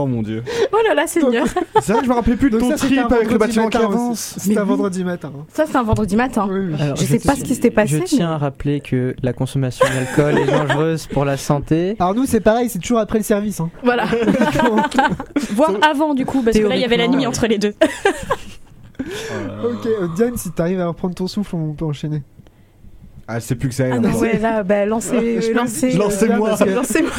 Oh mon dieu. Oh là là, Seigneur. C'est vrai que je me rappelais plus de ton trip un avec le vendredi bâtiment qui matin aussi. avance. C'était un vendredi matin. hein. Ça, c'est un vendredi matin. Alors, Je sais pas ce qui s'était passé, Je tiens mais- à rappeler que la consommation d'alcool est dangereuse pour la santé. Alors nous, c'est pareil, c'est toujours après le service. hein. Voilà. *laughs* Voire avant du coup, parce que là il y avait la nuit entre les deux. Ok, euh, Diane, si t'arrives à reprendre ton souffle, on peut enchaîner. Ah, je sais plus que ça. Ah non, ouais, là, bah, lancez, Je lancez. Lancez-moi. Parce que- Lancez-moi.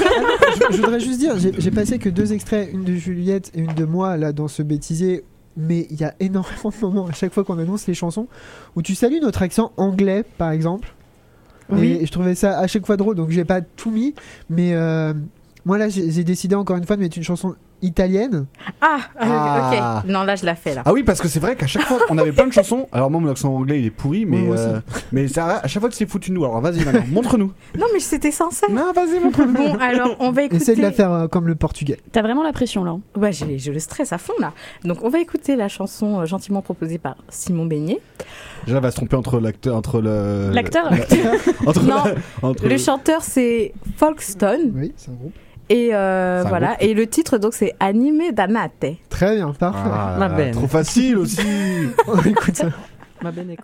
je, je voudrais juste dire, j'ai j'ai passé que deux extraits, une de Juliette et une de moi là dans ce bêtisier, mais il y a énormément de moments à chaque fois qu'on annonce les chansons où tu salues notre accent anglais par exemple. Oui. Et je trouvais ça à chaque fois drôle, donc j'ai pas tout mis, mais euh, moi là j'ai décidé encore une fois de mettre une chanson italienne. Ah, Ah. ok. Non, là, je la fais, là. Ah oui, parce que c'est vrai qu'à chaque fois, on avait plein de chansons. Alors, moi, mon accent anglais, il est pourri, mais, euh, mais ça, à chaque fois, tu t'es foutu de nous. Alors, vas-y, maintenant, montre-nous. Non, mais c'était sincère. Non, vas-y, montre-nous. Bon, alors, on va écouter. Essaye de la faire euh, comme le portugais. T'as vraiment la pression là. Ouais, j'ai le stress à fond, là. Donc, on va écouter la chanson euh, gentiment proposée par Simon Beignet. Déjà, elle va se tromper entre l'acteur, entre le. L'acteur *laughs* Entre Non, la- entre Le chanteur, c'est Folkstone. Oui, c'est un groupe. Et euh, voilà. Et le titre, donc, c'est Anime Danate. Très bien, parfait. Ah. Trop facile aussi. On *laughs* écoute ça. Ma benne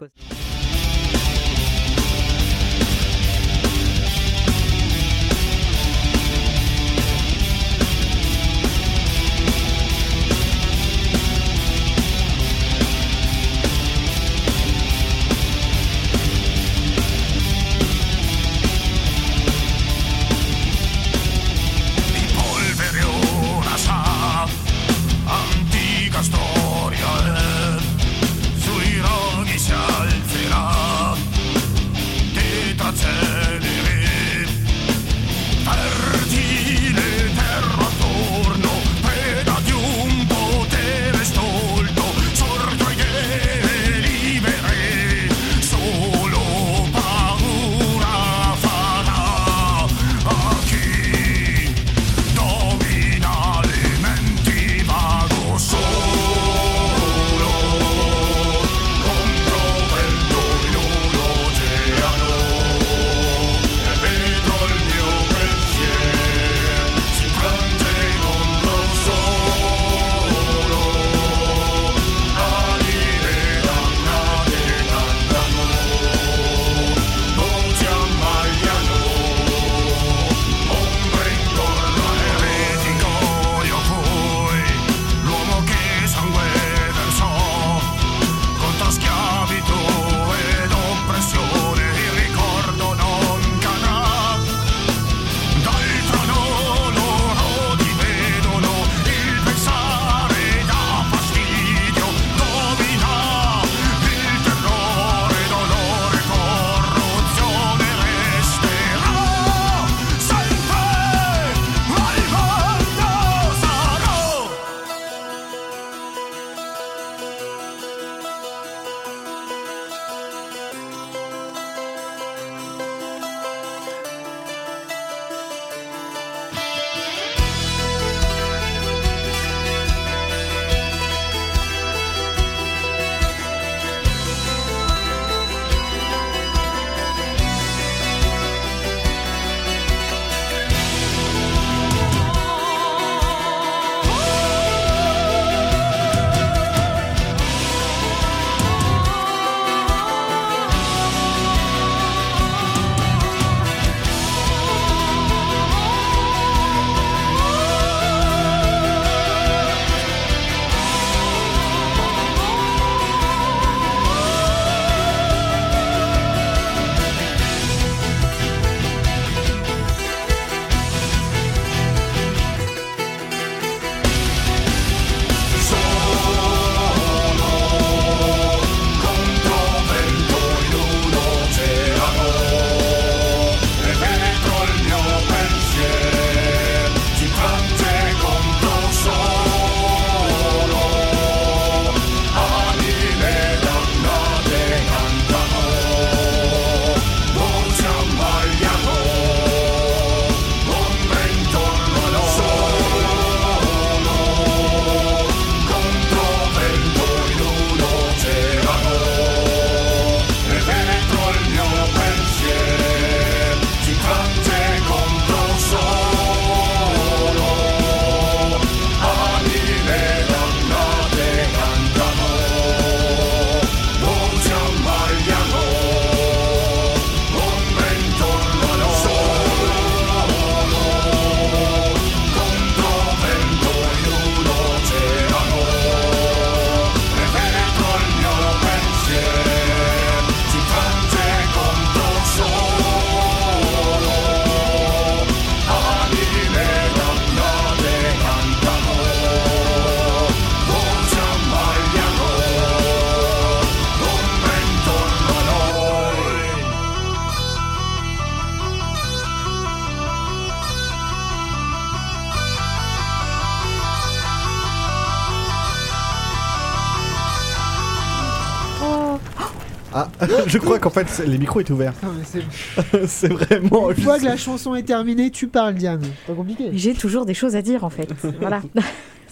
je crois qu'en fait les micros étaient ouverts. *laughs* C'est- vraiment. Une fois que la chanson est terminée, tu parles, Diane. Pas compliqué. J'ai toujours des choses à dire en fait. *laughs* voilà. *laughs*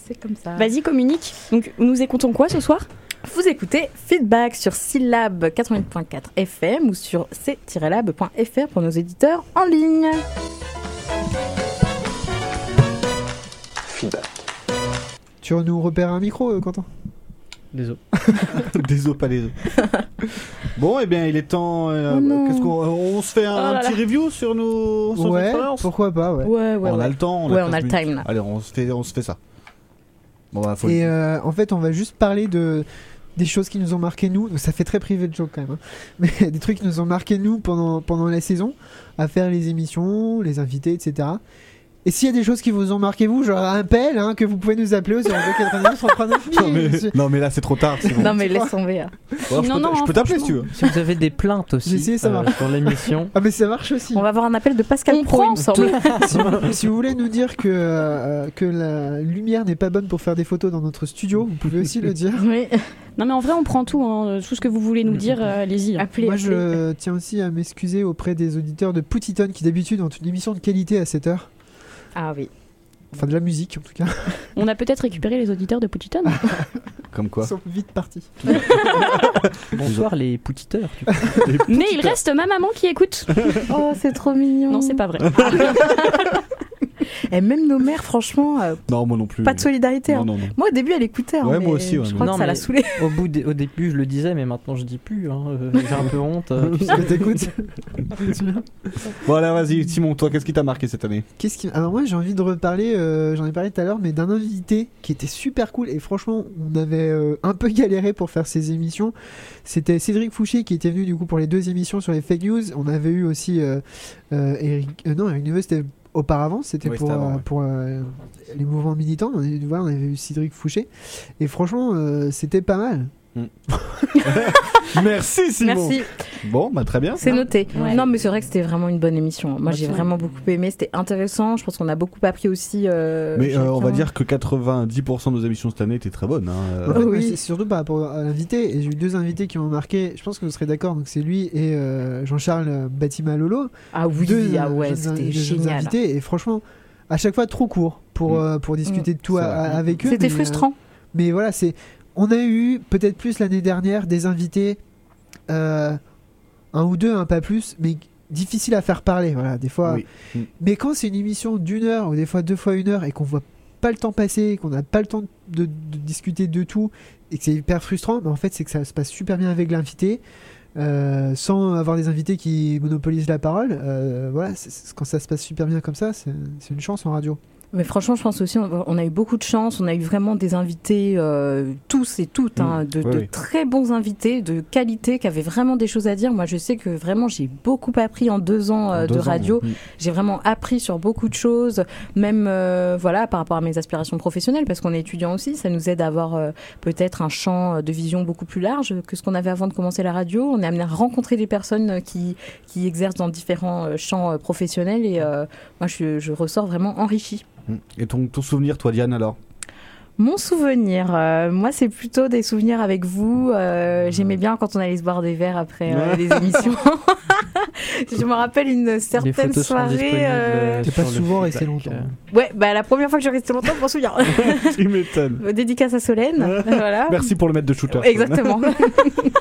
C'est comme ça. Vas-y, communique. Donc, nous écoutons quoi ce soir? Vous écoutez Feedback sur syllab 88.4 FM ou sur c-lab.fr pour nos éditeurs en ligne. Feedback. Tu nous repères un micro, euh, Quentin *laughs* Désolé. des os, pas des os. bon, et bien, il est temps. euh, Oh qu'est-ce qu'on, on se fait un, Oh là petit là. review sur nos, sur Ouais, expériences pourquoi pas, ouais. Ouais, ouais, on ouais. a le temps. On Ouais, a, on a 15 le time, là. Allez, on se fait, on se fait ça. Bon, bah, faut Et euh, en fait, on va juste parler de des choses qui nous ont marqué nous. Ça fait très privé de joke quand même, hein. *laughs* mais des trucs qui nous ont marqué nous pendant pendant la saison, à faire les émissions, les invités, etc. Et s'il y a des choses qui vous ont marqué vous, genre un appel hein, que vous pouvez nous appeler au 0299 139 non, mais, non, mais là, c'est trop tard. *laughs* Non mais laisse tomber. hein. Je Non, peux, non, je peux t'appeler si tu veux. Si vous avez des plaintes aussi essayé, ça euh, marche. l'émission, Ah mais ça marche aussi. On va avoir un appel de Pascal On Pro, il me semble. si, vous, si vous voulez nous dire que, euh, que la lumière n'est pas bonne pour faire des photos dans notre studio, vous pouvez aussi le dire. Oui. Non, mais en vrai, on prend tout. hein. Tout ce que vous voulez nous dire, euh, allez-y. hein. Appelez, Moi, appelez. je tiens aussi à m'excuser auprès des auditeurs de Poutiton qui d'habitude ont une émission de qualité à cette heure. Ah oui. Enfin, de la musique en tout cas. On a peut-être récupéré les auditeurs de Poutiton. *laughs* Comme quoi. Ils sont vite partis. *laughs* bonsoir les poutiteurs. tu mais il reste ma maman qui écoute. Oh, c'est trop mignon. Non, c'est pas vrai. *laughs* *laughs* Et même nos mères, franchement, euh, Non, moi non plus. pas de solidarité. Non, hein. non, non. Moi, au début, elle écoutait. hein, Ouais, moi aussi, ouais, je crois Non, que ça l'a mais- saoulé. Au, bout au début, je le disais, mais maintenant je dis plus. hein, *laughs* euh, J'ai un peu honte. euh, tu sais. *laughs* Je t'écoute. Bon, alors vas-y, Simon, toi, qu'est-ce qui t'a marqué cette année? Qu'est-ce qui... Alors moi j'ai envie de reparler, euh, j'en ai parlé tout à l'heure, mais d'un invité qui était super cool et franchement on avait euh, un peu galéré pour faire ces émissions. C'était Cédric Fouché qui était venu du coup pour les deux émissions sur les fake news. On avait eu aussi euh, euh, Eric... euh, non Eric Neveu c'était auparavant, c'était Oui, pour, avant, euh, ouais. pour euh, les mouvements militants. On avait, on avait eu Cédric Fouché et franchement euh, c'était pas mal. *laughs* Merci, Simon. Merci, Bon, bah très bien. c'est noté. Ouais. Non, mais c'est vrai que c'était vraiment une bonne émission. Moi, j'ai vraiment beaucoup aimé. C'était intéressant. Je pense qu'on a beaucoup appris aussi. euh, Mais euh, on va dire que 90% de nos émissions cette année étaient très bonnes. hein, euh. Oui. c'est surtout par rapport à l'invité, et j'ai eu deux invités qui m'ont marqué, je pense que vous serez d'accord, donc c'est lui et euh, Jean-Charles Batima Lolo. Ah oui, deux, ah ouais, c'était génial. invités, et franchement, à chaque fois trop court pour, Mm. euh, pour discuter de tout avec eux. C'était euh, frustrant. mais voilà, c'est. On a eu peut-être plus l'année dernière des invités, euh, un ou deux, un pas plus, mais difficile à faire parler. Voilà, des fois. Oui. Mm. Mais quand c'est une émission d'une heure ou des fois deux fois une heure et qu'on voit pas le temps passer, qu'on n'a pas le temps de, de discuter de tout et que c'est hyper frustrant, mais en fait c'est que ça se passe super bien avec l'invité. euh, sans avoir des invités qui monopolisent la parole, euh, voilà, quand ça se passe super bien comme ça, c'est une chance en radio. Mais franchement, je pense aussi, on, a eu beaucoup de chance. On a eu vraiment des invités, euh, tous et toutes, hein, de, oui, de oui. très bons invités, de qualité, qui avaient vraiment des choses à dire. Moi, je sais que vraiment, j'ai beaucoup appris en deux ans euh, En de ans, radio. mm. J'ai vraiment appris sur beaucoup de choses, même euh, voilà par rapport à mes aspirations professionnelles, parce qu'on est étudiant aussi. Ça nous aide à avoir euh, peut-être un champ de vision beaucoup plus large que ce qu'on avait avant de commencer la radio. On est amené à rencontrer des personnes euh, qui, qui exercent dans différents euh, champs euh, professionnels et euh, moi, je, je ressors vraiment enrichi. Et ton, ton souvenir, toi, Diane, alors? Mon souvenir, euh, moi c'est plutôt des souvenirs avec vous. Euh, J'aimais bien quand on allait se boire des verres après euh, les émissions. *laughs* *laughs* je me rappelle une certaine soirée. euh, euh, T'es pas souvent resté feedback, longtemps. euh. Ouais, bah la première fois que je suis restée longtemps, je m'en souviens. *laughs* Tu m'étonnes. *laughs* Dédicace à Solène. voilà. Merci pour le maître de shooter. Exactement.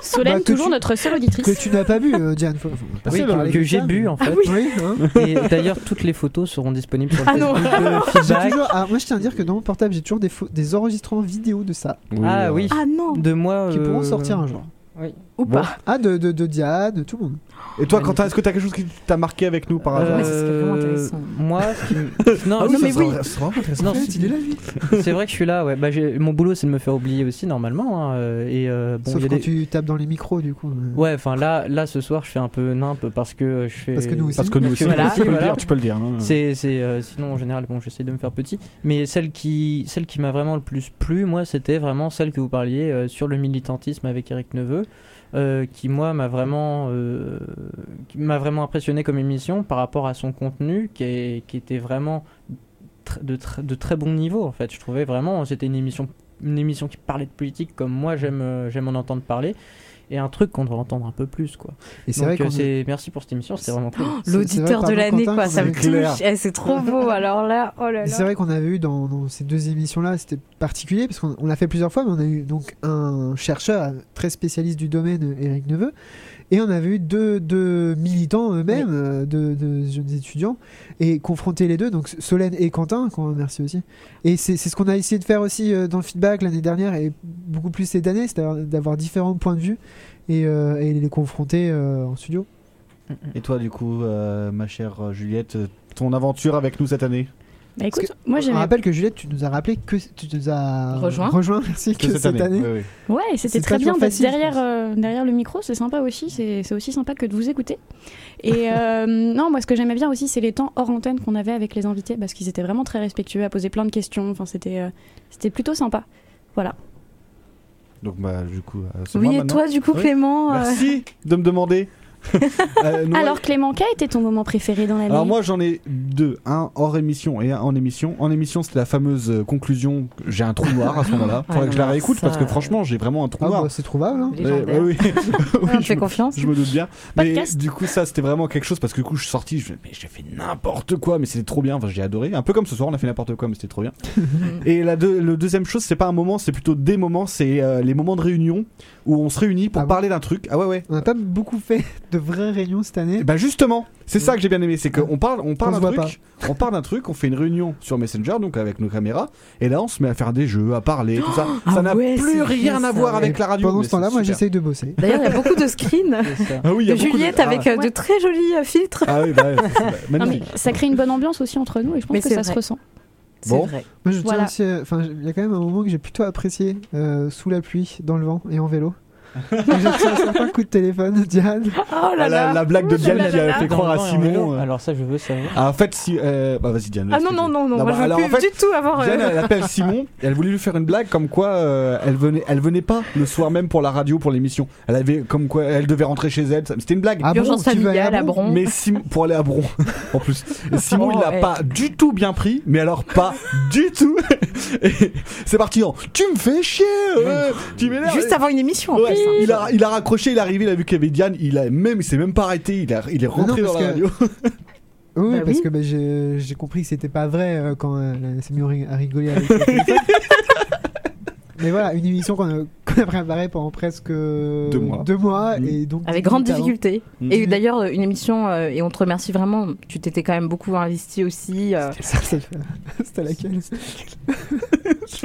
Solène, Bah, que toujours tu- notre seule Que auditrice. tu n'as pas vu, euh, Diane. faut- Oui, que, que j'ai bu en fait. Oui, hein. Et d'ailleurs, toutes les photos seront disponibles sur le Ah non. De J'ai Feedback. toujours, ah, moi je tiens à dire que dans mon portable j'ai toujours des, enregistrements vidéo de ça Ah euh, oui, ah non. de moi. qui euh, pourront sortir un jour. Oui. Ou Bon. pas. Ah de, de, de Diane, de tout le monde. Et toi, Quentin, est-ce que t'as quelque chose qui t'a marqué avec nous par Euh, hasard Ouais, c'est vraiment intéressant. Moi, ce qui *laughs* me- non, Ah oui, non, mais oui. *laughs* c'est vrai que je suis là. Ouais. Bah, j'ai- mon boulot, c'est de me faire oublier aussi normalement. hein, euh, Et euh, bon, Sauf quand des- tu tapes dans les micros du coup. euh. Ouais, enfin là, là, ce soir, je fais un peu nimp parce que je fais. Parce que nous aussi. Parce que nous aussi, Voilà, tu peux le dire, tu peux le dire. hein. C'est, c'est, euh, sinon en général, bon, j'essaie de me faire petit. Mais celle qui, celle qui m'a vraiment le plus plu, moi, c'était vraiment celle que vous parliez euh, sur le militantisme avec Eric Neveu, euh, qui moi m'a vraiment, euh, m'a vraiment impressionné comme émission par rapport à son contenu, qui, était vraiment de, de très bon niveau. En fait, je trouvais vraiment, c'était une émission, une émission qui parlait de politique comme moi j'aime, euh, j'aime en entendre parler. Et un truc qu'on devrait entendre un peu plus quoi. Et c'est vrai euh, c'est merci pour cette émission, c'était vraiment cool. vrai, L'auditeur de l'année, quoi, ça me touche. Eh, c'est trop beau. *laughs* Alors là, oh là C'est là. vrai qu'on avait eu dans, dans ces deux émissions-là, c'était particulier parce qu'on on l'a fait plusieurs fois, mais on a eu donc un chercheur très spécialiste du domaine, Eric Neveu, et on avait eu deux, deux militants eux-mêmes, euh, de, de jeunes étudiants, et confronter les deux, donc Solène et Quentin, qu'on remercie aussi. Et c'est ce qu'on a essayé de faire aussi euh, dans le feedback l'année dernière et beaucoup plus cette année, c'est-à-dire d'avoir différents points de vue et, euh, et les confronter euh, en studio. Et toi, du coup, euh, ma chère euh, Juliette, euh, ton aventure avec nous cette année? Bah écoute, moi j'aimais rappelle que Juliette, tu nous as rappelé que tu nous as Rejoint. merci, que, cette année. Ouais, ouais. C'était très bien d'être je derrière, euh, derrière le micro, c'est sympa aussi, c'est aussi sympa que de vous écouter. Et *laughs* euh, non, moi ce que j'aimais bien aussi, c'est les temps hors antenne qu'on avait avec les invités, parce qu'ils étaient vraiment très respectueux, à poser plein de questions, enfin c'était euh, c'était plutôt sympa. Voilà. Donc, bah, du coup, euh, Oui, moi et maintenant toi, du coup, Oui. Clément euh, Merci de me demander. *laughs* Euh, Noël- Alors Clément, quel été ton moment préféré dans l'année Alors moi j'en ai deux, un hors émission et un en émission. En émission c'était la fameuse euh, conclusion, j'ai un trou noir à ce moment-là. *laughs* Ah, Faudrait que je la réécoute ça, parce que franchement j'ai vraiment un trou Ah noir. bah, c'est trouvable. hein. Ouais, oui. *laughs* Oui, on te je fait me- confiance. Je me doute bien. Mais Podcast. du coup, ça, c'était vraiment quelque chose parce que du coup, je suis sorti, je, mais j'ai fait n'importe quoi, mais c'était trop bien. Enfin, j'ai adoré. Un peu comme ce soir, on a fait n'importe quoi, mais c'était trop bien. Et la deux- le deuxième chose, c'est pas un moment, c'est plutôt des moments, c'est euh, les moments de réunion où on se réunit pour Ah bon parler d'un truc. Ah ouais, ouais. On n'a pas beaucoup fait de vraies réunions cette année. Bah justement, c'est ça que j'ai bien aimé, c'est qu'on parle, on parle d'un truc, on parle d'un truc, on fait une réunion sur Messenger, donc avec nos caméras, et là on se met à faire des jeux, à parler, tout ça. *gasps* Ah ça n'a ouais, plus rien à voir avec la radio. Pendant ce temps-là, moi j'essaye de bosser. D'ailleurs, il y a beaucoup de *laughs* screens Ah oui, il y a de Juliette de... avec ah, euh, de très jolis euh, filtres. Ah oui, bah, ouais, c'est- *laughs* bah, Non, magnifique. mais ça crée une bonne ambiance aussi entre nous et je pense Mais que ça se ressent. C'est Bon. vrai. Moi je tiens Voilà. aussi, enfin il y a quand même un moment que j'ai plutôt apprécié euh, sous la pluie, dans le vent et en vélo. *laughs* j'ai reçu un certain coup de téléphone, Diane. Oh Ah, là la, là. la blague de là Diane qui a fait croire à. Simon. euh, Alors ça, je veux savoir. Ah, en fait, si, euh, bah vas-y Diane. Ah non, non, non, non, moi bah, je veux alors, plus en fait, du tout avoir. euh, Diane, elle appelle *laughs* Simon et elle voulait lui faire une blague comme quoi euh, elle venait, elle venait pas le soir même pour la radio pour l'émission. Elle avait comme quoi elle devait rentrer chez elle. C'était une blague. Ah bon, Urgence tu veux aller familiale à Bron. Mais Simon, pour aller à Bron, *laughs* en plus. Et Simon, Oh, il l'a ouais. pas du tout bien pris, mais alors pas du tout. Et c'est parti en Tu me fais chier, euh, tu m'énerves. Juste avant une émission en Ouais, plus. Il, a, il a raccroché, il est arrivé, il a vu qu'il y avait Diane, il a même, il s'est même pas arrêté, il, a, il est rentré non, dans la que- radio. *laughs* Oui, Bah parce oui. que bah, j'ai j'ai compris que c'était pas vrai euh, quand euh, elle s'est mis au ri- à rigoler avec le *laughs* téléphone. Mais voilà, une émission qu'on a, *laughs* qu'on a préparée pendant presque deux mois. mois Mm. et donc Avec grande difficulté. Mm. Et d'ailleurs, une émission, euh, et on te remercie vraiment, tu t'étais quand même beaucoup investi aussi. euh, C'était laquelle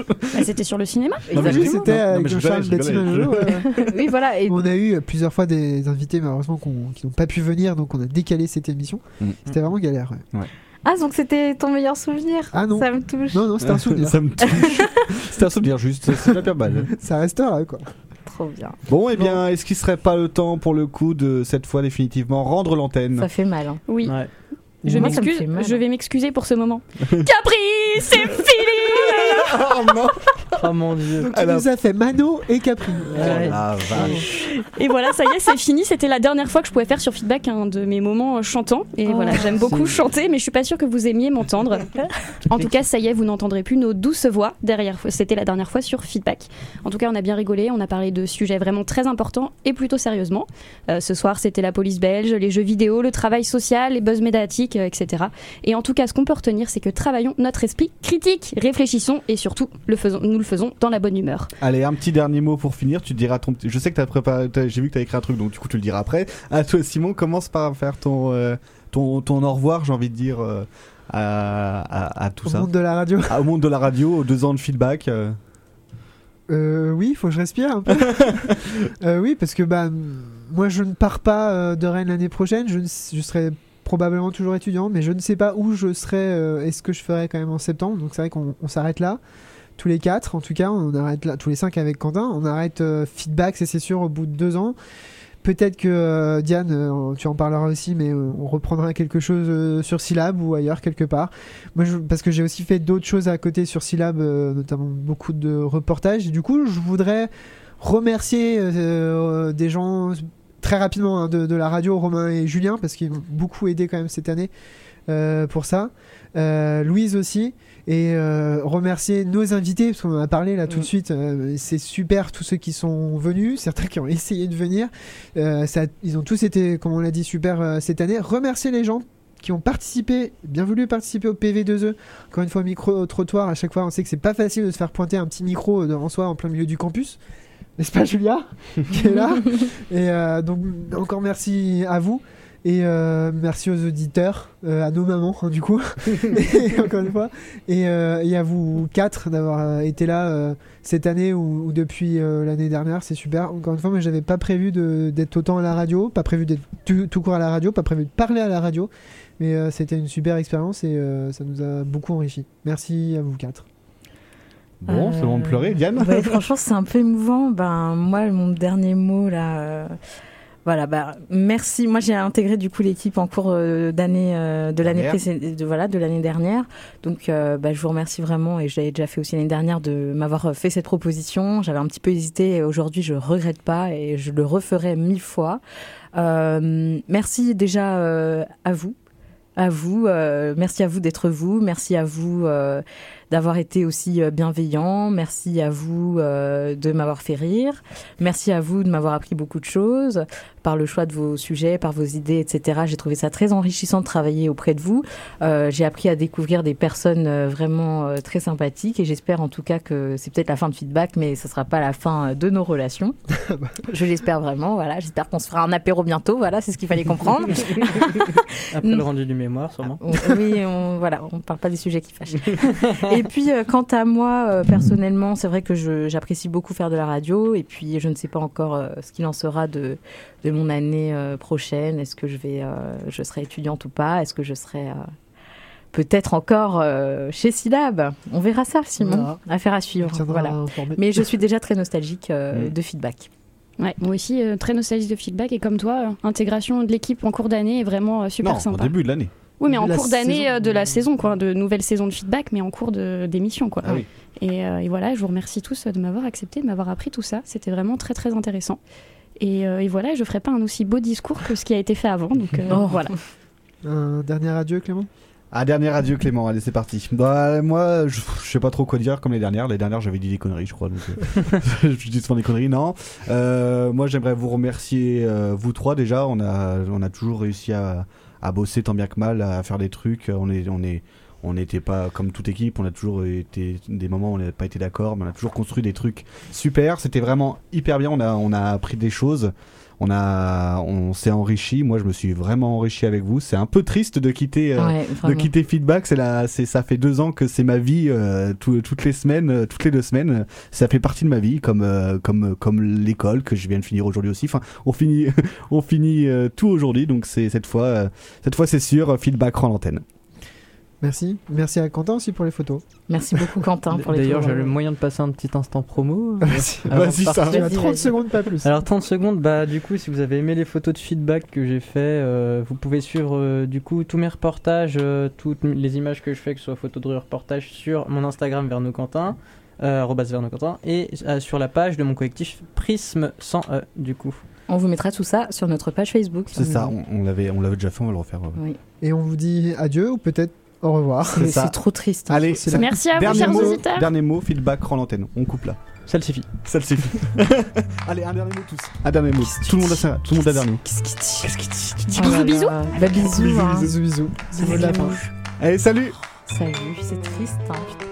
Bah, C'était sur le cinéma. Non, mais c'était non, avec je Jean-Charles rigolais, je euh, *laughs* oui, voilà. Et On a eu plusieurs fois des invités malheureusement qu'on- qui n'ont pas pu venir, donc on a décalé cette émission. Mm. C'était vraiment galère. ouais. Ah, donc c'était ton meilleur souvenir Ah non. Ça me touche. Non, non, c'était un *laughs* souvenir. Ça me touche. C'était un souvenir juste, c'est la pire balle. *laughs* Ça restera quoi. Trop bien. Bon, et bien, est-ce qu'il serait pas le temps pour le coup de cette fois définitivement rendre l'antenne Ça fait mal. hein. Oui. Ouais. Je Moi, ça me m'excuse, fait mal. je vais m'excuser pour ce moment. Capri, c'est fini Oh non Oh mon dieu. Donc tu Alors- nous as fait Mano et Capri. Oh la vache. Et voilà, ça y est, c'est fini. C'était la dernière fois que je pouvais faire sur Feedback un de mes moments euh, chantants. Et Oh. voilà, j'aime beaucoup chanter, mais je suis pas sûre que vous aimiez m'entendre. En tout cas, ça y est, vous n'entendrez plus nos douces voix derrière. C'était la dernière fois sur Feedback. En tout cas, on a bien rigolé. On a parlé de sujets vraiment très importants et plutôt sérieusement. Euh, ce soir, c'était la police belge, les jeux vidéo, le travail social, les buzz médiatiques, euh, etc. Et en tout cas, ce qu'on peut retenir, c'est que travaillons notre esprit critique, réfléchissons et surtout, le faisons, nous le faisons dans la bonne humeur. Allez, un petit dernier mot pour finir. Tu diras ton. Je sais que t'as préparé. t'as- J'ai vu que t'as écrit un truc, donc du coup tu le diras après. À toi, Simon, commence par faire ton euh, ton, ton au revoir, j'ai envie de dire, euh, à, à, à tout Au ça. monde de la radio. Ah, au monde de la radio, aux deux ans de feedback. euh. Euh, oui, faut que je respire un peu. *laughs* Euh, oui, parce que bah, moi je ne pars pas euh, de Rennes l'année prochaine. Je, ne je serai probablement toujours étudiant, mais je ne sais pas où je serai euh, et ce que je ferai quand même en septembre. Donc c'est vrai qu'on on s'arrête là. Tous les quatre, en tout cas, on arrête là, tous les cinq avec Quentin. On arrête euh, feedback, c'est sûr, au bout de deux ans. Peut-être que euh, Diane, tu en parleras aussi, mais on reprendra quelque chose sur Syllab ou ailleurs quelque part. Moi, je- parce que j'ai aussi fait d'autres choses à côté sur Syllab, notamment beaucoup de reportages. Du coup, je voudrais remercier des gens très rapidement hein, de, de la radio, Romain et Julien, parce qu'ils m'ont beaucoup aidé quand même cette année euh, pour ça. Euh, Louise aussi. Et euh, remercier nos invités, parce qu'on en a parlé là tout de suite. euh, c'est super tous ceux qui sont venus, certains qui ont *laughs* essayé de venir. Ça, ils ont tous été, comme on l'a dit, super cette année. Remercier les gens qui ont participé, bien voulu participer au PV2E. Encore une fois, micro au trottoir. À chaque fois, on sait que c'est pas facile de se faire pointer un petit micro devant soi en plein milieu du campus. N'est-ce pas, Julia *laughs* Qui est là. Et euh, donc, encore merci à vous. Et euh, merci aux auditeurs, euh, à nos mamans, hein, du coup, *laughs* et, encore une fois. Et, et à vous quatre d'avoir été là cette année ou, ou depuis l'année dernière. C'est super. Encore une fois, moi, j'avais pas prévu d'être autant à la radio, pas prévu d'être tout, tout court à la radio, pas prévu de parler à la radio. Mais c'était une super expérience et ça nous a beaucoup enrichi. Merci à vous quatre. Bon, c'est le moment de pleurer, Diane Euh, ouais, franchement, c'est un peu émouvant. Ben, moi, mon dernier mot, là. euh, Voilà, bah, merci. Moi, j'ai intégré du coup l'équipe en cours euh, d'année euh, de l'année de, voilà, de l'année dernière. Donc, euh, bah, je vous remercie vraiment et je l'avais déjà fait aussi l'année dernière de m'avoir euh, fait cette proposition. J'avais un petit peu hésité et aujourd'hui, je regrette pas et je le referai mille fois. Euh, merci déjà euh, à vous. À vous, euh, merci à vous d'être vous, merci à vous euh, d'avoir été aussi euh, bienveillant, merci à vous euh, de m'avoir fait rire, merci à vous de m'avoir appris beaucoup de choses par le choix de vos sujets, par vos idées, etc. J'ai trouvé ça très enrichissant de travailler auprès de vous. Euh, J'ai appris à découvrir des personnes euh, vraiment euh, très sympathiques et j'espère en tout cas que c'est peut-être la fin de feedback, mais ce sera pas la fin de nos relations. *laughs* Je l'espère vraiment. Voilà, j'espère qu'on se fera un apéro bientôt. Voilà, c'est ce qu'il fallait comprendre. *laughs* Après le rendu du mémoire, sûrement. Oui, on, voilà, on parle pas des sujets qui fâchent. et puis, quant à moi, personnellement, c'est vrai que j'apprécie beaucoup faire de la radio. Et puis, je ne sais pas encore ce qu'il en sera de, de mon année euh, prochaine. Est-ce que je vais, euh, je serai étudiante ou pas? Est-ce que je serai euh, peut-être encore euh, chez Silab On verra ça, Simon. Affaire à suivre. Voilà. Mais je suis déjà très nostalgique euh, Mm. de feedback. Ouais, moi aussi, euh, très nostalgique de feedback. Et comme toi, euh, intégration de l'équipe en cours d'année est vraiment euh, super non, sympa. au début de l'année. Oui, mais en cours d'année saison. de la saison, quoi, de nouvelle saison de feedback, mais en cours de- d'émission, quoi. Ah oui. et, euh, et voilà, je vous remercie tous de m'avoir accepté, de m'avoir appris tout ça. C'était vraiment très très intéressant. Et, euh, et voilà, je ferai pas un aussi beau discours que ce qui a été fait avant. Donc euh, Oh. voilà. *laughs* Un dernier adieu, Clément? Ah, dernier adieu Clément, allez c'est parti. Bah moi je, je sais pas trop quoi dire comme les dernières. Les dernières j'avais dit des conneries je crois. Donc, euh, *laughs* *laughs* je dis souvent des conneries, non. Euh, moi j'aimerais vous remercier euh, vous trois déjà. On a, on a toujours réussi à, à bosser tant bien que mal, à faire des trucs. On est, on est, on n'était pas comme toute équipe. On a toujours été des moments où on n'a pas été d'accord, mais on a toujours construit des trucs super. C'était vraiment hyper bien. On a, on a appris des choses. On a, on s'est enrichi. Moi, je me suis vraiment enrichi avec vous. C'est un peu triste de quitter, euh, Ouais, de quitter Feedback. C'est la, c'est, ça fait deux ans que c'est ma vie, euh, tout- toutes les semaines, euh, toutes les deux semaines. Ça fait partie de ma vie, comme, euh, comme, comme l'école que je viens de finir aujourd'hui aussi. Enfin, on finit, *laughs* on finit tout aujourd'hui. Donc c'est cette fois, cette fois c'est sûr. Feedback rend l'antenne. Merci. Merci à Quentin aussi pour les photos. Merci beaucoup, Quentin, pour les D'ailleurs, tours. j'ai le moyen de passer un petit instant promo. *laughs* Vas-y, de vas-y, ça. partir. Tu as 30 secondes, pas plus. Alors 30 secondes, bah du coup, si vous avez aimé les photos de feedback que j'ai fait, euh, vous pouvez suivre euh, du coup tous mes reportages, euh, toutes les images que je fais, que ce soit photos de rue reportage sur mon Instagram Verno Quentin, euh, Verno Quentin, et euh, sur la page de mon collectif Prisme 100 E du coup. On vous mettra tout ça sur notre page Facebook. C'est ça. On, on l'avait, on l'avait déjà fait. On va le refaire. euh. Oui. Et on vous dit adieu ou peut-être au revoir. C'est ça. triste. Allez, C'est la- Merci à vous, dernier chers mot, auditeurs. Dernier mot, feedback rend l'antenne. On coupe là. Ça le suffit. Ça le suffit. *laughs* Allez, un dernier mot tous. Un dernier mot. Tout le monde a ça. Tout le monde a un dernier mot. Qu'est-ce qu'il dit Bisous, bisous. Bah bisous. Bisous, hein. bisous, bisous. C'est le mot de la fin. Allez, salut Salut, c'est triste. hein, putain.